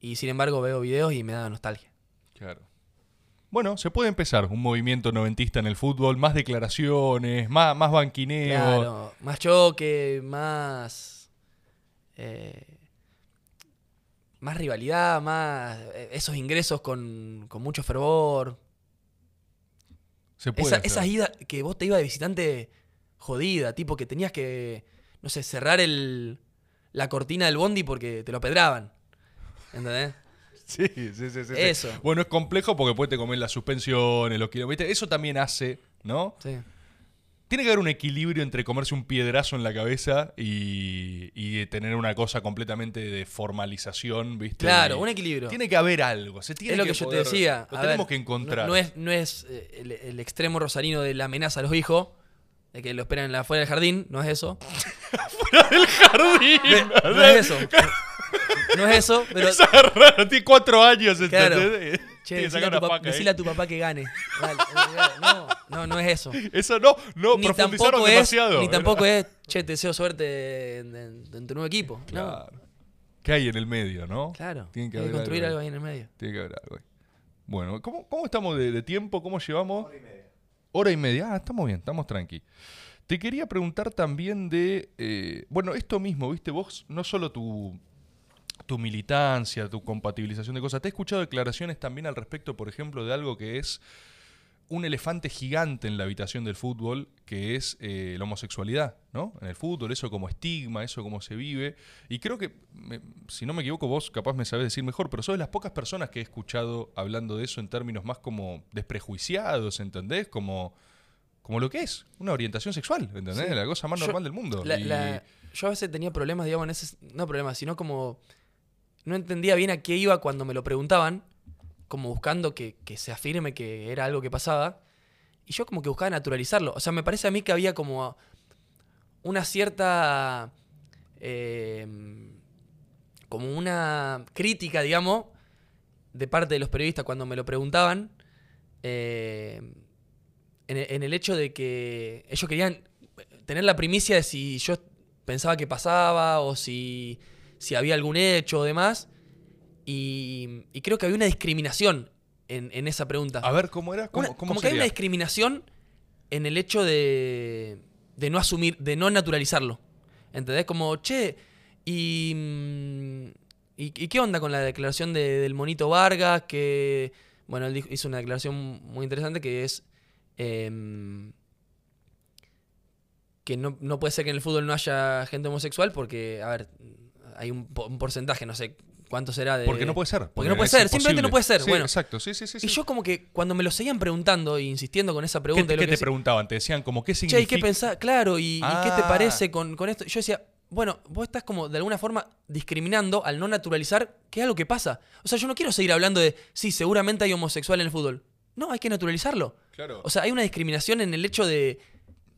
y sin embargo veo videos y me da nostalgia. Claro. Bueno, se puede empezar un movimiento noventista en el fútbol, más declaraciones, más, más banquineo. Claro, más choque, más. eh, más rivalidad, más. eh, esos ingresos con, con mucho fervor. Se puede Esa, esas idas que vos te ibas de visitante jodida, tipo que tenías que, no sé, cerrar el, la cortina del bondi porque te lo pedraban. ¿Entendés? Sí, sí, sí, sí, sí. Eso. Bueno, es complejo porque después te comen las suspensiones, los kilómetros. Eso también hace, ¿no? Sí. Tiene que haber un equilibrio entre comerse un piedrazo en la cabeza y, y tener una cosa completamente de formalización, ¿viste? Claro, Y un equilibrio. Tiene que haber algo. Se tiene es lo que, yo poder- te decía. Lo a tenemos ver, que encontrar. No, no es, no es eh, el, el extremo rosarino de la amenaza a los hijos, de que lo esperan afuera del jardín, no es eso. el jardín. No es eso. No es eso, pero. Es raro, tiene cuatro años, Claro. ¿entendés? Che, que decile a, tu una pap- paca ahí. decile a tu papá que gane. Dale, eh, no, no, no es eso. Eso no, no, ni profundizaron tampoco es, demasiado. ni tampoco es, che, te deseo suerte en, en- en tu nuevo equipo. No, Claro. ¿Qué hay en el medio, no? claro. Tiene que hay que haber construir algo algo ahí en el medio. Tiene que haber algo ahí. Bueno, ¿cómo, cómo estamos de, de tiempo? ¿Cómo llevamos? Hora y media. Hora y media. Ah, estamos bien, estamos tranqui. Te quería preguntar también de, eh, bueno, esto mismo, viste, vos, no solo tu, tu militancia, tu compatibilización de cosas, te he escuchado declaraciones también al respecto, por ejemplo, de algo que es un elefante gigante en la habitación del fútbol, que es eh, la homosexualidad, ¿no? En el fútbol, eso como estigma, eso como se vive. Y creo que, me- si no me equivoco, vos capaz me sabés decir mejor, pero sos de las pocas personas que he escuchado hablando de eso en términos más como desprejuiciados, ¿entendés? Como, como lo que es, una orientación sexual, ¿entendés? Sí. La cosa más Yo- normal del mundo. La- Y- la- yo a veces tenía problemas, digamos, en ese. No problemas, sino como. No entendía bien a qué iba cuando me lo preguntaban, como buscando que, que se afirme que era algo que pasaba. Y yo como que buscaba naturalizarlo. O sea, me parece a mí que había como una cierta. eh, como una crítica, digamos, de parte de los periodistas cuando me lo preguntaban. eh, en, e- en el hecho de que ellos querían tener la primicia de si yo pensaba que pasaba o si, si había algún hecho o demás. Y, y creo que había una discriminación en, en esa pregunta. A ver, ¿cómo era? ¿Cómo, Una- cómo como que hay una discriminación en el hecho de, de no asumir, de no naturalizarlo. ¿Entendés? Como, che, y, mm, y, y qué onda con la declaración de- del monito Vargas? Que, bueno, él hizo una declaración muy interesante que es em, que no, no puede ser que en el fútbol no haya gente homosexual porque, a ver, hay un, po- un porcentaje, no sé ¿Cuánto será de.? Porque no puede ser. Porque no puede ser, simplemente no puede ser. Sí, bueno, exacto, sí, sí, sí. y sí. yo, como que cuando me lo seguían preguntando e insistiendo con esa ¿Qué, pregunta. lo qué que te decía- preguntaban? Te decían como, ¿qué Che, significa? ¿y qué pensás? Claro, ¿y, y qué te Ah. parece con, con esto? Yo decía, bueno, vos estás como de alguna forma discriminando al no naturalizar que es algo que pasa. O sea, yo no quiero seguir hablando de, sí, seguramente hay homosexual en el fútbol. No, hay que naturalizarlo. Claro. O sea, hay una discriminación en el hecho de.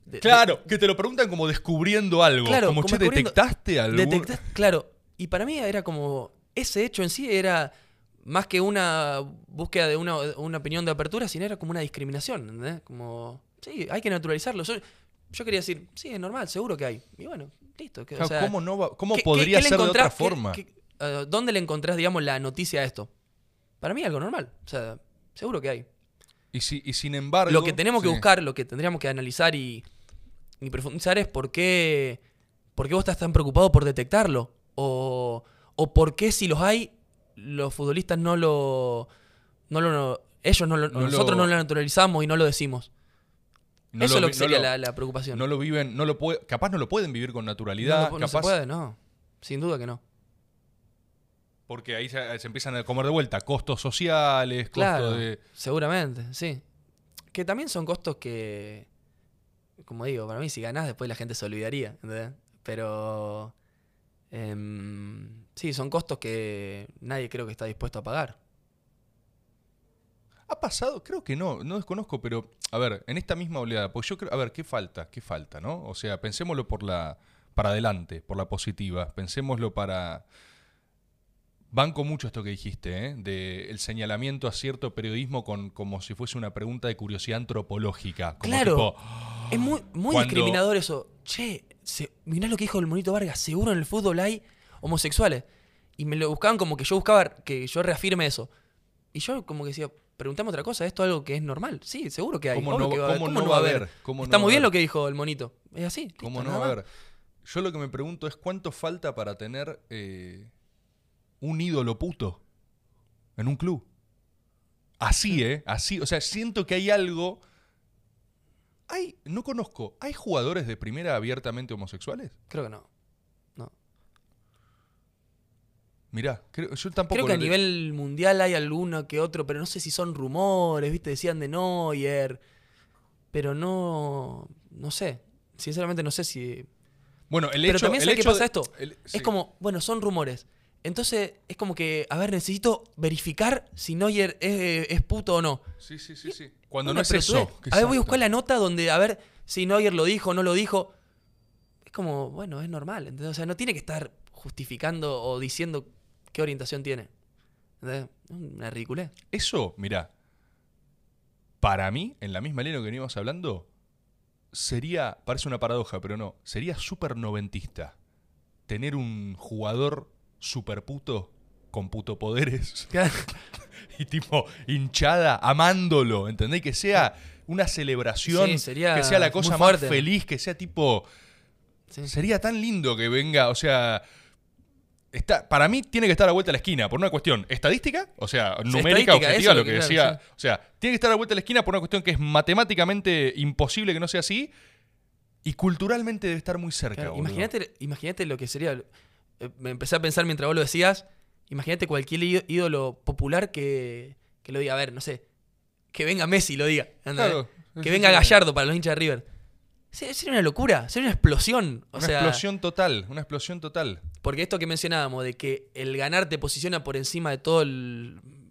de- Claro, que te lo preguntan como descubriendo algo. Claro, como, como che, ¿detectaste de- algo? detectar- claro. Y para mí era como. Ese hecho en sí era más que una búsqueda de una, una opinión de apertura, sino era como una discriminación. ¿entendés? Como. Sí, hay que naturalizarlo. Yo, yo quería decir, sí, es normal, seguro que hay. Y bueno, listo. que- o Claro, sea, ¿Cómo, no va- cómo ¿Qué- podría qué- qué le ser de otra forma? eh, ¿Dónde le encontrás, digamos, la noticia a esto? Para mí algo normal. O sea, seguro que hay. Y, si- y sin embargo... Lo que tenemos que buscar, lo que tendríamos que analizar y, y profundizar es por qué, por qué vos estás tan preocupado por detectarlo. O, o por qué si los hay, los futbolistas no lo... No lo no- ellos no lo, No nosotros lo- no lo naturalizamos y no lo decimos. No Eso lo es lo que sería la, la preocupación. No lo viven, no lo puede, capaz no lo pueden vivir con naturalidad, no se capaz puede, no. Sin duda que no. porque ahí se, se empiezan a comer de vuelta costos sociales, costos Claro, de seguramente, sí. Que también son costos que, como digo, para mí si ganás después la gente se olvidaría, ¿entendés? Pero, em, sí, son costos que nadie creo que está dispuesto a pagar. ¿Ha pasado? Creo que no, no desconozco, pero a ver, en esta misma oleada, pues yo creo, a ver, ¿qué falta? ¿Qué falta, no? O sea, pensémoslo por la para adelante, por la positiva, pensémoslo para Banco mucho esto que dijiste, ¿eh? de el señalamiento a cierto periodismo con como si fuese una pregunta de curiosidad antropológica. Como Claro. tipo, Es muy, muy Cuando- discriminador eso. Che, se, mirá lo que dijo el monito Vargas, seguro en el fútbol hay homosexuales. Y me lo buscaban como que yo buscaba que yo reafirme eso. Y yo como que decía, preguntame otra cosa, ¿esto es algo que es normal? Sí, seguro que hay. ¿Cómo no- que va haber. cómo ¿Cómo no va a haber? haber? ¿Cómo Está no muy bien haber? lo que dijo el monito. Es así. ¿Cómo listo, no va a ver? Yo lo que me pregunto es cuánto falta para tener eh, un ídolo puto en un club. Así, ¿eh? Así. O sea, siento que hay algo. Hay, no conozco, ¿hay jugadores de primera abiertamente homosexuales? Creo que no. no. Mirá, creo, yo tampoco. Creo que a nivel mundial hay alguno que otro, pero no sé si son rumores, ¿viste? Decían de Neuer. Pero no. No sé. Sinceramente no sé si. Bueno, el Pero hecho. también el ¿sabes qué hecho pasa de- esto? el- sí. Es como, bueno, son rumores. Entonces es como que, a ver, necesito verificar si Neuer es, es puto o no. Sí, sí, sí, sí. Cuando Una no es eso. A ver, voy a buscar la nota donde, a ver si Neuer lo dijo o no lo dijo. Es como, bueno, es normal. ¿entendés? O sea, no tiene que estar justificando o diciendo qué orientación tiene. ¿entendés? Es Una ridiculez. Eso, mirá, para mí, en la misma línea que veníamos hablando, sería, parece una paradoja, pero no, sería súper noventista tener un jugador super puto con puto poderes y tipo hinchada, amándolo, ¿entendés? Que sea una celebración, Sí, sería que sea la cosa más feliz, que sea tipo... Sí. Sería tan lindo que venga, o sea... Está, para mí tiene que estar a la vuelta de la esquina por una cuestión estadística, o sea, numérica, objetiva, lo que decía. O sea, tiene que estar a la vuelta de la esquina por una cuestión que es matemáticamente imposible que no sea así y culturalmente debe estar muy cerca. Claro, imagínate lo que sería. Eh, Me empecé a pensar mientras vos lo decías. Imagínate cualquier ídolo popular que, que lo diga. A ver, no sé. Que venga Messi y lo diga. Claro, que venga. Gallardo para los hinchas de River. Se- Sería una locura, sería una explosión. O Una sea, explosión total, una explosión total. porque esto que mencionábamos, de que el ganar te posiciona por encima de todas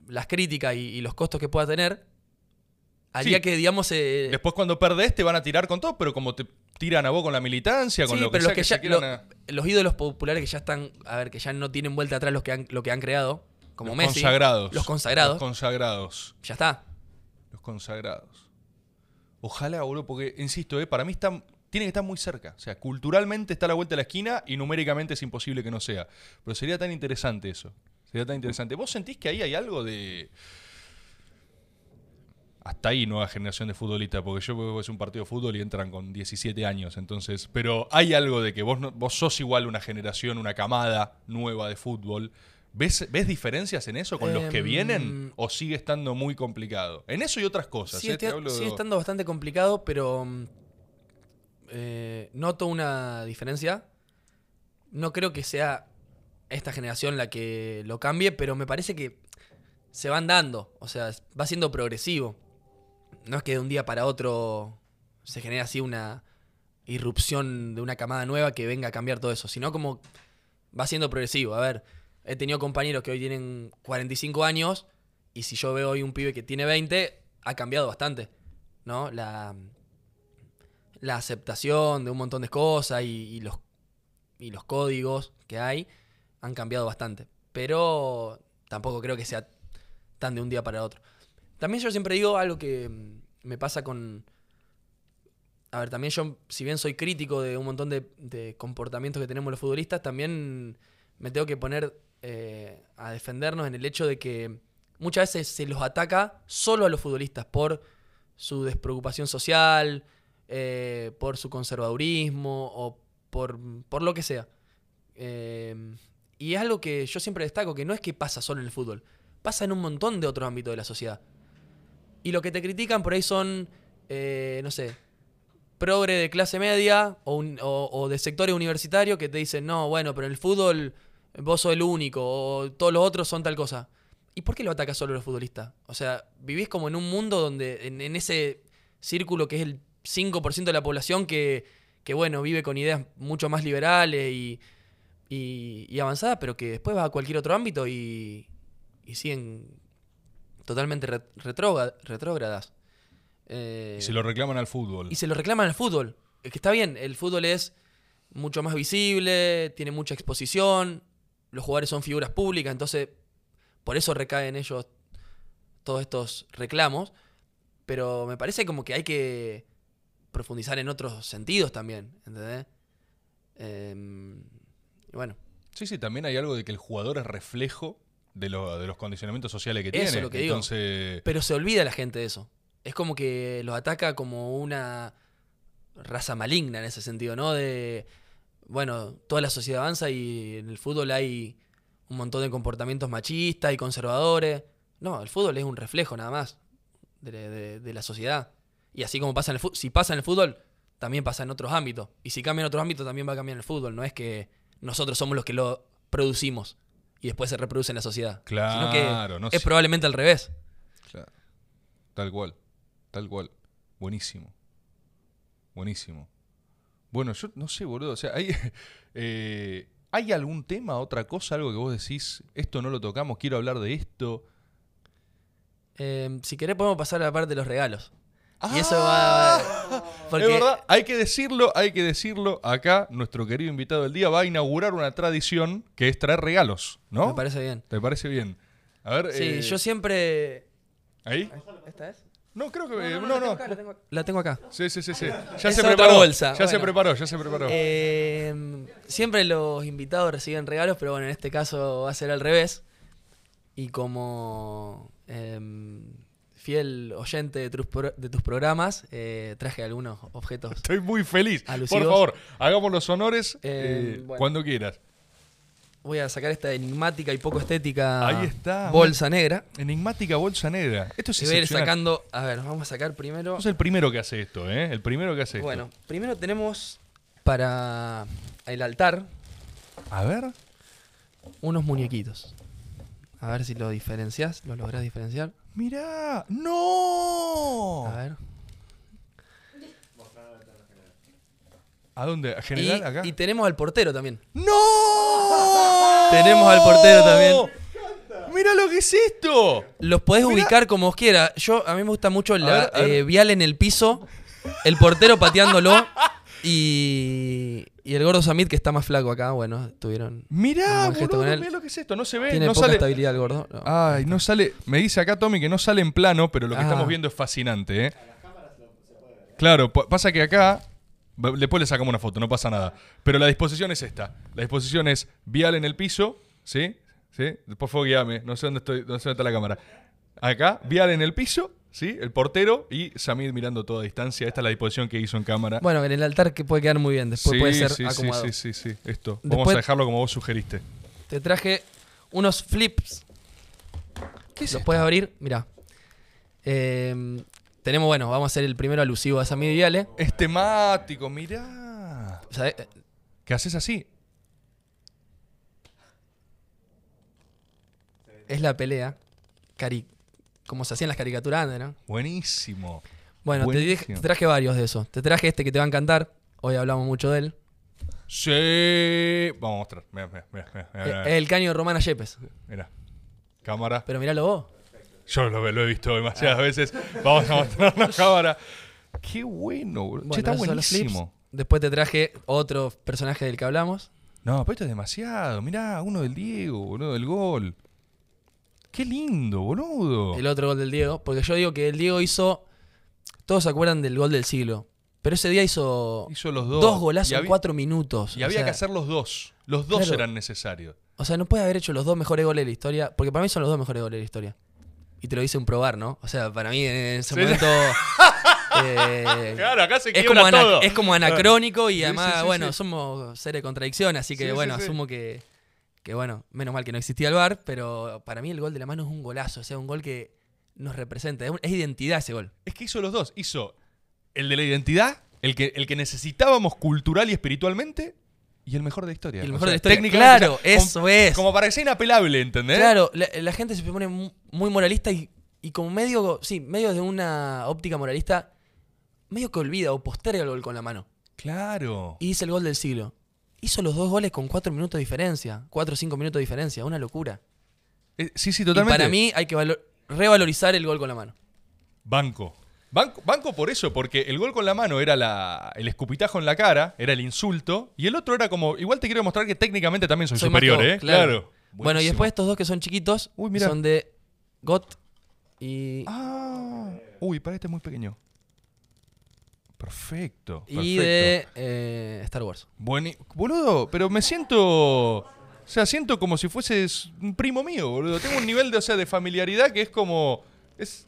las críticas y, y los costos que pueda tener, haría Sí. que, digamos, eh, Después cuando perdés te van a tirar con todo, pero como te tiran a vos con la militancia, con Sí, lo que pero sea los que, que ya, se quieran lo- a- los ídolos populares que ya están, a ver, que ya no tienen vuelta atrás los que han, lo que han creado, como los Messi, consagrados. los consagrados, Los consagrados. ya está. Los consagrados. Ojalá, boludo, porque, insisto, eh, para mí está, tiene que estar muy cerca. O sea, culturalmente está a la vuelta de la esquina y numéricamente es imposible que no sea. Pero sería tan interesante eso. Sería tan interesante. ¿Vos sentís que ahí hay algo de... Hasta ahí nueva generación de futbolistas, porque yo veo que es un partido de fútbol y entran con 17 años, entonces, pero hay algo de que vos, no- vos sos igual una generación, una camada nueva de fútbol. ¿Ves, ¿Ves diferencias en eso con los que Em, vienen o sigue estando muy complicado? En eso y otras cosas. Sigue, ¿eh? Te de- estando bastante complicado, pero mm, eh, noto una diferencia. No creo que sea esta generación la que lo cambie, pero me parece que se van dando, o sea, va siendo progresivo. No es que de un día para otro se genere así una irrupción de una camada nueva que venga a cambiar todo eso, sino como va siendo progresivo. A ver, he tenido compañeros que hoy tienen 45 años y si yo veo hoy un pibe que tiene 20, ha cambiado bastante, ¿no? La, la aceptación de un montón de cosas y, y los, y los códigos que hay han cambiado bastante. Pero tampoco creo que sea tan de un día para otro. También yo siempre digo algo que mm, me pasa con... A ver, también yo, si bien soy crítico de un montón de, comportamientos que tenemos los futbolistas, también me tengo que poner eh, a defendernos en el hecho de que muchas veces se los ataca solo a los futbolistas por su despreocupación social, eh, por su conservadurismo o por, por lo que sea. Eh, y es algo que yo siempre destaco, que no es que pasa solo en el fútbol, pasa en un montón de otros ámbitos de la sociedad. Y lo que te critican por ahí son, eh, no sé, progre de clase media o, de sectores universitarios que te dicen, no, bueno, pero en el fútbol vos sos el único o todos los otros son tal cosa. ¿Y por qué lo atacas solo los futbolistas? O sea, vivís como en un mundo donde, en, en ese círculo que es el 5% de la población que, que, bueno, vive con ideas mucho más liberales y, y, y avanzadas, pero que después va a cualquier otro ámbito y, y siguen totalmente retrógradas. Eh, Y se lo reclaman al fútbol. y se lo reclaman al fútbol. Es que está bien, el fútbol es mucho más visible, tiene mucha exposición, los jugadores son figuras públicas, entonces por eso recaen ellos todos estos reclamos. Pero me parece como que hay que profundizar en otros sentidos también, ¿entendés? Em, y bueno, Sí, sí, también hay algo de que el jugador es reflejo de, lo- de los condicionamientos sociales que Eso tiene. es lo que digo. Entonces, pero se olvida la gente de eso. Es como que los ataca como una raza maligna en ese sentido, ¿no? De, bueno, toda la sociedad avanza y en el fútbol hay un montón de comportamientos machistas y conservadores. No, el fútbol es un reflejo nada más de, de- de la sociedad. Y así como pasa en el fútbol, si pasa en el fútbol, también pasa en otros ámbitos. Y si cambia en otros ámbitos, también va a cambiar en el fútbol. No es que nosotros somos los que lo producimos y después se reproduce en la sociedad. Claro, sino que no es sé. probablemente al revés. Claro. Tal cual. Tal cual. Buenísimo. Buenísimo. Bueno, yo no sé, boludo. O sea, hay, eh, ¿hay algún tema, otra cosa, algo que vos decís, esto no lo tocamos, quiero hablar de esto? Eh, si querés podemos pasar a la parte de los regalos. Y eso ¡Ah! va... Porque Es verdad, hay que decirlo, hay que decirlo. Acá, nuestro querido invitado del día va a inaugurar una tradición que es traer regalos, ¿no? me parece bien. ¿Te parece bien? A ver, Sí, eh, yo siempre... ¿Ahí? ¿Esta es? No, creo que... No, no. La tengo acá. Sí, sí, sí, sí. Ya Es se otra preparó. bolsa, Ya se preparó, ya se preparó. Eh, siempre los invitados reciben regalos, pero bueno, en este caso va a ser al revés. Y como em, fiel oyente de tus, pro- de tus programas, eh, traje algunos objetos. Estoy muy feliz. Alusivos. Por favor, hagamos los honores Eh, eh, bueno. cuando quieras. Voy a sacar esta enigmática y poco estética Ahí está. bolsa negra. Enigmática bolsa negra. Esto es Y voy a ir sacando... A ver, vamos a sacar primero... Sos el primero que hace esto, ¿eh? El primero que hace esto. Bueno, primero tenemos para el altar A ver. unos muñequitos. A ver si lo diferencias, lo lográs diferenciar. Mirá. ¡No! A ver. ¿A dónde? ¿A Y, general? ¿Acá? y tenemos al portero también. ¡No! Tenemos al portero también. ¡Mira lo que es esto! Los podés Mirá. ubicar como vos quieras. Yo, a mí me gusta mucho la ver. eh, vial en el piso, el portero pateándolo y, y el gordo Samit que está más flaco acá. Bueno, tuvieron. Mirá, boludo, mirá lo que es esto. No se ve, Tiene no poca sale. estabilidad el gordo. No. Ay, no sale. Me dice acá Tommy que no sale en plano, pero lo que Ah. estamos viendo es fascinante, ¿eh? Claro, pa- pasa que acá. Después le sacamos una foto, no pasa nada. Pero la disposición es esta. La disposición es vial en el piso, ¿sí? ¿Sí? Por favor, guíame. No sé dónde estoy, no sé dónde está la cámara. Acá, vial en el piso, ¿sí? El portero y Samid mirando toda distancia. Esta es la disposición que hizo en cámara. Bueno, en el altar que puede quedar muy bien. Después sí, puede ser sí, sí, acomodado. sí, sí, sí. Esto. Vamos a dejarlo como vos sugeriste. Te traje unos flips. ¿Qué Los puedes abrir, mira. tenemos, bueno, vamos a hacer el primero alusivo a Samid Viale. Es temático, mirá. ¿Qué haces así? es la pelea, cari como se hacían las caricaturas antes, ¿no? Buenísimo. Bueno, te, dije- Buenísimo. te traje varios de esos. Te traje este que te va a encantar. Hoy hablamos mucho de él. Sí. Vamos a mostrar. Mira, mira, mira, mira, Eh, mira, Es el caño de Romana Yepes. mira. Cámara. Pero miralo vos. Yo lo, lo he visto demasiadas veces. Vamos a mostrar la cámara. Qué bueno, boludo. Bueno, che, está buenísimo. Después te traje otro personaje del que hablamos. No, pero esto es demasiado. Mirá, uno del Diego, boludo, del gol. Qué lindo, boludo. El otro gol del Diego. Porque yo digo que el Diego hizo. Todos se acuerdan del gol del siglo. Pero ese día hizo, Hizo los dos. dos golazos en cuatro minutos. Y había sea, que hacer los dos. Los dos Claro. eran necesarios. O sea, no puede haber hecho los dos mejores goles de la historia. Porque para mí son los dos mejores goles de la historia. Y te lo hice un probar, ¿no? O sea, para mí en ese Sí, momento. eh, Claro, acá se es, como todo. es como anacrónico y Sí, además, sí, bueno, somos seres de contradicción, así que bueno, asumo que, que, bueno, menos mal que no existía el VAR, pero para mí el gol de la mano es un golazo, o sea, un gol que nos representa, es, un- es identidad ese gol. Es que hizo los dos. Hizo el de la identidad, el que, el que necesitábamos cultural y espiritualmente, y el mejor de la historia. Y el O mejor sea, de la historia. técnicamente, Claro, o sea, eso como, es. Como para que sea inapelable, ¿entendés? Claro, la, la gente se pone mu- muy moralista y, y como medio, sí, medio de una óptica moralista, medio que olvida o posterga el gol con la mano. Claro. Y hizo el gol del siglo. Hizo los dos goles con cuatro minutos de diferencia, cuatro o cinco minutos de diferencia, una locura. Eh, sí, sí, Y totalmente. para mí hay que valo- revalorizar el gol con la mano. Banco. Banco, banco por eso, porque el gol con la mano era la, el escupitajo en la cara, era el insulto, y el otro era como, igual te quiero demostrar que técnicamente también soy, Soy superior, vos, ¿eh? claro. Claro. Bueno, y después estos dos que son chiquitos Uy, mira. son de GOT y, Ah, uy, para este es muy pequeño. Perfecto. y perfecto. de eh, Star Wars. Bueni- boludo, pero me siento. O sea, siento como si fueses un primo mío, boludo. Tengo un nivel de, o sea, de familiaridad que es como. Es.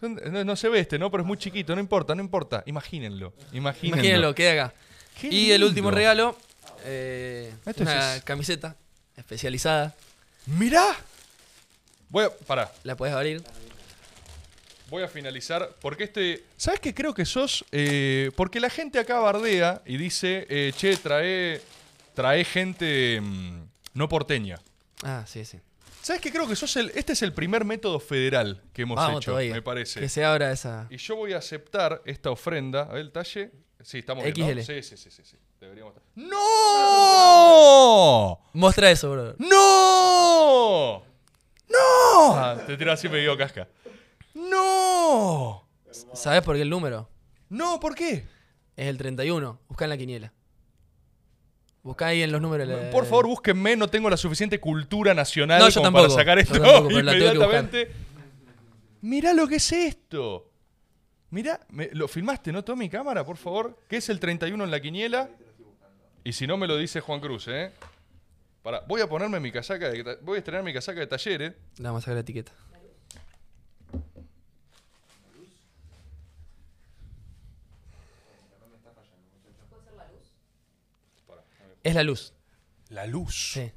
No, no se ve este, ¿no? Pero es muy chiquito, no importa, no importa. Imagínenlo. Imagínenlo. Imagínenlo, queda acá. Qué Y el último regalo, eh, Esto una es- camiseta especializada. ¡Mirá! Voy a. Pará. La puedes abrir. Voy a finalizar porque este. ¿Sabes qué creo que sos? Eh, porque la gente acá bardea y dice, eh, che, trae, trae gente mm, no porteña. Ah, sí, sí. ¿Sabes qué creo que sos el. Este es el primer método federal que hemos Vamos hecho, todavía. me parece. Que se abra esa. Y yo voy a aceptar esta ofrenda. A ver el talle. Sí, estamos bien. ¿no? XL. Sí, sí, sí, sí, sí. Deberíamos estar. ¡No! Muestra eso, bro. ¡No! ¡No! Ah, te tiro así me digo casca. ¡No! ¿Sabes por qué el número? No, ¿por qué? Es el 31. Busca en la quiniela. Busca ahí en los números. la- Por favor, búsquenme, no tengo la suficiente cultura nacional No, como para sacar esto tampoco, la inmediatamente. Mirá lo que es esto. Mirá, me- lo filmaste, ¿no? Toma mi cámara, por favor. ¿Qué es el 31 en la quiniela? Y si no me lo dice Juan Cruz, ¿eh? Pará, voy a ponerme mi casaca de voy a estrenar mi casaca de talleres. Le vamos a sacar la etiqueta. Es la luz. La luz. Sí.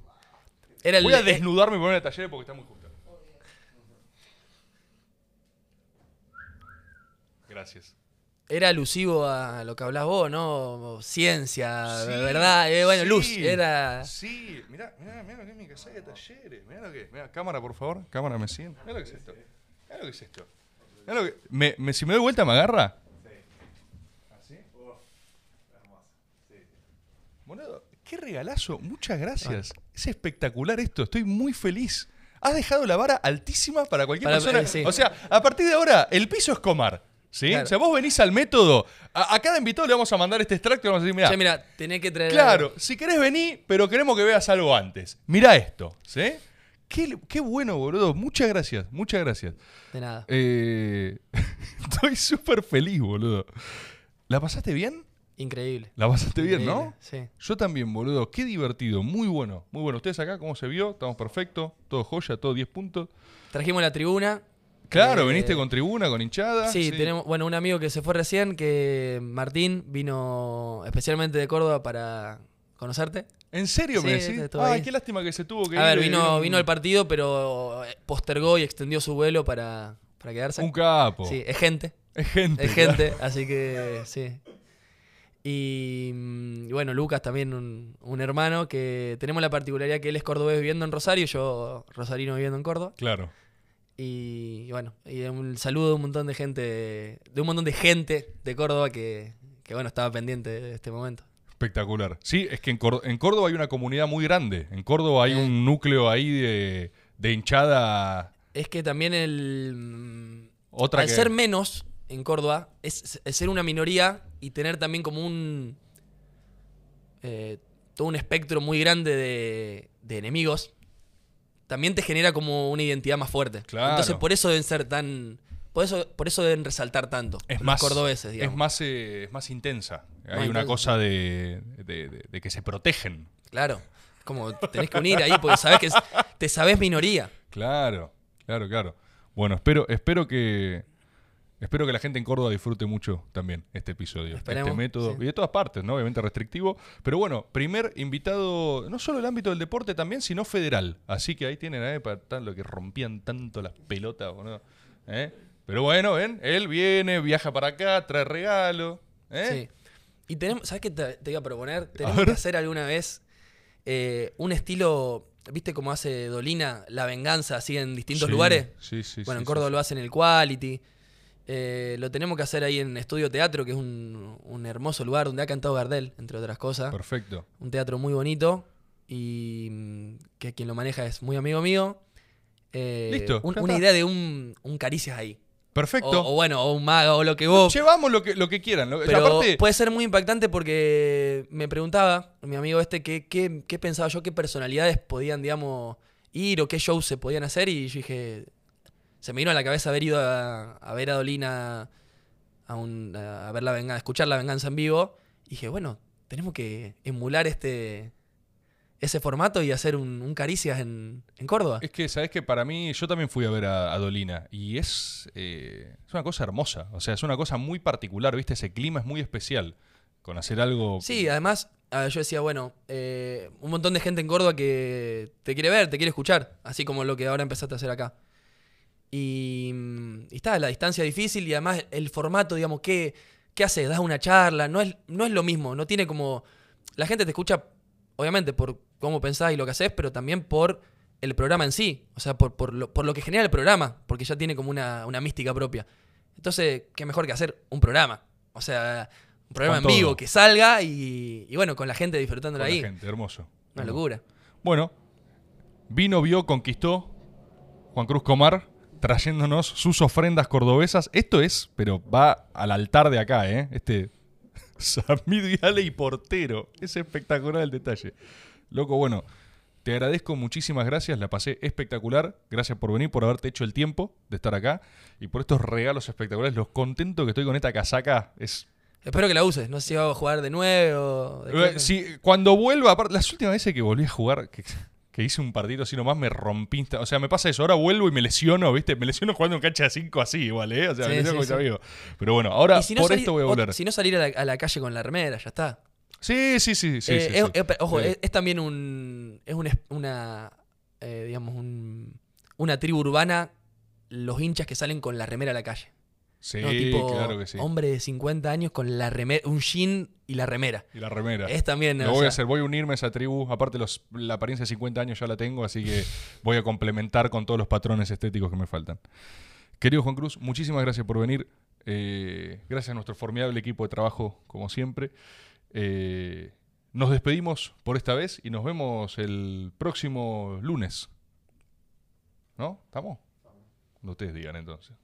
Era el, Voy a desnudarme y ponerme de talleres porque está muy justo. Gracias. era alusivo a lo que hablás vos, ¿no? Ciencia, Sí, verdad. eh, bueno, sí, luz. Era. Sí, mirá, mirá, mirá lo que es mi casaca de talleres. Mirá lo que es. Mirá, cámara, por favor. Cámara, me siguen. Mirá lo que es esto. Mirá lo que es esto. Mirá lo que... Me, me- si me doy vuelta, ¿me agarra? ¿Así? Boludo, qué regalazo. Muchas gracias. Es espectacular esto. Estoy muy feliz. Has dejado la vara altísima para cualquier Para- persona. eh, sí. O sea, a partir de ahora, el piso es comar. ¿Sí? Claro. O sea, vos venís al método. A, a cada invitado le vamos a mandar este extracto y vamos a decir, mira, mira, tenés que traer. Claro, si querés venir, pero queremos que veas algo antes. Mirá esto, ¿sí? Qué, qué bueno, boludo. Muchas gracias, muchas gracias. De nada. Eh, estoy súper feliz, boludo. ¿La pasaste bien? Increíble. La pasaste bien, ¿no? Sí. Yo también, boludo. Qué divertido, muy bueno. Muy bueno. ¿Ustedes acá cómo se vio? Estamos perfectos. Todo joya, todo 10 puntos. Trajimos la tribuna. Claro, Eh, viniste con tribuna, con hinchada. Sí, tenemos, bueno, un amigo que se fue recién, que Martín vino especialmente de Córdoba para conocerte. ¿En serio me Sí, decís? estuvo Ay, qué lástima que se tuvo que A ver, vino, eh, vino al partido, pero eh, postergó y extendió su vuelo para, para quedarse. Un capo. Sí, es gente. Es gente. Es claro. gente, así que sí. Y, mm, y bueno, Lucas también, un, un hermano que tenemos la particularidad que él es cordobés viviendo en Rosario yo rosarino viviendo en Córdoba. Claro. Y, y bueno, y un saludo de un montón de gente, de un montón de gente de Córdoba que, que bueno, estaba pendiente de este momento. Espectacular. Sí, es que en, Cór- en Córdoba hay una comunidad muy grande. En Córdoba hay Eh. un núcleo ahí de, de hinchada. Es que también el... mm, Otra al que- ser menos en Córdoba, es, es ser una minoría y tener también como un... eh, todo un espectro muy grande de, de enemigos, también te genera como una identidad más fuerte. Claro. Entonces por eso deben ser tan... Por eso, por eso deben resaltar tanto. es los más, cordobeses, digamos. es más, eh, es más intensa. Hay Más una intensa, cosa de, de- que se protegen. Claro. Es como tenés que unir ahí porque sabés que es- te sabés minoría. Claro, claro, claro. Bueno, espero, espero que espero que la gente en Córdoba disfrute mucho también este episodio, Esperemos, este método sí. y de todas partes, ¿no? Obviamente restrictivo, pero bueno, primer invitado no solo del ámbito del deporte también, sino federal. Así que ahí tienen eh, para tal lo que rompían tanto las pelotas, boludo. ¿Eh? Pero bueno, ven, él viene, viaja para acá, trae regalo, ¿eh? Sí. Y tenemos, ¿sabes qué te, te iba a proponer? Tenemos que hacer alguna vez eh, un estilo, ¿viste cómo hace Dolina la venganza así en distintos Sí, lugares? Sí, sí, bueno, en Córdoba lo hacen en el Quality. Eh, lo tenemos que hacer ahí en Estudio Teatro, que es un, un hermoso lugar donde ha cantado Gardel, entre otras cosas. Perfecto. Un teatro muy bonito y mm, que quien lo maneja es muy amigo mío. Eh, Listo, un- una idea de un, un caricias ahí. Perfecto. O, o bueno, o un mago, o lo que vos Llevamos lo que, lo que quieran. lo- pero aparte, puede ser muy impactante porque me preguntaba mi amigo este qué, qué, qué pensaba yo, qué personalidades podían, digamos, ir o qué shows se podían hacer. Y yo dije, se me vino a la cabeza haber ido a, a ver a Dolina, a, un, a ver la venganza, a escuchar la venganza en vivo. Y dije, bueno, tenemos que emular este ese formato y hacer un, un caricias en, en Córdoba. Es que, ¿sabes que Para mí, yo también fui a ver a, a Dolina y es, eh, es una cosa hermosa. O sea, es una cosa muy particular, ¿viste? Ese clima es muy especial. Con hacer algo. Sí, además, yo decía, bueno, eh, un montón de gente en Córdoba que te quiere ver, te quiere escuchar, así como lo que ahora empezaste a hacer acá. Y, mm, y está, la distancia difícil y además el formato, digamos, ¿qué, qué haces? ¿Das una charla? No es, no es lo mismo, no tiene como... La gente te escucha, obviamente, por cómo pensás y lo que haces, pero también por el programa en sí, o sea, por, por, lo, por lo que genera el programa, porque ya tiene como una, una mística propia. Entonces, ¿qué mejor que hacer un programa? O sea, un programa Con en vivo todo. que salga y, y bueno, con la gente con disfrutándola la ahí. gente, hermoso. Una Hermoso. locura. Bueno, vino, vio, conquistó Juan Cruz Comar trayéndonos sus ofrendas cordobesas. Esto es, pero va al altar de acá, ¿eh? Este Samir Viale y portero. Es espectacular el detalle. Loco, bueno, te agradezco muchísimas gracias, la pasé espectacular. Gracias por venir, por haberte hecho el tiempo de estar acá y por estos regalos espectaculares. Los contento que estoy con esta casaca es Espero que la uses. No sé si va a jugar de nuevo. de eh, sí, cuando vuelva, aparte, las últimas veces que volví a jugar, que, que hice un partido así nomás, me rompí. O sea, me pasa eso. Ahora vuelvo y me lesiono, ¿viste? Me lesiono jugando en cancha de 5 así, igual, ¿eh? O sea, Sí, me lesiono sí, con sí. Pero bueno, ahora si no por salir- esto voy a volver. Si no salir a la, a la calle con la remera, ya está. Sí, sí, sí, sí. Eh, es- es- ojo, es, es también un. Es un es- una. eh, digamos, un, una tribu urbana. Los hinchas que salen con la remera a la calle. Sí, ¿no? Tipo, claro que sí. hombre de 50 años con la remera, un jean y la remera. Y la remera. Es también. Lo voy a hacer, voy a unirme a esa tribu. Aparte, los, la apariencia de 50 años ya la tengo, así que voy a complementar con todos los patrones estéticos que me faltan. Querido Juan Cruz, muchísimas gracias por venir. Eh, gracias a nuestro formidable equipo de trabajo, como siempre. Eh, nos despedimos por esta vez y nos vemos el próximo lunes. ¿No? ¿Estamos? Cuando ustedes digan entonces.